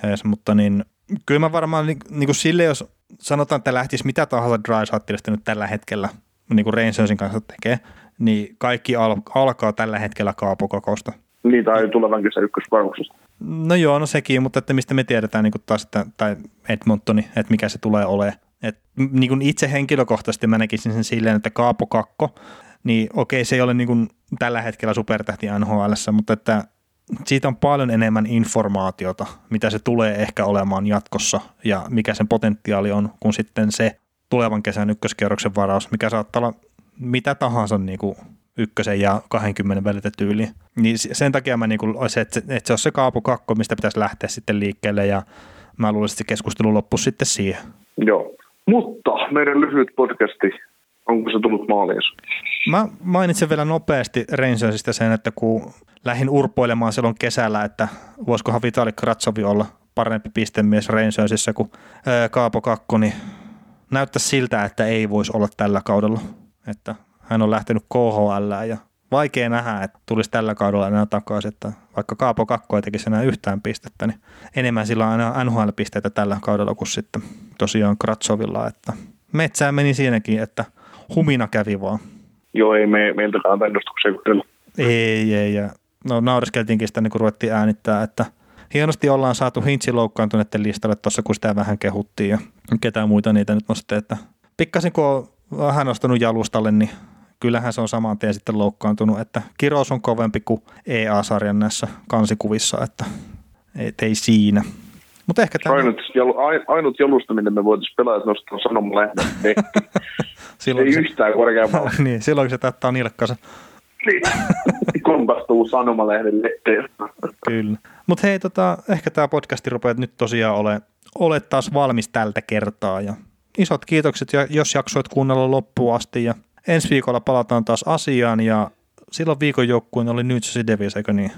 edes mutta niin, kyllä mä varmaan niin, niin sille, jos sanotaan, että lähtisi mitä tahansa Dry nyt tällä hetkellä niin kuin Rangersin kanssa tekee, niin kaikki al- alkaa tällä hetkellä kaapokokosta. Niin, tai tulevan kesän ykkösvarauksesta. No joo, no sekin, mutta että mistä me tiedetään niin taas, että, tai Edmontoni, että mikä se tulee olemaan. Et, niin kuin itse henkilökohtaisesti mä näkisin sen silleen, että Kaapo Kakko, niin okei, se ei ole niin kuin tällä hetkellä supertähti NHL, mutta että siitä on paljon enemmän informaatiota, mitä se tulee ehkä olemaan jatkossa ja mikä sen potentiaali on, kun sitten se tulevan kesän ykköskierroksen varaus, mikä saattaa olla mitä tahansa niin kuin ykkösen ja 20 välitä tyyli. Niin sen takia mä niin kuin, että, että se on se kaapu kakko, mistä pitäisi lähteä sitten liikkeelle ja mä luulisin, että se keskustelu loppuisi sitten siihen. Joo, mutta meidän lyhyt podcasti, onko se tullut maaliin? Mä mainitsen vielä nopeasti Rangersista sen, että kun lähdin urpoilemaan silloin kesällä, että voisikohan Vitali Kratsovi olla parempi pistemies Rangersissa kuin Kaapo Kakko, niin näyttää siltä, että ei voisi olla tällä kaudella. Että hän on lähtenyt KHL ja vaikea nähdä, että tulisi tällä kaudella enää takaisin, että vaikka Kaapo Kakko ei tekisi enää yhtään pistettä, niin enemmän sillä on aina NHL-pisteitä tällä kaudella kuin sitten tosiaan Kratsovilla, että metsään meni siinäkin, että humina kävi vaan. Joo, ei me, meiltäkään ennustuksia kutella. Ei, ei, ja no nauriskeltiinkin sitä, niin kun ruvettiin äänittää, että hienosti ollaan saatu Hintsi loukkaantuneiden listalle tuossa, kun sitä vähän kehuttiin ja ketään muita niitä nyt nosti, että pikkasen kun on vähän nostanut jalustalle, niin kyllähän se on saman tien sitten loukkaantunut, että kirous on kovempi kuin EA-sarjan näissä kansikuvissa, että ei, ei siinä. Mutta ehkä tämä... Ainut, jalu, ainut jalustaminen me voitaisiin pelata nostaa sanomalehden silloin ei se, yhtään korkeammalla. niin, silloin kun se täyttää nilkkansa. Niin, kompastuu sanomalehden letteen. Kyllä. Mutta hei, tota, ehkä tämä podcasti rupeaa nyt tosiaan ole, ole taas valmis tältä kertaa. Ja isot kiitokset, jos jaksoit kuunnella loppuun asti. Ja ensi viikolla palataan taas asiaan ja silloin viikon joukkueen oli New Jersey Devils, eikö niin?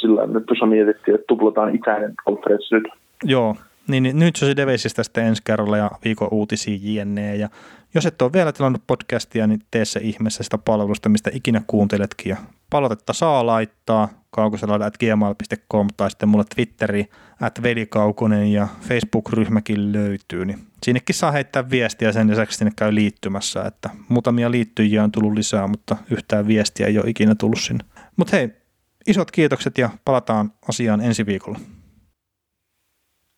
Sillä nyt tuossa mietittiin, että tuplataan itäinen konferenssi nyt. Joo, niin, niin nyt Jersey Devilsistä sitten ensi kerralla ja viikon uutisia jne. Ja jos et ole vielä tilannut podcastia, niin tee se ihmeessä sitä palvelusta, mistä ikinä kuunteletkin. Ja palautetta saa laittaa kaukosella at gmail.com tai sitten mulle Twitteri at velikaukonen ja Facebook-ryhmäkin löytyy. Niin sinnekin saa heittää viestiä sen lisäksi sinne käy liittymässä, että muutamia liittyjiä on tullut lisää, mutta yhtään viestiä ei ole ikinä tullut sinne. Mutta hei, isot kiitokset ja palataan asiaan ensi viikolla.